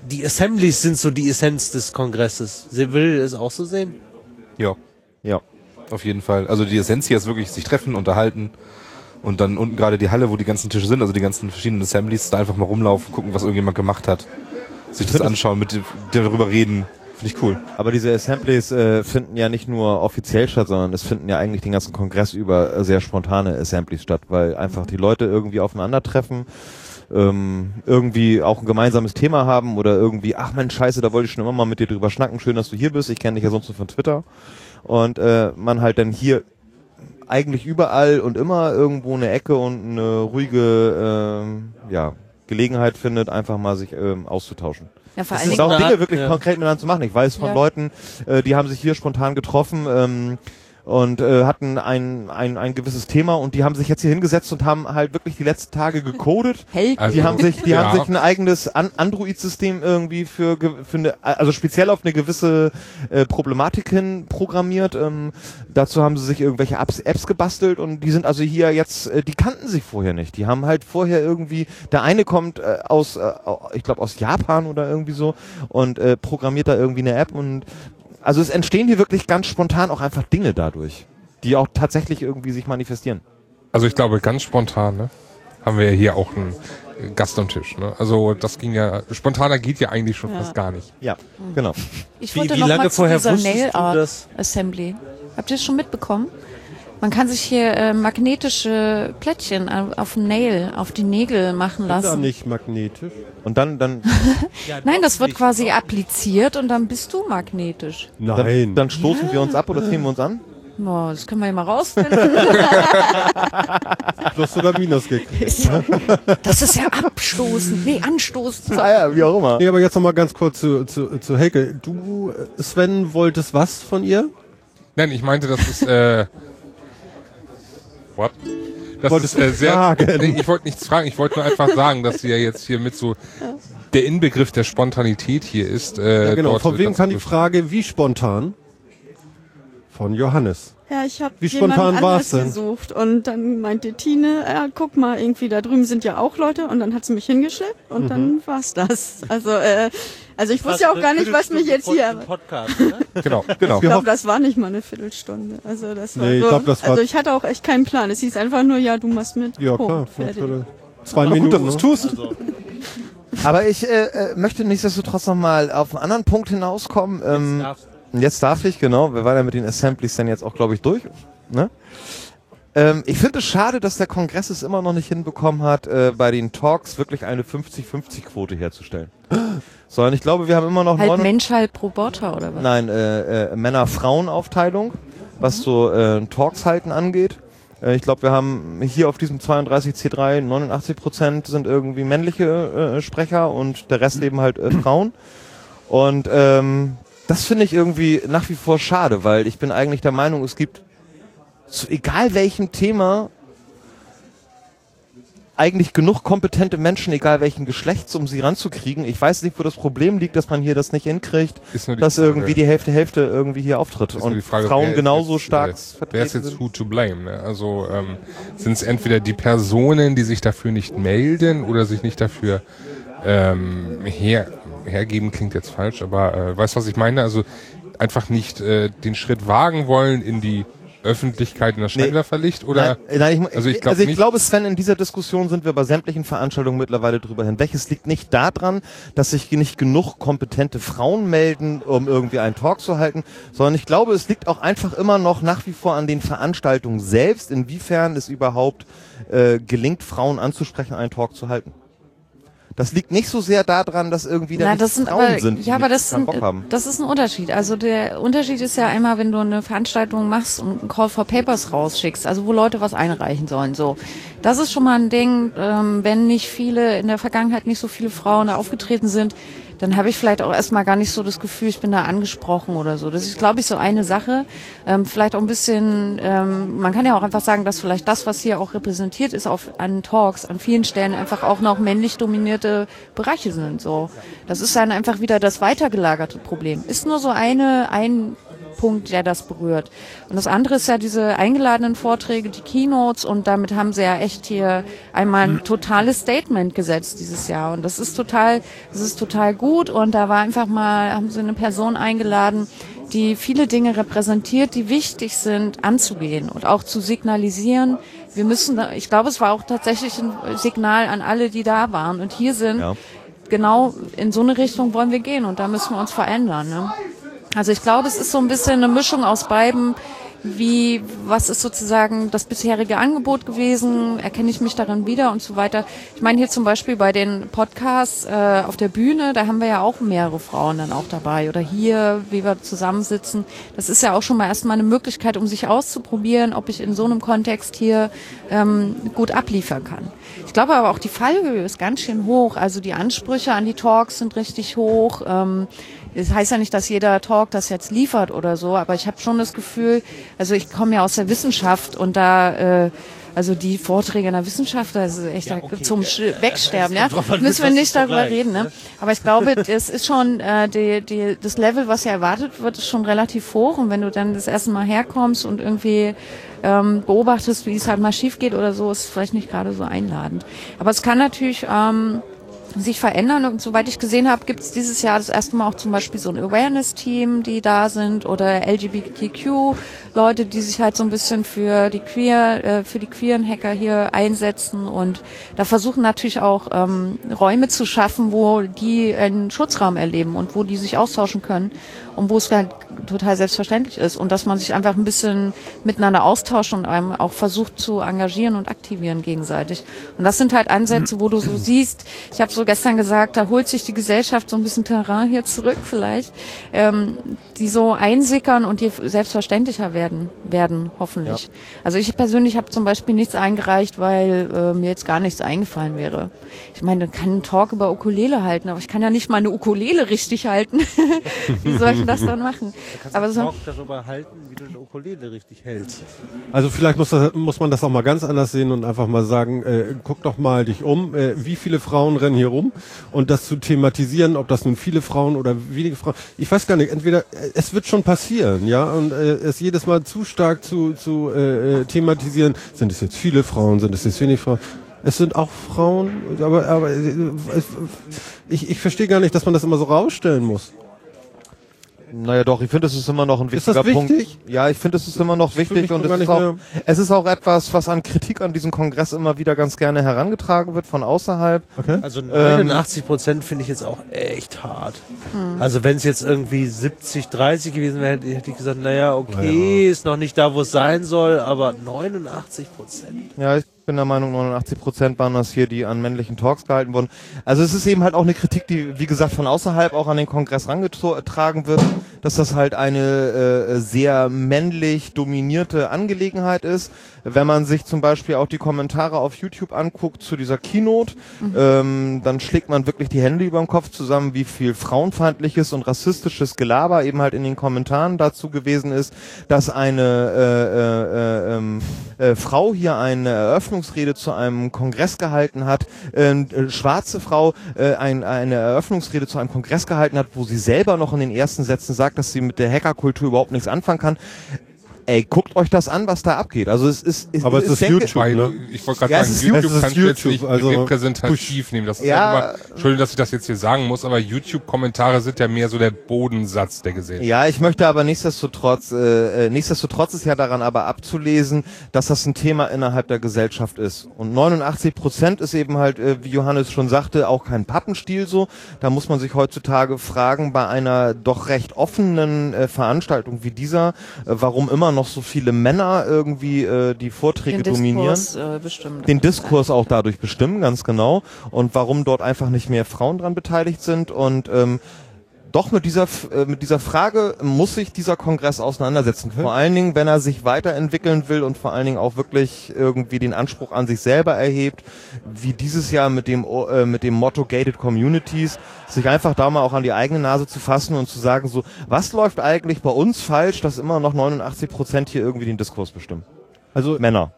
die Assemblies sind so die Essenz des Kongresses. Sie will es auch so sehen? Ja, ja. auf jeden Fall. Also die Essenz hier ist wirklich sich treffen, unterhalten und dann unten gerade die Halle, wo die ganzen Tische sind, also die ganzen verschiedenen Assemblies, da einfach mal rumlaufen, gucken, was irgendjemand gemacht hat, sich das anschauen, mit dem- darüber reden. Finde ich cool. Aber diese Assemblies äh, finden ja nicht nur offiziell statt, sondern es finden ja eigentlich den ganzen Kongress über äh, sehr spontane Assemblies statt, weil einfach die Leute irgendwie aufeinandertreffen, ähm, irgendwie auch ein gemeinsames Thema haben oder irgendwie, ach Mensch, scheiße, da wollte ich schon immer mal mit dir drüber schnacken, schön, dass du hier bist, ich kenne dich ja sonst nur von Twitter. Und äh, man halt dann hier eigentlich überall und immer irgendwo eine Ecke und eine ruhige ähm, ja, Gelegenheit findet, einfach mal sich ähm, auszutauschen. Ja vor Das allen ist Dingen Und auch Dinge wirklich ja. konkret miteinander zu machen. Ich weiß von Ja. Leuten, äh, die haben sich hier spontan getroffen ähm, und äh, hatten ein, ein, ein gewisses Thema und die haben sich jetzt hier hingesetzt und haben halt wirklich die letzten Tage gecodet. Also- Die haben sich, die Ja. haben sich ein eigenes An Android-System irgendwie für, ge- für eine, also speziell auf eine gewisse äh, Problematik hin programmiert. Ähm, dazu haben sie sich irgendwelche Apps, Apps gebastelt und die sind also hier jetzt, äh, die kannten sich vorher nicht. Die haben halt vorher irgendwie, der eine kommt äh, aus, äh, ich glaube aus Japan oder irgendwie so und äh, programmiert da irgendwie eine App und also es entstehen hier wirklich ganz spontan auch einfach Dinge dadurch, die auch tatsächlich irgendwie sich manifestieren. Also ich glaube, ganz spontan, ne? Haben wir ja hier auch einen Gast am Tisch, ne? Also das ging ja, spontaner geht ja eigentlich schon Ja. fast gar nicht. Ja, genau. Ich Wie- wollte wie noch lange mal zu vorher dieser wusstest Nail Art das? Assembly. Habt ihr das schon mitbekommen? Man kann sich hier äh, magnetische Plättchen au- auf den Nail, auf die Nägel machen Ist lassen. nicht magnetisch? Und dann, dann, Nein, das wird quasi appliziert und dann bist du magnetisch. Nein. dann, dann stoßen wir uns ab oder ziehen wir uns an? No, das können wir ja mal rausfinden. Plus oder Minus gekriegt. das ist ja abstoßend. Nee, anstoßend. Ah ja, wie auch immer. Nee, aber jetzt nochmal ganz kurz zu, zu, zu Heike. Du, äh, Sven, wolltest was von ihr? Nein, ich meinte, das ist, äh, what? Das Wolltest ist äh, sehr, fragen? nee, ich wollte nichts fragen, ich wollte nur einfach sagen, dass sie ja jetzt hier mit so, der Inbegriff der Spontanität hier ist. Äh, Ja, genau. Von wem kam die Frage, wie spontan? Von Johannes. Ja, ich habe Wie spontan war's denn? gesucht und dann meinte Tine, ja, guck mal, irgendwie da drüben sind ja auch Leute und dann hat sie mich hingeschleppt und Mhm. dann war's das. Also, äh, also ich wusste ja auch gar nicht, was mich jetzt hier. Podcast, ne? Genau. Genau. Ich glaube, das war nicht mal eine Viertelstunde. Also das war Nee, ich glaub, das war- also ich hatte auch echt keinen Plan. Es hieß einfach nur, ja, du machst mit. Ja, Punkt, klar. fertig. Zwei Gut, Minuten. dass du es tust. Aber ich äh, äh, möchte nichtsdestotrotz noch mal auf einen anderen Punkt hinauskommen. Ähm, darfst jetzt darf ich, genau. Wir waren ja mit den Assemblies dann jetzt auch, glaube ich, durch. Ne? Ähm, ich finde es schade, dass der Kongress es immer noch nicht hinbekommen hat, äh, bei den Talks wirklich eine 50-50-Quote herzustellen. Sondern ich glaube, wir haben immer noch Halt 99 Mensch, halt Roboter oder was? Nein, äh, äh, Männer-Frauen-Aufteilung, was so äh, Talks halten angeht. Äh, ich glaube, wir haben hier auf diesem 32C3 89 Prozent sind irgendwie männliche äh, Sprecher und der Rest eben halt äh, Frauen. Und ähm, das finde ich irgendwie nach wie vor schade, weil ich bin eigentlich der Meinung, es gibt zu egal welchem Thema eigentlich genug kompetente Menschen, egal welchen Geschlechts, um sie ranzukriegen. Ich weiß nicht, wo das Problem liegt, dass man hier das nicht hinkriegt, dass Frage. irgendwie die Hälfte Hälfte irgendwie hier auftritt Ist und Frage, Frauen wer genauso jetzt, stark äh, Wer vertreten ist jetzt sind. who to blame? Ne? Also ähm, sind es entweder die Personen, die sich dafür nicht melden oder sich nicht dafür ähm, her, hergeben, klingt jetzt falsch, aber äh, weißt du, was ich meine? Also einfach nicht äh, den Schritt wagen wollen in die Öffentlichkeit in das Nee. Scheinwerferlicht oder Nein, nein, ich, also ich glaub also ich nicht- glaube, Sven, in dieser Diskussion sind wir bei sämtlichen Veranstaltungen mittlerweile drüber hinweg. Es liegt nicht daran, dass sich nicht genug kompetente Frauen melden, um irgendwie einen Talk zu halten, sondern ich glaube, es liegt auch einfach immer noch nach wie vor an den Veranstaltungen selbst, inwiefern es überhaupt äh, gelingt, Frauen anzusprechen, einen Talk zu halten. Das liegt nicht so sehr daran, dass irgendwie da Na, das sind Frauen aber, sind, ja, aber das, sind, haben. das ist ein Unterschied. Also der Unterschied ist ja einmal, wenn du eine Veranstaltung machst und einen Call for Papers rausschickst, also wo Leute was einreichen sollen, so. Das ist schon mal ein Ding, ähm, wenn nicht viele, in der Vergangenheit nicht so viele Frauen da aufgetreten sind, dann habe ich vielleicht auch erstmal gar nicht so das Gefühl, ich bin da angesprochen oder so. Das ist, glaube ich, so eine Sache. Ähm, vielleicht auch ein bisschen, ähm, man kann ja auch einfach sagen, dass vielleicht das, was hier auch repräsentiert ist auf, an Talks, an vielen Stellen einfach auch noch männlich dominierte Bereiche sind. So, Das ist dann einfach wieder das weitergelagerte Problem. Ist nur so eine, ein Punkt, der das berührt. Und das andere ist ja diese eingeladenen Vorträge, die Keynotes und damit haben sie ja echt hier einmal ein totales Statement gesetzt dieses Jahr und das ist total, das ist total gut und da war einfach mal, haben sie eine Person eingeladen, die viele Dinge repräsentiert, die wichtig sind, anzugehen und auch zu signalisieren. Wir müssen, ich glaube, es war auch tatsächlich ein Signal an alle, die da waren und hier sind. Ja. Genau in so eine Richtung wollen wir gehen und da müssen wir uns verändern. Ne? Also ich glaube, es ist so ein bisschen eine Mischung aus beiden. Wie, was ist sozusagen das bisherige Angebot gewesen? Erkenne ich mich darin wieder und so weiter? Ich meine hier zum Beispiel bei den Podcasts äh, auf der Bühne, da haben wir ja auch mehrere Frauen dann auch dabei. Oder hier, wie wir zusammensitzen. Das ist ja auch schon mal erstmal eine Möglichkeit, um sich auszuprobieren, ob ich in so einem Kontext hier ähm, gut abliefern kann. Ich glaube aber auch die Fallhöhe ist ganz schön hoch. Also die Ansprüche an die Talks sind richtig hoch. Ähm, das heißt ja nicht, dass jeder Talk das jetzt liefert oder so, aber ich habe schon das Gefühl, also ich komme ja aus der Wissenschaft und da, äh, also die Vorträge in der Wissenschaft, das ist echt zum Sch- Wegsterben, ja. Müssen wir nicht darüber reden, ne? Aber ich glaube, das ist schon äh, die, die, das Level, was hier erwartet wird, ist schon relativ hoch. Und wenn du dann das erste Mal herkommst und irgendwie ähm, beobachtest, wie es halt mal schief geht oder so, ist es vielleicht nicht gerade so einladend. Aber es kann natürlich ähm, sich verändern. Und soweit ich gesehen habe, gibt es dieses Jahr das erste Mal auch zum Beispiel so ein Awareness-Team, die da sind oder LGBTQ-Leute, die sich halt so ein bisschen für die queer, äh, für die queeren Hacker hier einsetzen. Und da versuchen natürlich auch ähm, Räume zu schaffen, wo die einen Schutzraum erleben und wo die sich austauschen können und wo es halt total selbstverständlich ist und dass man sich einfach ein bisschen miteinander austauscht und einem auch versucht zu engagieren und aktivieren gegenseitig. Und das sind halt Ansätze, wo du so siehst, ich habe so gestern gesagt, da holt sich die Gesellschaft so ein bisschen Terrain hier zurück vielleicht, ähm, die so einsickern und die selbstverständlicher werden, werden hoffentlich. Also ich persönlich habe zum Beispiel nichts eingereicht, weil äh, mir jetzt gar nichts eingefallen wäre. Ich meine, kann einen Talk über Ukulele halten, aber ich kann ja nicht mal eine Ukulele richtig halten. Wie soll ich das dann machen? Aber so, darüber halten, wie du eine Ukulele richtig hältst. Also vielleicht muss, das, muss man das auch mal ganz anders sehen und einfach mal sagen, äh, guck doch mal dich um, äh, wie viele Frauen rennen hier rum und das zu thematisieren, ob das nun viele Frauen oder wenige Frauen, ich weiß gar nicht, entweder äh, es wird schon passieren, ja, und äh, es jedes Mal zu stark zu, zu äh, äh, thematisieren, sind es jetzt viele Frauen, sind es jetzt wenig Frauen, es sind auch Frauen, aber, aber äh, ich, ich verstehe gar nicht, dass man das immer so rausstellen muss. Naja doch, ich finde, es ist immer noch ein Ist das wichtiger Punkt. wichtig? Ja, ich finde, es ist immer noch wichtig und es ist, auch, es ist auch etwas, was an Kritik an diesem Kongress immer wieder ganz gerne herangetragen wird von außerhalb. Okay. Also Ähm, 89 Prozent finde ich jetzt auch echt hart. Also wenn es jetzt irgendwie 70, 30 gewesen wäre, hätte hätte ich gesagt, naja, okay, ist noch nicht da, wo es sein soll, aber 89 Prozent. Ja, ich bin der Meinung, 89 Prozent waren das hier, die an männlichen Talks gehalten wurden. Also es ist eben halt auch eine Kritik, die, wie gesagt, von außerhalb auch an den Kongress rangetragen wird, dass das halt eine äh, sehr männlich dominierte Angelegenheit ist. Wenn man sich zum Beispiel auch die Kommentare auf YouTube anguckt zu dieser Keynote, ähm, dann schlägt man wirklich die Hände über dem Kopf zusammen, wie viel frauenfeindliches und rassistisches Gelaber eben halt in den Kommentaren dazu gewesen ist, dass eine äh, äh, äh, ähm, äh, Frau hier eine Eröffnungsrede zu einem Kongress gehalten hat, äh, äh, schwarze Frau äh, ein, eine Eröffnungsrede zu einem Kongress gehalten hat, wo sie selber noch in den ersten Sätzen sagt, dass sie mit der Hackerkultur überhaupt nichts anfangen kann. Ey, guckt euch das an, was da abgeht. Also es ist, es, Aber es ist denke- YouTube. Ne? ich wollte gerade Ja, es sagen, ist YouTube, YouTube. kannst du jetzt YouTube, nicht also repräsentativ nehmen. Das ist Ja. ja immer, Entschuldigung, dass ich das jetzt hier sagen muss, aber YouTube-Kommentare sind ja mehr so der Bodensatz der Gesellschaft. Ja, ich möchte aber nichtsdestotrotz, äh, äh, nichtsdestotrotz ist ja daran aber abzulesen, dass das ein Thema innerhalb der Gesellschaft ist. Und 89 Prozent ist eben halt, äh, wie Johannes schon sagte, auch kein Pappenstiel so. Da muss man sich heutzutage fragen, bei einer doch recht offenen äh, Veranstaltung wie dieser, äh, warum immer noch so viele Männer irgendwie äh, die Vorträge den dominieren Diskurs äh, bestimmt. den Diskurs auch dadurch bestimmen, ganz genau. Und warum dort einfach nicht mehr Frauen dran beteiligt sind. Und ähm, doch mit dieser, äh, mit dieser Frage muss sich dieser Kongress auseinandersetzen. Vor allen Dingen, wenn er sich weiterentwickeln will und vor allen Dingen auch wirklich irgendwie den Anspruch an sich selber erhebt, wie dieses Jahr mit dem, äh, mit dem Motto Gated Communities, sich einfach da mal auch an die eigene Nase zu fassen und zu sagen so, was läuft eigentlich bei uns falsch, dass immer noch 89 Prozent hier irgendwie den Diskurs bestimmen? Also Männer.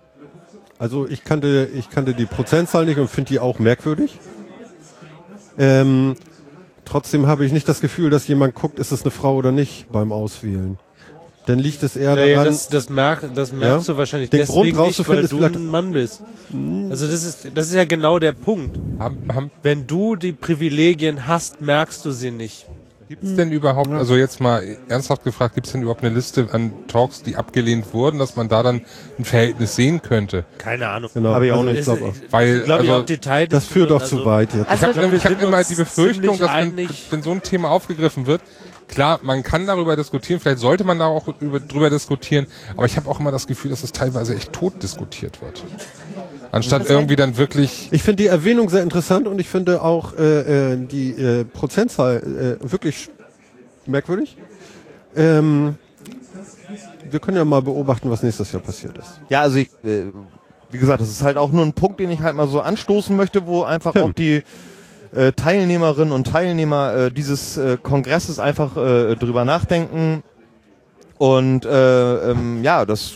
Also ich kannte, ich kannte die Prozentzahl nicht und finde die auch merkwürdig. Ähm, trotzdem habe ich nicht das Gefühl, dass jemand guckt, ist es eine Frau oder nicht beim Auswählen. Dann liegt es eher Naja, daran, das, das, merk, das merkst Ja. du wahrscheinlich Den deswegen Grund nicht, rauszufinden weil du ein Mann bist. Also das ist, das ist ja genau der Punkt. Wenn du die Privilegien hast, merkst du sie nicht. Gibt es denn überhaupt, also jetzt mal ernsthaft gefragt, gibt es denn überhaupt eine Liste an Talks, die abgelehnt wurden, dass man da dann ein Verhältnis sehen könnte? Keine Ahnung. genau, Hab ich auch also nicht. ich glaub auch. Weil, Ich glaube, also, auch Detail das führt doch zu weit jetzt. Also, ich habe wir ich hab immer die Befürchtung, dass wenn, wenn so ein Thema aufgegriffen wird, klar, man kann darüber diskutieren, vielleicht sollte man da auch über, drüber diskutieren, aber ich habe auch immer das Gefühl, dass es teilweise echt tot diskutiert wird. Anstatt irgendwie dann wirklich, Ich finde die Erwähnung sehr interessant und ich finde auch äh, äh, die äh, Prozentzahl äh, wirklich merkwürdig. Ähm, wir können ja mal beobachten, was nächstes Jahr passiert ist. Ja, also ich, äh, wie gesagt, das ist halt auch nur ein Punkt, den ich halt mal so anstoßen möchte, wo einfach Tim. auch die äh, Teilnehmerinnen und Teilnehmer äh, dieses äh, Kongresses einfach äh, drüber nachdenken und äh, ähm, ja, das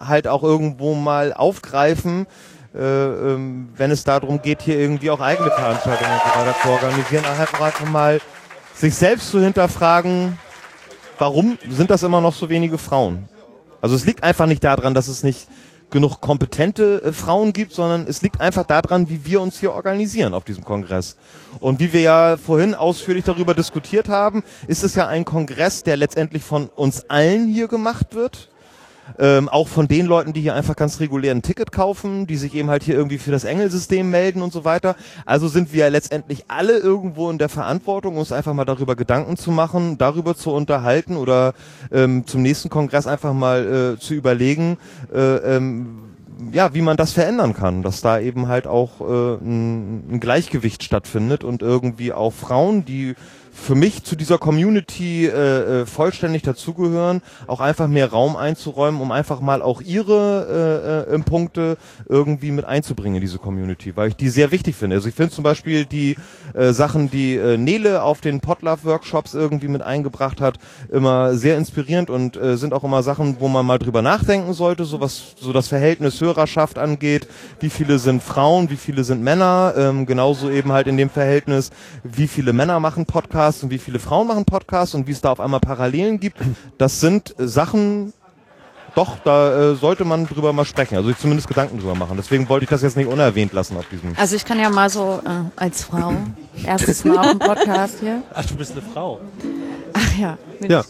halt auch irgendwo mal aufgreifen, wenn es darum geht, hier irgendwie auch eigene Veranstaltungen zu organisieren, einfach einfach mal sich selbst zu hinterfragen, warum sind das immer noch so wenige Frauen? Also es liegt einfach nicht daran, dass es nicht genug kompetente äh, Frauen gibt, sondern es liegt einfach daran, wie wir uns hier organisieren auf diesem Kongress. Und wie wir ja vorhin ausführlich darüber diskutiert haben, ist es ja ein Kongress, der letztendlich von uns allen hier gemacht wird. Ähm, auch von den Leuten, die hier einfach ganz regulär ein Ticket kaufen, die sich eben halt hier irgendwie für das Engelsystem melden und so weiter. Also sind wir letztendlich alle irgendwo in der Verantwortung, uns einfach mal darüber Gedanken zu machen, darüber zu unterhalten oder ähm, zum nächsten Kongress einfach mal äh, zu überlegen, äh, ähm, ja, wie man das verändern kann, dass da eben halt auch äh, ein, ein Gleichgewicht stattfindet und irgendwie auch Frauen, die für mich zu dieser Community äh, äh, vollständig dazugehören, auch einfach mehr Raum einzuräumen, um einfach mal auch ihre äh, äh, Punkte irgendwie mit einzubringen in diese Community, weil ich die sehr wichtig finde. Also ich finde zum Beispiel die äh, Sachen, die äh, Nele auf den Potlove-Workshops irgendwie mit eingebracht hat, immer sehr inspirierend und äh, sind auch immer Sachen, wo man mal drüber nachdenken sollte, so was so das Verhältnis Hörerschaft angeht, wie viele sind Frauen, wie viele sind Männer, ähm, genauso eben halt in dem Verhältnis, wie viele Männer machen Podcasts und wie viele Frauen machen Podcasts und wie es da auf einmal Parallelen gibt. Das sind äh, Sachen, doch, da äh, sollte man drüber mal sprechen, also sich zumindest Gedanken drüber machen. Deswegen wollte ich das jetzt nicht unerwähnt lassen auf diesem. Also ich kann ja mal so äh, als Frau, erstes Mal auf dem Podcast hier. Ach, du bist eine Frau. Ach ja. Ja.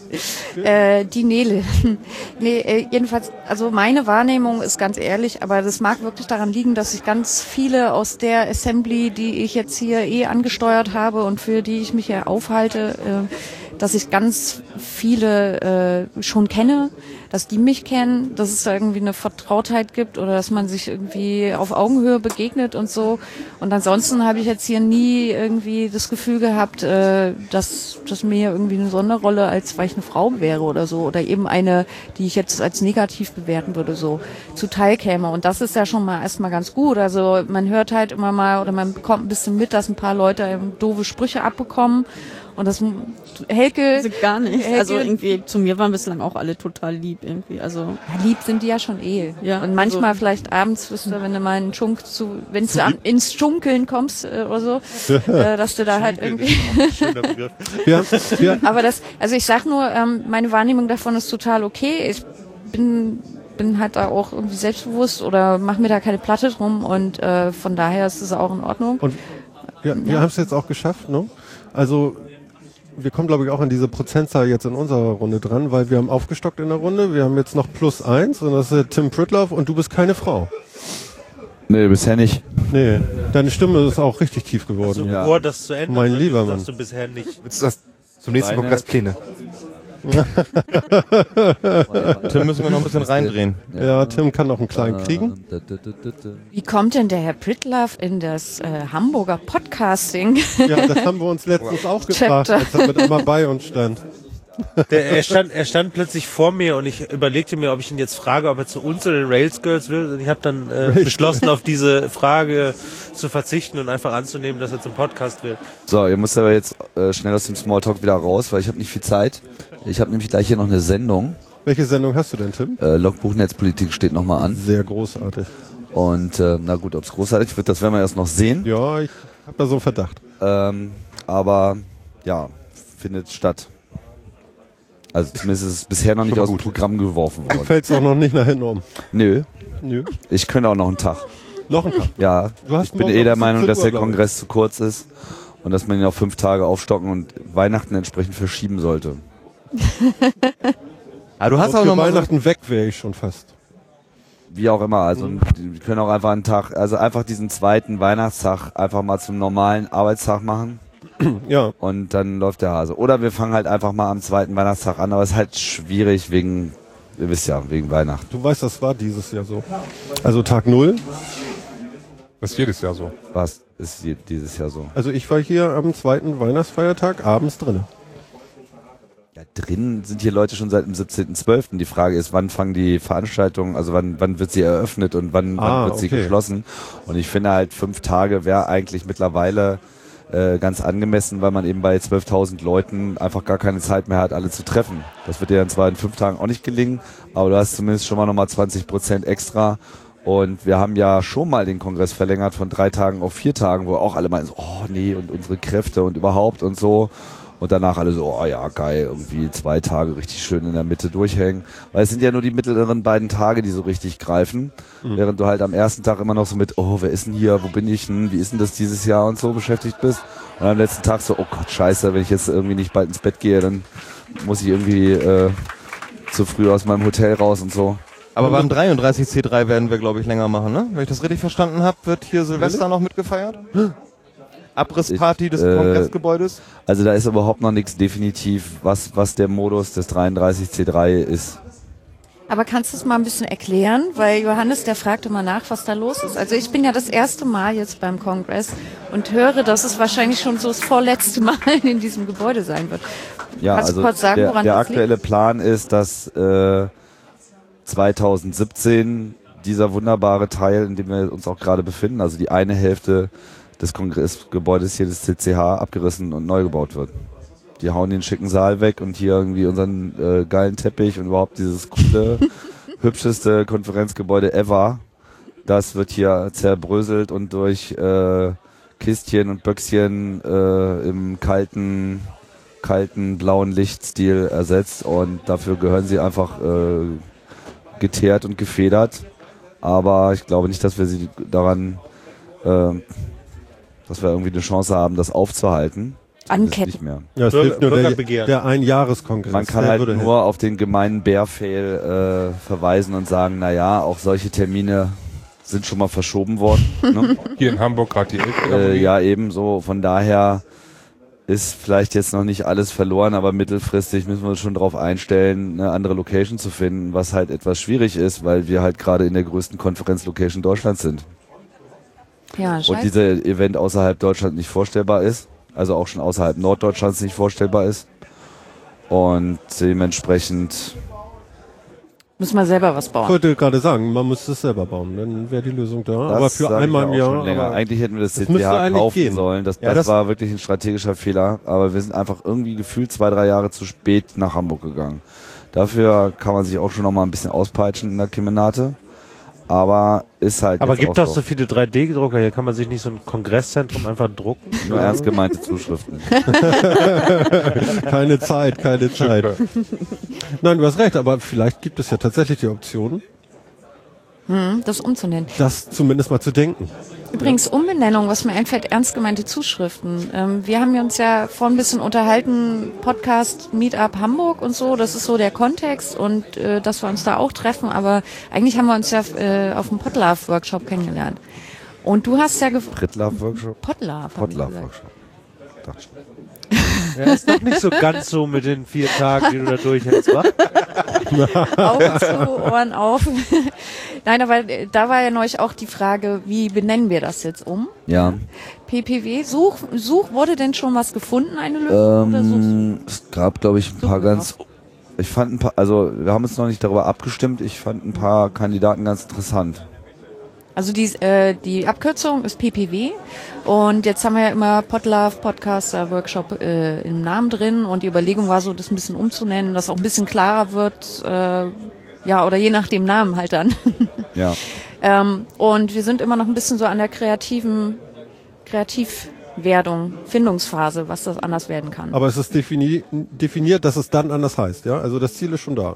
Äh, die Nele. nee, äh, jedenfalls, also meine Wahrnehmung ist ganz ehrlich, aber das mag wirklich daran liegen, dass ich ganz viele aus der Assembly, die ich jetzt hier eh angesteuert habe und für die ich mich hier aufhalte, äh, dass ich ganz viele äh, schon kenne, dass die mich kennen, dass es da irgendwie eine Vertrautheit gibt oder dass man sich irgendwie auf Augenhöhe begegnet und so. Und ansonsten habe ich jetzt hier nie irgendwie das Gefühl gehabt, äh, dass, dass mir irgendwie eine Sonderrolle als weil ich eine Frau wäre oder so oder eben eine, die ich jetzt als negativ bewerten würde, so zuteil käme. Und das ist ja schon mal erstmal ganz gut. Also man hört halt immer mal oder man bekommt ein bisschen mit, dass ein paar Leute eben doofe Sprüche abbekommen. Und das Helke, Also gar nicht. Helke- Also irgendwie zu mir waren bislang auch alle total lieb irgendwie. Also Ja, lieb sind die ja schon eh. Ja, und manchmal also- vielleicht abends, wisst ihr, wenn du mal einen Schunk zu, wenn du ins Schunkeln kommst äh, oder so, äh, dass du da halt irgendwie. Wir, wir, Aber das, also ich sag nur, ähm, meine Wahrnehmung davon ist total okay. Ich bin bin halt da auch irgendwie selbstbewusst oder mache mir da keine Platte drum und äh, von daher ist es auch in Ordnung. Und wir, wir haben es jetzt auch geschafft, ne? Also wir kommen, glaube ich, auch an diese Prozentzahl jetzt in unserer Runde dran, weil wir haben aufgestockt in der Runde. Wir haben jetzt noch plus eins und das ist Tim Pritloff und du bist keine Frau. Nee, bisher nicht. Nee, deine Stimme ist auch richtig tief geworden. So Ja. vor, das zu ändern. Mein lieber das Mann. hast du bisher nicht. Willst du das zum nächsten Kongress Pläne? Tim müssen wir noch ein bisschen reindrehen. Ja, Tim kann noch einen kleinen kriegen. Wie kommt denn der Herr Pritlove in das äh, Hamburger Podcasting? Ja, das haben wir uns letztens auch gefragt, als er mit einmal bei uns stand. Der, er, stand, er stand plötzlich vor mir und ich überlegte mir, ob ich ihn jetzt frage, ob er zu uns oder den Rails Girls will. Und ich habe dann äh, beschlossen, auf diese Frage zu verzichten und einfach anzunehmen, dass er zum Podcast will. So, ihr müsst aber jetzt äh, schnell aus dem Smalltalk wieder raus, weil ich habe nicht viel Zeit. Ich habe nämlich gleich hier noch eine Sendung. Welche Sendung hast du denn, Tim? Äh, Logbuch Netzpolitik steht nochmal an. Sehr großartig. Und äh, na gut, ob es großartig wird, das werden wir erst noch sehen. Ja, ich habe da so einen Verdacht. Ähm, aber ja, findet statt. Also zumindest ist es bisher noch nicht aus dem Programm geworfen Du worden. fällst auch noch nicht nach hinten um. Nö, Nö. ich könnte auch noch einen Tag. Noch ein Tag. Ja, ich bin eh der Meinung, 17 dass der. Kongress zu kurz ist und dass man ihn auf fünf Tage aufstocken und Weihnachten entsprechend verschieben sollte. Ah, du hast auch noch mal so, Weihnachten weg wäre ich schon fast. Wie auch immer, also wir können auch einfach einen Tag, also einfach diesen zweiten Weihnachtstag einfach mal zum normalen Arbeitstag machen Ja, und dann läuft der Hase. Oder wir fangen halt einfach mal am zweiten Weihnachtstag an, aber es ist halt schwierig wegen, ihr wisst ja, wegen Weihnachten. du weißt, das war dieses Jahr so. Also Tag null. Das ist jedes Jahr so. Was ist dieses Jahr so? Also ich war hier am zweiten Weihnachtsfeiertag abends drin. Ja, drin sind hier Leute schon seit dem 17.12. Die Frage ist, wann fangen die Veranstaltungen, also wann, wann wird sie eröffnet und wann, Ah, wann wird sie okay. geschlossen? Und ich finde halt, fünf Tage wäre eigentlich mittlerweile äh, ganz angemessen, weil man eben bei 12.000 Leuten einfach gar keine Zeit mehr hat, alle zu treffen. Das wird dir dann zwar in fünf Tagen auch nicht gelingen, aber du hast zumindest schon mal nochmal 20 Prozent extra. Und wir haben ja schon mal den Kongress verlängert von drei Tagen auf vier Tagen, wo auch alle meinen, so, oh nee, und unsere Kräfte und überhaupt und so. Und danach alle so, oh ja, geil, irgendwie zwei Tage richtig schön in der Mitte durchhängen. Weil es sind ja nur die mittleren beiden Tage, die so richtig greifen. Während du halt am ersten Tag immer noch so mit, oh, wer ist denn hier, wo bin ich denn, wie ist denn das dieses Jahr und so beschäftigt bist. Und am letzten Tag so, oh Gott, scheiße, wenn ich jetzt irgendwie nicht bald ins Bett gehe, dann muss ich irgendwie äh, zu früh aus meinem Hotel raus und so. aber beim 33C3 werden wir, glaube ich, länger machen, ne? Wenn ich das richtig verstanden habe, wird hier Silvester noch mitgefeiert? Abrissparty des äh, Kongressgebäudes? Also da ist überhaupt noch nichts definitiv, was, was der Modus des 33C3 ist. Aber kannst du es mal ein bisschen erklären? Weil Johannes, der fragt immer nach, was da los ist. Also ich bin ja das erste Mal jetzt beim Kongress und höre, dass es wahrscheinlich schon so das vorletzte Mal in diesem Gebäude sein wird. Ja, Kannst du also kurz sagen, der, woran der das aktuelle Plan ist, dass äh, 2017 dieser wunderbare Teil, in dem wir uns auch gerade befinden, also die eine Hälfte des Kongressgebäudes hier des CCH abgerissen und neu gebaut wird. Die hauen den schicken Saal weg und hier irgendwie unseren äh, geilen Teppich und überhaupt dieses coole, hübscheste Konferenzgebäude ever. Das wird hier zerbröselt und durch äh, Kistchen und Böckschen äh, im kalten, kalten blauen Lichtstil ersetzt und dafür gehören sie einfach äh, geteert und gefedert. Aber ich glaube nicht, dass wir sie daran, äh, dass wir irgendwie eine Chance haben, das aufzuhalten. Anketten. Nicht mehr. Ja, es Bürger- hilft nur der, der Einjahreskongress. Man kann halt nur auf den gemeinen Bärfail äh, verweisen und sagen, na ja, auch solche Termine sind schon mal verschoben worden. ne? Hier in Hamburg gerade die äh, Elbphilharmonie. ja, ebenso. Von daher ist vielleicht jetzt noch nicht alles verloren, aber mittelfristig müssen wir uns schon darauf einstellen, eine andere Location zu finden, was halt etwas schwierig ist, weil wir halt gerade in der größten Konferenzlocation Deutschlands sind. Ja, Und scheiße. dieser Event außerhalb Deutschland nicht vorstellbar ist, also auch schon außerhalb Norddeutschlands nicht vorstellbar ist. Und dementsprechend Müssen wir selber was Ich bauen. wollte gerade sagen, man müsste es selber bauen, dann wäre die Lösung da. Das aber für ich einmal ja im Jahr. Eigentlich hätten wir das, Das CCH kaufen gehen. sollen. Das, Ja, das, das- war wirklich ein strategischer Fehler. Aber wir sind einfach irgendwie gefühlt zwei, drei Jahre zu spät nach Hamburg gegangen. Dafür kann man sich auch schon noch mal ein bisschen auspeitschen in der Kemenate. Aber ist halt Aber gibt auch doch so viele 3D-Drucker, hier kann man sich nicht so ein Kongresszentrum einfach drucken. Nur ernst gemeinte Zuschriften. keine Zeit, keine Zeit. Nein, du hast recht, aber vielleicht gibt es ja tatsächlich die Option, Hm, das umzunennen. das zumindest mal zu denken. Übrigens Umbenennung, was mir einfällt, ernst gemeinte Zuschriften. Ähm, wir haben uns ja vorhin ein bisschen unterhalten, Podcast Meetup Hamburg und so, das ist so der Kontext und äh, dass wir uns da auch treffen, aber eigentlich haben wir uns ja äh, auf dem Podlove-Workshop kennengelernt. Und du hast ja? Podlove. gesagt. Podlove-Workshop. Dachte schon. Ja, ist doch nicht so ganz so mit den vier Tagen, die du da durchhältst, wa? Augen zu, Ohren auf. Nein, aber äh, da war ja neulich auch die Frage, wie benennen wir das jetzt um? Ja. PPW, Such, Such, wurde denn schon was gefunden, eine Lösung? Ähm, es gab, glaube ich, ein paar Suchen ganz. Ich fand ein paar, also wir haben uns noch nicht darüber abgestimmt. Ich fand ein paar Kandidaten ganz interessant. Also die, äh, die Abkürzung ist PPW und jetzt haben wir ja immer Podlove Podcaster Workshop äh, im Namen drin und die Überlegung war so, das ein bisschen umzunennen, dass auch ein bisschen klarer wird, äh, ja oder je nach dem Namen halt dann. Ja. ähm, und wir sind immer noch ein bisschen so an der kreativen Kreativwerdung, Findungsphase, was das anders werden kann. Aber es ist defini definiert, dass es dann anders heißt, ja? Also das Ziel ist schon da.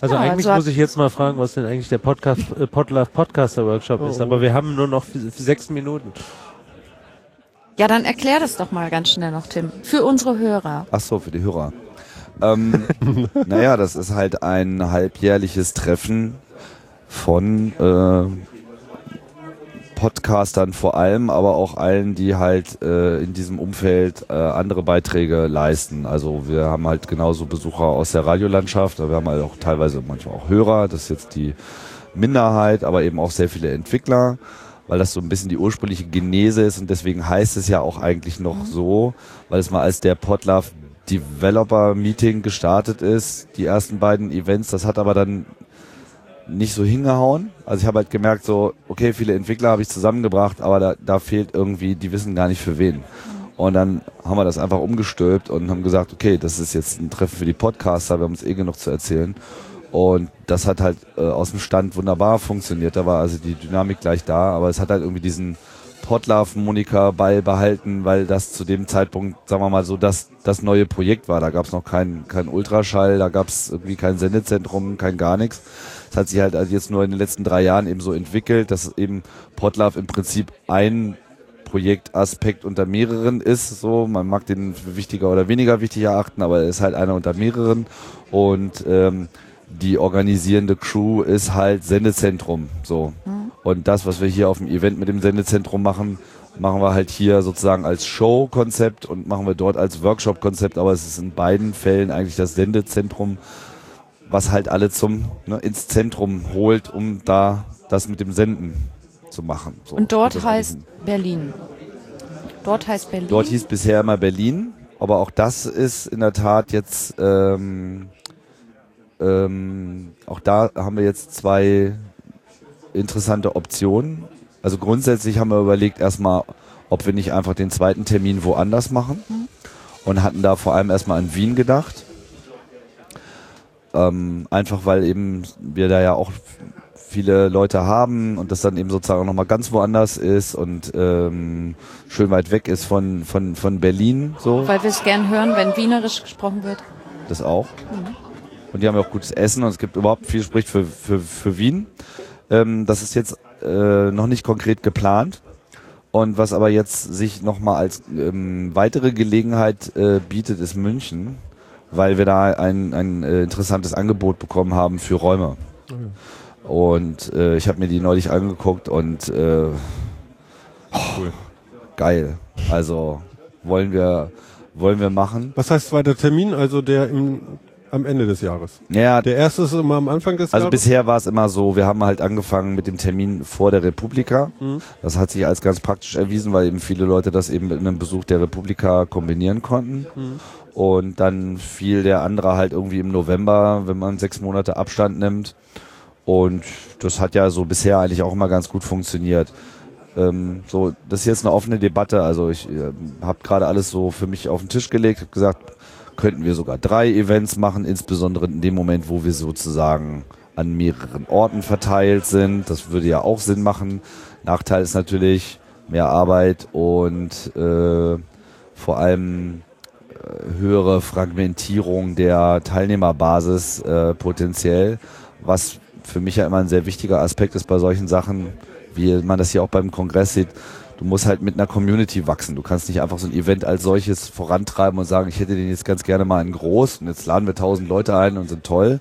Also Ja, eigentlich also muss ich jetzt mal fragen, was denn eigentlich der Podcast, äh, Podlove Podcaster Workshop ist. Aber wir haben nur noch sechs Minuten. Ja, dann erklär das doch mal ganz schnell noch, Tim, für unsere Hörer. Ach so, für die Hörer. Ähm, naja, das ist halt ein halbjährliches Treffen von äh, Podcastern vor allem, aber auch allen, die halt äh, in diesem Umfeld äh, andere Beiträge leisten. Also wir haben halt genauso Besucher aus der Radiolandschaft, aber wir haben halt auch teilweise manchmal auch Hörer, das ist jetzt die Minderheit, aber eben auch sehr viele Entwickler, weil das so ein bisschen die ursprüngliche Genese ist und deswegen heißt es ja auch eigentlich noch so, weil es mal als der Podlove Developer Meeting gestartet ist, die ersten beiden Events, das hat aber dann nicht so hingehauen. Also ich habe halt gemerkt, so, okay, viele Entwickler habe ich zusammengebracht, aber da, da fehlt irgendwie, die wissen gar nicht für wen. Und dann haben wir das einfach umgestülpt und haben gesagt, okay, das ist jetzt ein Treffen für die Podcaster, wir haben uns eh genug zu erzählen. Und das hat halt äh, aus dem Stand wunderbar funktioniert. Da war also die Dynamik gleich da, aber es hat halt irgendwie diesen Podlove-Moniker beibehalten, weil das zu dem Zeitpunkt, sagen wir mal so, das, das neue Projekt war. Da gab es noch keinen kein Ultraschall, da gab es irgendwie kein Sendezentrum, kein gar nichts. Es hat sich halt also jetzt nur in den letzten drei Jahren eben so entwickelt, dass eben Podlove im Prinzip ein Projektaspekt unter mehreren ist. So, man mag den wichtiger oder weniger wichtig erachten, aber er ist halt einer unter mehreren. Und ähm, die organisierende Crew ist halt Sendezentrum. So. Und das, was wir hier auf dem Event mit dem Sendezentrum machen, machen wir halt hier sozusagen als Show-Konzept und machen wir dort als Workshop-Konzept, aber es ist in beiden Fällen eigentlich das Sendezentrum, was halt alle zum ne, ins Zentrum holt, um da das mit dem Senden zu machen. So, Und dort heißt eigentlich- Berlin. Dort heißt Berlin. Dort hieß bisher immer Berlin, aber auch das ist in der Tat jetzt, ähm, ähm, auch da haben wir jetzt zwei interessante Optionen. Also grundsätzlich haben wir überlegt erstmal, ob wir nicht einfach den zweiten Termin woanders machen und hatten da vor allem erstmal an Wien gedacht. Ähm, einfach weil eben wir da ja auch viele Leute haben und das dann eben sozusagen auch nochmal ganz woanders ist und ähm, schön weit weg ist von, von, von Berlin so. Weil wir es gern hören, wenn Wienerisch gesprochen wird. Das auch. Und die haben ja auch gutes Essen und es gibt überhaupt viel spricht für, für, für Wien. Ähm, das ist jetzt äh, noch nicht konkret geplant. Und was aber jetzt sich nochmal als ähm, weitere Gelegenheit äh, bietet, ist München, weil wir da ein, ein äh, interessantes Angebot bekommen haben für Räume. Und äh, ich habe mir die neulich angeguckt und äh, Cool. geil. Also wollen wir wollen wir machen. Was heißt zweiter Termin? Also der im, am Ende des Jahres. Ja, Der erste ist immer am Anfang des Also Jahres. bisher war es immer so, wir haben halt angefangen mit dem Termin vor der Republika. Mhm. Das hat sich als ganz praktisch erwiesen, weil eben viele Leute das eben mit einem Besuch der Republika kombinieren konnten. Mhm. Und dann fiel der andere halt irgendwie im November, wenn man sechs Monate Abstand nimmt. Und das hat ja so bisher eigentlich auch immer ganz gut funktioniert. Ähm, so, das ist jetzt eine offene Debatte. Also ich äh, habe gerade alles so für mich auf den Tisch gelegt, habe gesagt, könnten wir sogar drei Events machen, insbesondere in dem Moment, wo wir sozusagen an mehreren Orten verteilt sind. Das würde ja auch Sinn machen. Nachteil ist natürlich mehr Arbeit und äh, vor allem äh, höhere Fragmentierung der Teilnehmerbasis äh, potenziell, was für mich ja immer ein sehr wichtiger Aspekt ist bei solchen Sachen, wie man das hier auch beim Kongress sieht. Du musst halt mit einer Community wachsen. Du kannst nicht einfach so ein Event als solches vorantreiben und sagen, ich hätte den jetzt ganz gerne mal in groß und jetzt laden wir tausend Leute ein und sind toll,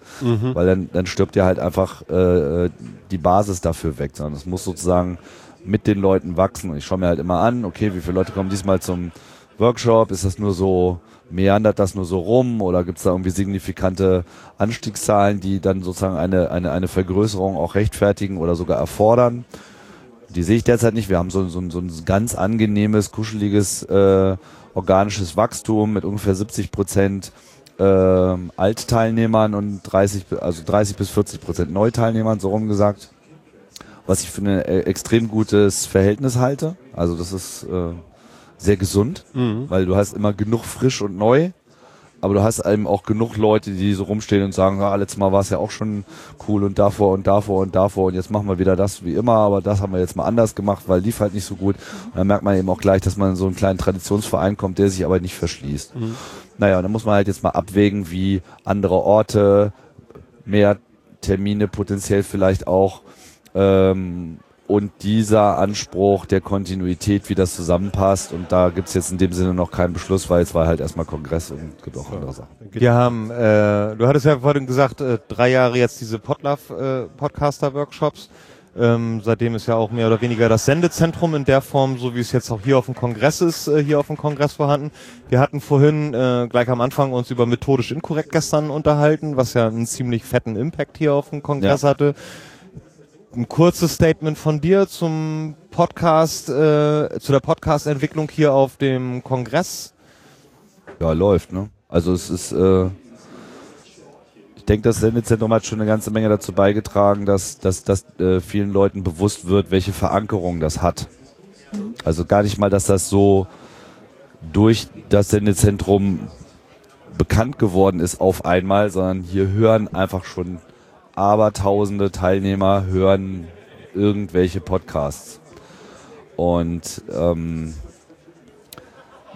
weil dann, dann stirbt dir halt einfach äh, die Basis dafür weg, sondern es muss sozusagen mit den Leuten wachsen. Und ich schaue mir halt immer an, okay, wie viele Leute kommen diesmal zum Workshop? Ist das nur so, meandert das nur so rum oder gibt es da irgendwie signifikante Anstiegszahlen, die dann sozusagen eine, eine, eine Vergrößerung auch rechtfertigen oder sogar erfordern? Die sehe ich derzeit nicht. Wir haben so, so, so ein ganz angenehmes, kuscheliges, äh, organisches Wachstum mit ungefähr 70 Prozent ähm, Altteilnehmern und 30, bi- also 30 bis 40 Prozent Neuteilnehmern, so rum gesagt. Was ich für ein äh, extrem gutes Verhältnis halte. Also das ist äh, sehr gesund, weil du hast immer genug frisch und neu. Aber du hast eben auch genug Leute, die so rumstehen und sagen, ah, letztes Mal war es ja auch schon cool und davor und davor und davor und jetzt machen wir wieder das wie immer, aber das haben wir jetzt mal anders gemacht, weil lief halt nicht so gut. Und dann merkt man eben auch gleich, dass man in so einen kleinen Traditionsverein kommt, der sich aber nicht verschließt. Naja, und dann muss man halt jetzt mal abwägen, wie andere Orte, mehr Termine potenziell vielleicht auch ähm, und dieser Anspruch der Kontinuität, wie das zusammenpasst. Und da gibt's jetzt in dem Sinne noch keinen Beschluss, weil es war halt erstmal Kongress und gibt auch andere Sachen. Wir haben, äh, du hattest ja vorhin gesagt, äh, drei Jahre jetzt diese Podlove äh. Ähm, seitdem ist ja auch mehr oder weniger das Sendezentrum in der Form, so wie es jetzt auch hier auf dem Kongress ist, äh, hier auf dem Kongress vorhanden. Wir hatten vorhin äh, gleich am Anfang uns über methodisch inkorrekt gestern unterhalten, was ja einen ziemlich fetten Impact hier auf dem Kongress Ja. hatte. Ein kurzes Statement von dir zum Podcast, äh, zu der Podcast-Entwicklung hier auf dem Kongress. Ja, läuft, ne? Also es ist, äh, ich denke, das Sendezentrum hat schon eine ganze Menge dazu beigetragen, dass, dass, dass äh, vielen Leuten bewusst wird, welche Verankerung das hat. Also gar nicht mal, dass das so durch das Sendezentrum bekannt geworden ist auf einmal, sondern hier hören einfach schon abertausende Teilnehmer hören irgendwelche Podcasts. Und ähm,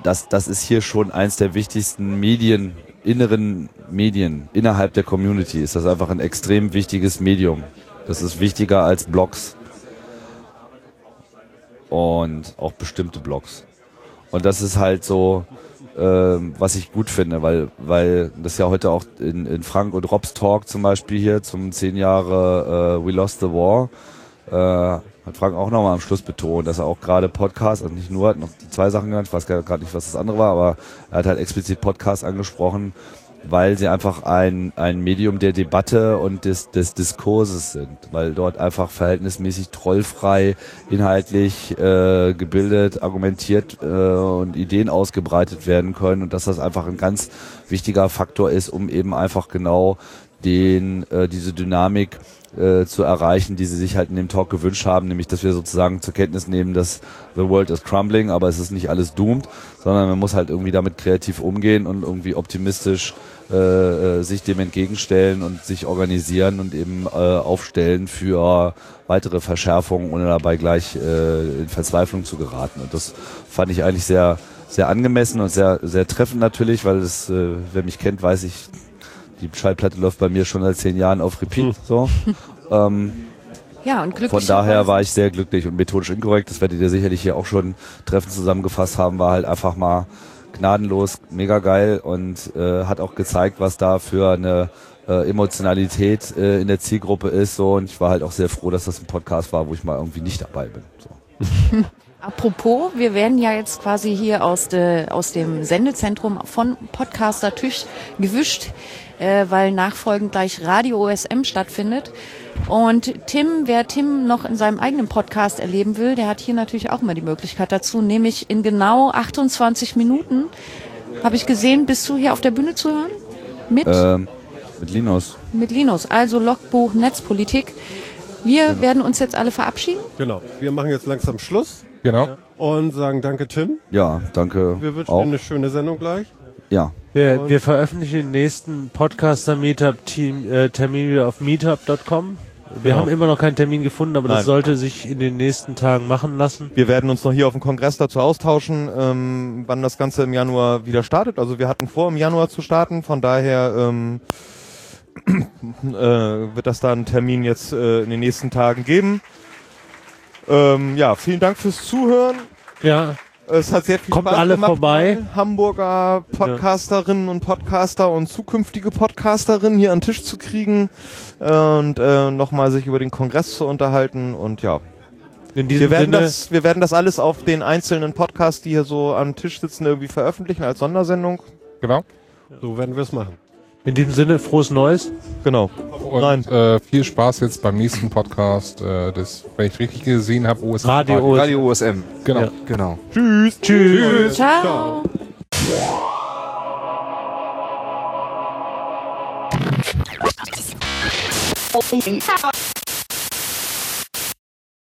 das, das ist hier schon eins der wichtigsten Medien, inneren Medien innerhalb der Community. Ist das einfach ein extrem wichtiges Medium. Das ist wichtiger als Blogs. Und auch bestimmte Blogs. Und das ist halt so, ähm, was ich gut finde, weil, weil das ja heute auch in, in Frank und Robs Talk zum Beispiel hier zum 10 Jahre äh, We Lost the War, äh, hat Frank auch nochmal am Schluss betont, dass er auch gerade Podcast, also nicht nur, hat noch zwei Sachen genannt, ich weiß gerade nicht, was das andere war, aber er hat halt explizit Podcast angesprochen, weil sie einfach ein, ein Medium der Debatte und des, des Diskurses sind, weil dort einfach verhältnismäßig trollfrei, inhaltlich äh, gebildet, argumentiert äh, und Ideen ausgebreitet werden können und dass das einfach ein ganz wichtiger Faktor ist, um eben einfach genau den äh, diese Dynamik äh, zu erreichen, die sie sich halt in dem Talk gewünscht haben, nämlich dass wir sozusagen zur Kenntnis nehmen, dass the world is crumbling, aber es ist nicht alles doomed, sondern man muss halt irgendwie damit kreativ umgehen und irgendwie optimistisch äh, äh, sich dem entgegenstellen und sich organisieren und eben äh, aufstellen für weitere Verschärfungen, ohne dabei gleich äh, in Verzweiflung zu geraten. Und das fand ich eigentlich sehr sehr angemessen und sehr sehr treffend natürlich, weil es, äh, wer mich kennt, weiß ich, die Schallplatte läuft bei mir schon seit zehn Jahren auf Repeat. So. ähm, Ja, und glücklich. von daher war ich sehr glücklich und methodisch inkorrekt. Das werdet ihr sicherlich hier auch schon treffend zusammengefasst haben. War halt einfach mal gnadenlos, mega geil und äh, hat auch gezeigt, was da für eine äh, Emotionalität äh, in der Zielgruppe ist. So und ich war halt auch sehr froh, dass das ein Podcast war, wo ich mal irgendwie nicht dabei bin. So. Apropos, wir werden ja jetzt quasi hier aus, de, aus dem Sendezentrum von Podcaster Tisch gewischt, äh, weil nachfolgend gleich Radio OSM stattfindet. Und Tim, wer Tim noch in seinem eigenen Podcast erleben will, der hat hier natürlich auch mal die Möglichkeit dazu, nämlich in genau 28 Minuten, habe ich gesehen, bist du hier auf der Bühne zu hören? Mit, Ähm, mit Linus. mit Linus, also Logbuch Netzpolitik. Wir werden uns jetzt alle verabschieden. Genau. Wir machen jetzt langsam Schluss Genau. und sagen Danke, Tim. Ja, danke. Wir wünschen auch. dir eine schöne Sendung gleich. Ja. Wir, wir veröffentlichen den nächsten Podcaster-Meetup-Termin äh, Termin wieder auf meetup.com. Wir Genau. haben immer noch keinen Termin gefunden, aber Nein. das sollte sich in den nächsten Tagen machen lassen. Wir werden uns noch hier auf dem Kongress dazu austauschen, ähm, wann das Ganze im Januar wieder startet. Also wir hatten vor, im Januar zu starten. Von daher ähm, äh, wird das da einen Termin jetzt äh, in den nächsten Tagen geben. Ähm, ja, vielen Dank fürs Zuhören. Ja, Es hat sehr viel Kommt Spaß alle gemacht, vorbei. Hamburger Podcasterinnen und Podcaster und zukünftige Podcasterinnen hier an den Tisch zu kriegen und äh, nochmal sich über den Kongress zu unterhalten und ja. in diesem Wir werden, Sinne, das, wir werden das alles auf den einzelnen Podcasts, die hier so am Tisch sitzen, irgendwie veröffentlichen als Sondersendung. Genau. So werden wir es machen. In diesem Sinne, frohes Neues. Genau. Und Nein. Äh, viel Spaß jetzt beim nächsten Podcast, äh, das, wenn ich richtig gesehen habe, OS Radio. Radio OSM. Genau. Ja. Genau. Tschüss. Tschüss. Ciao. Ciao.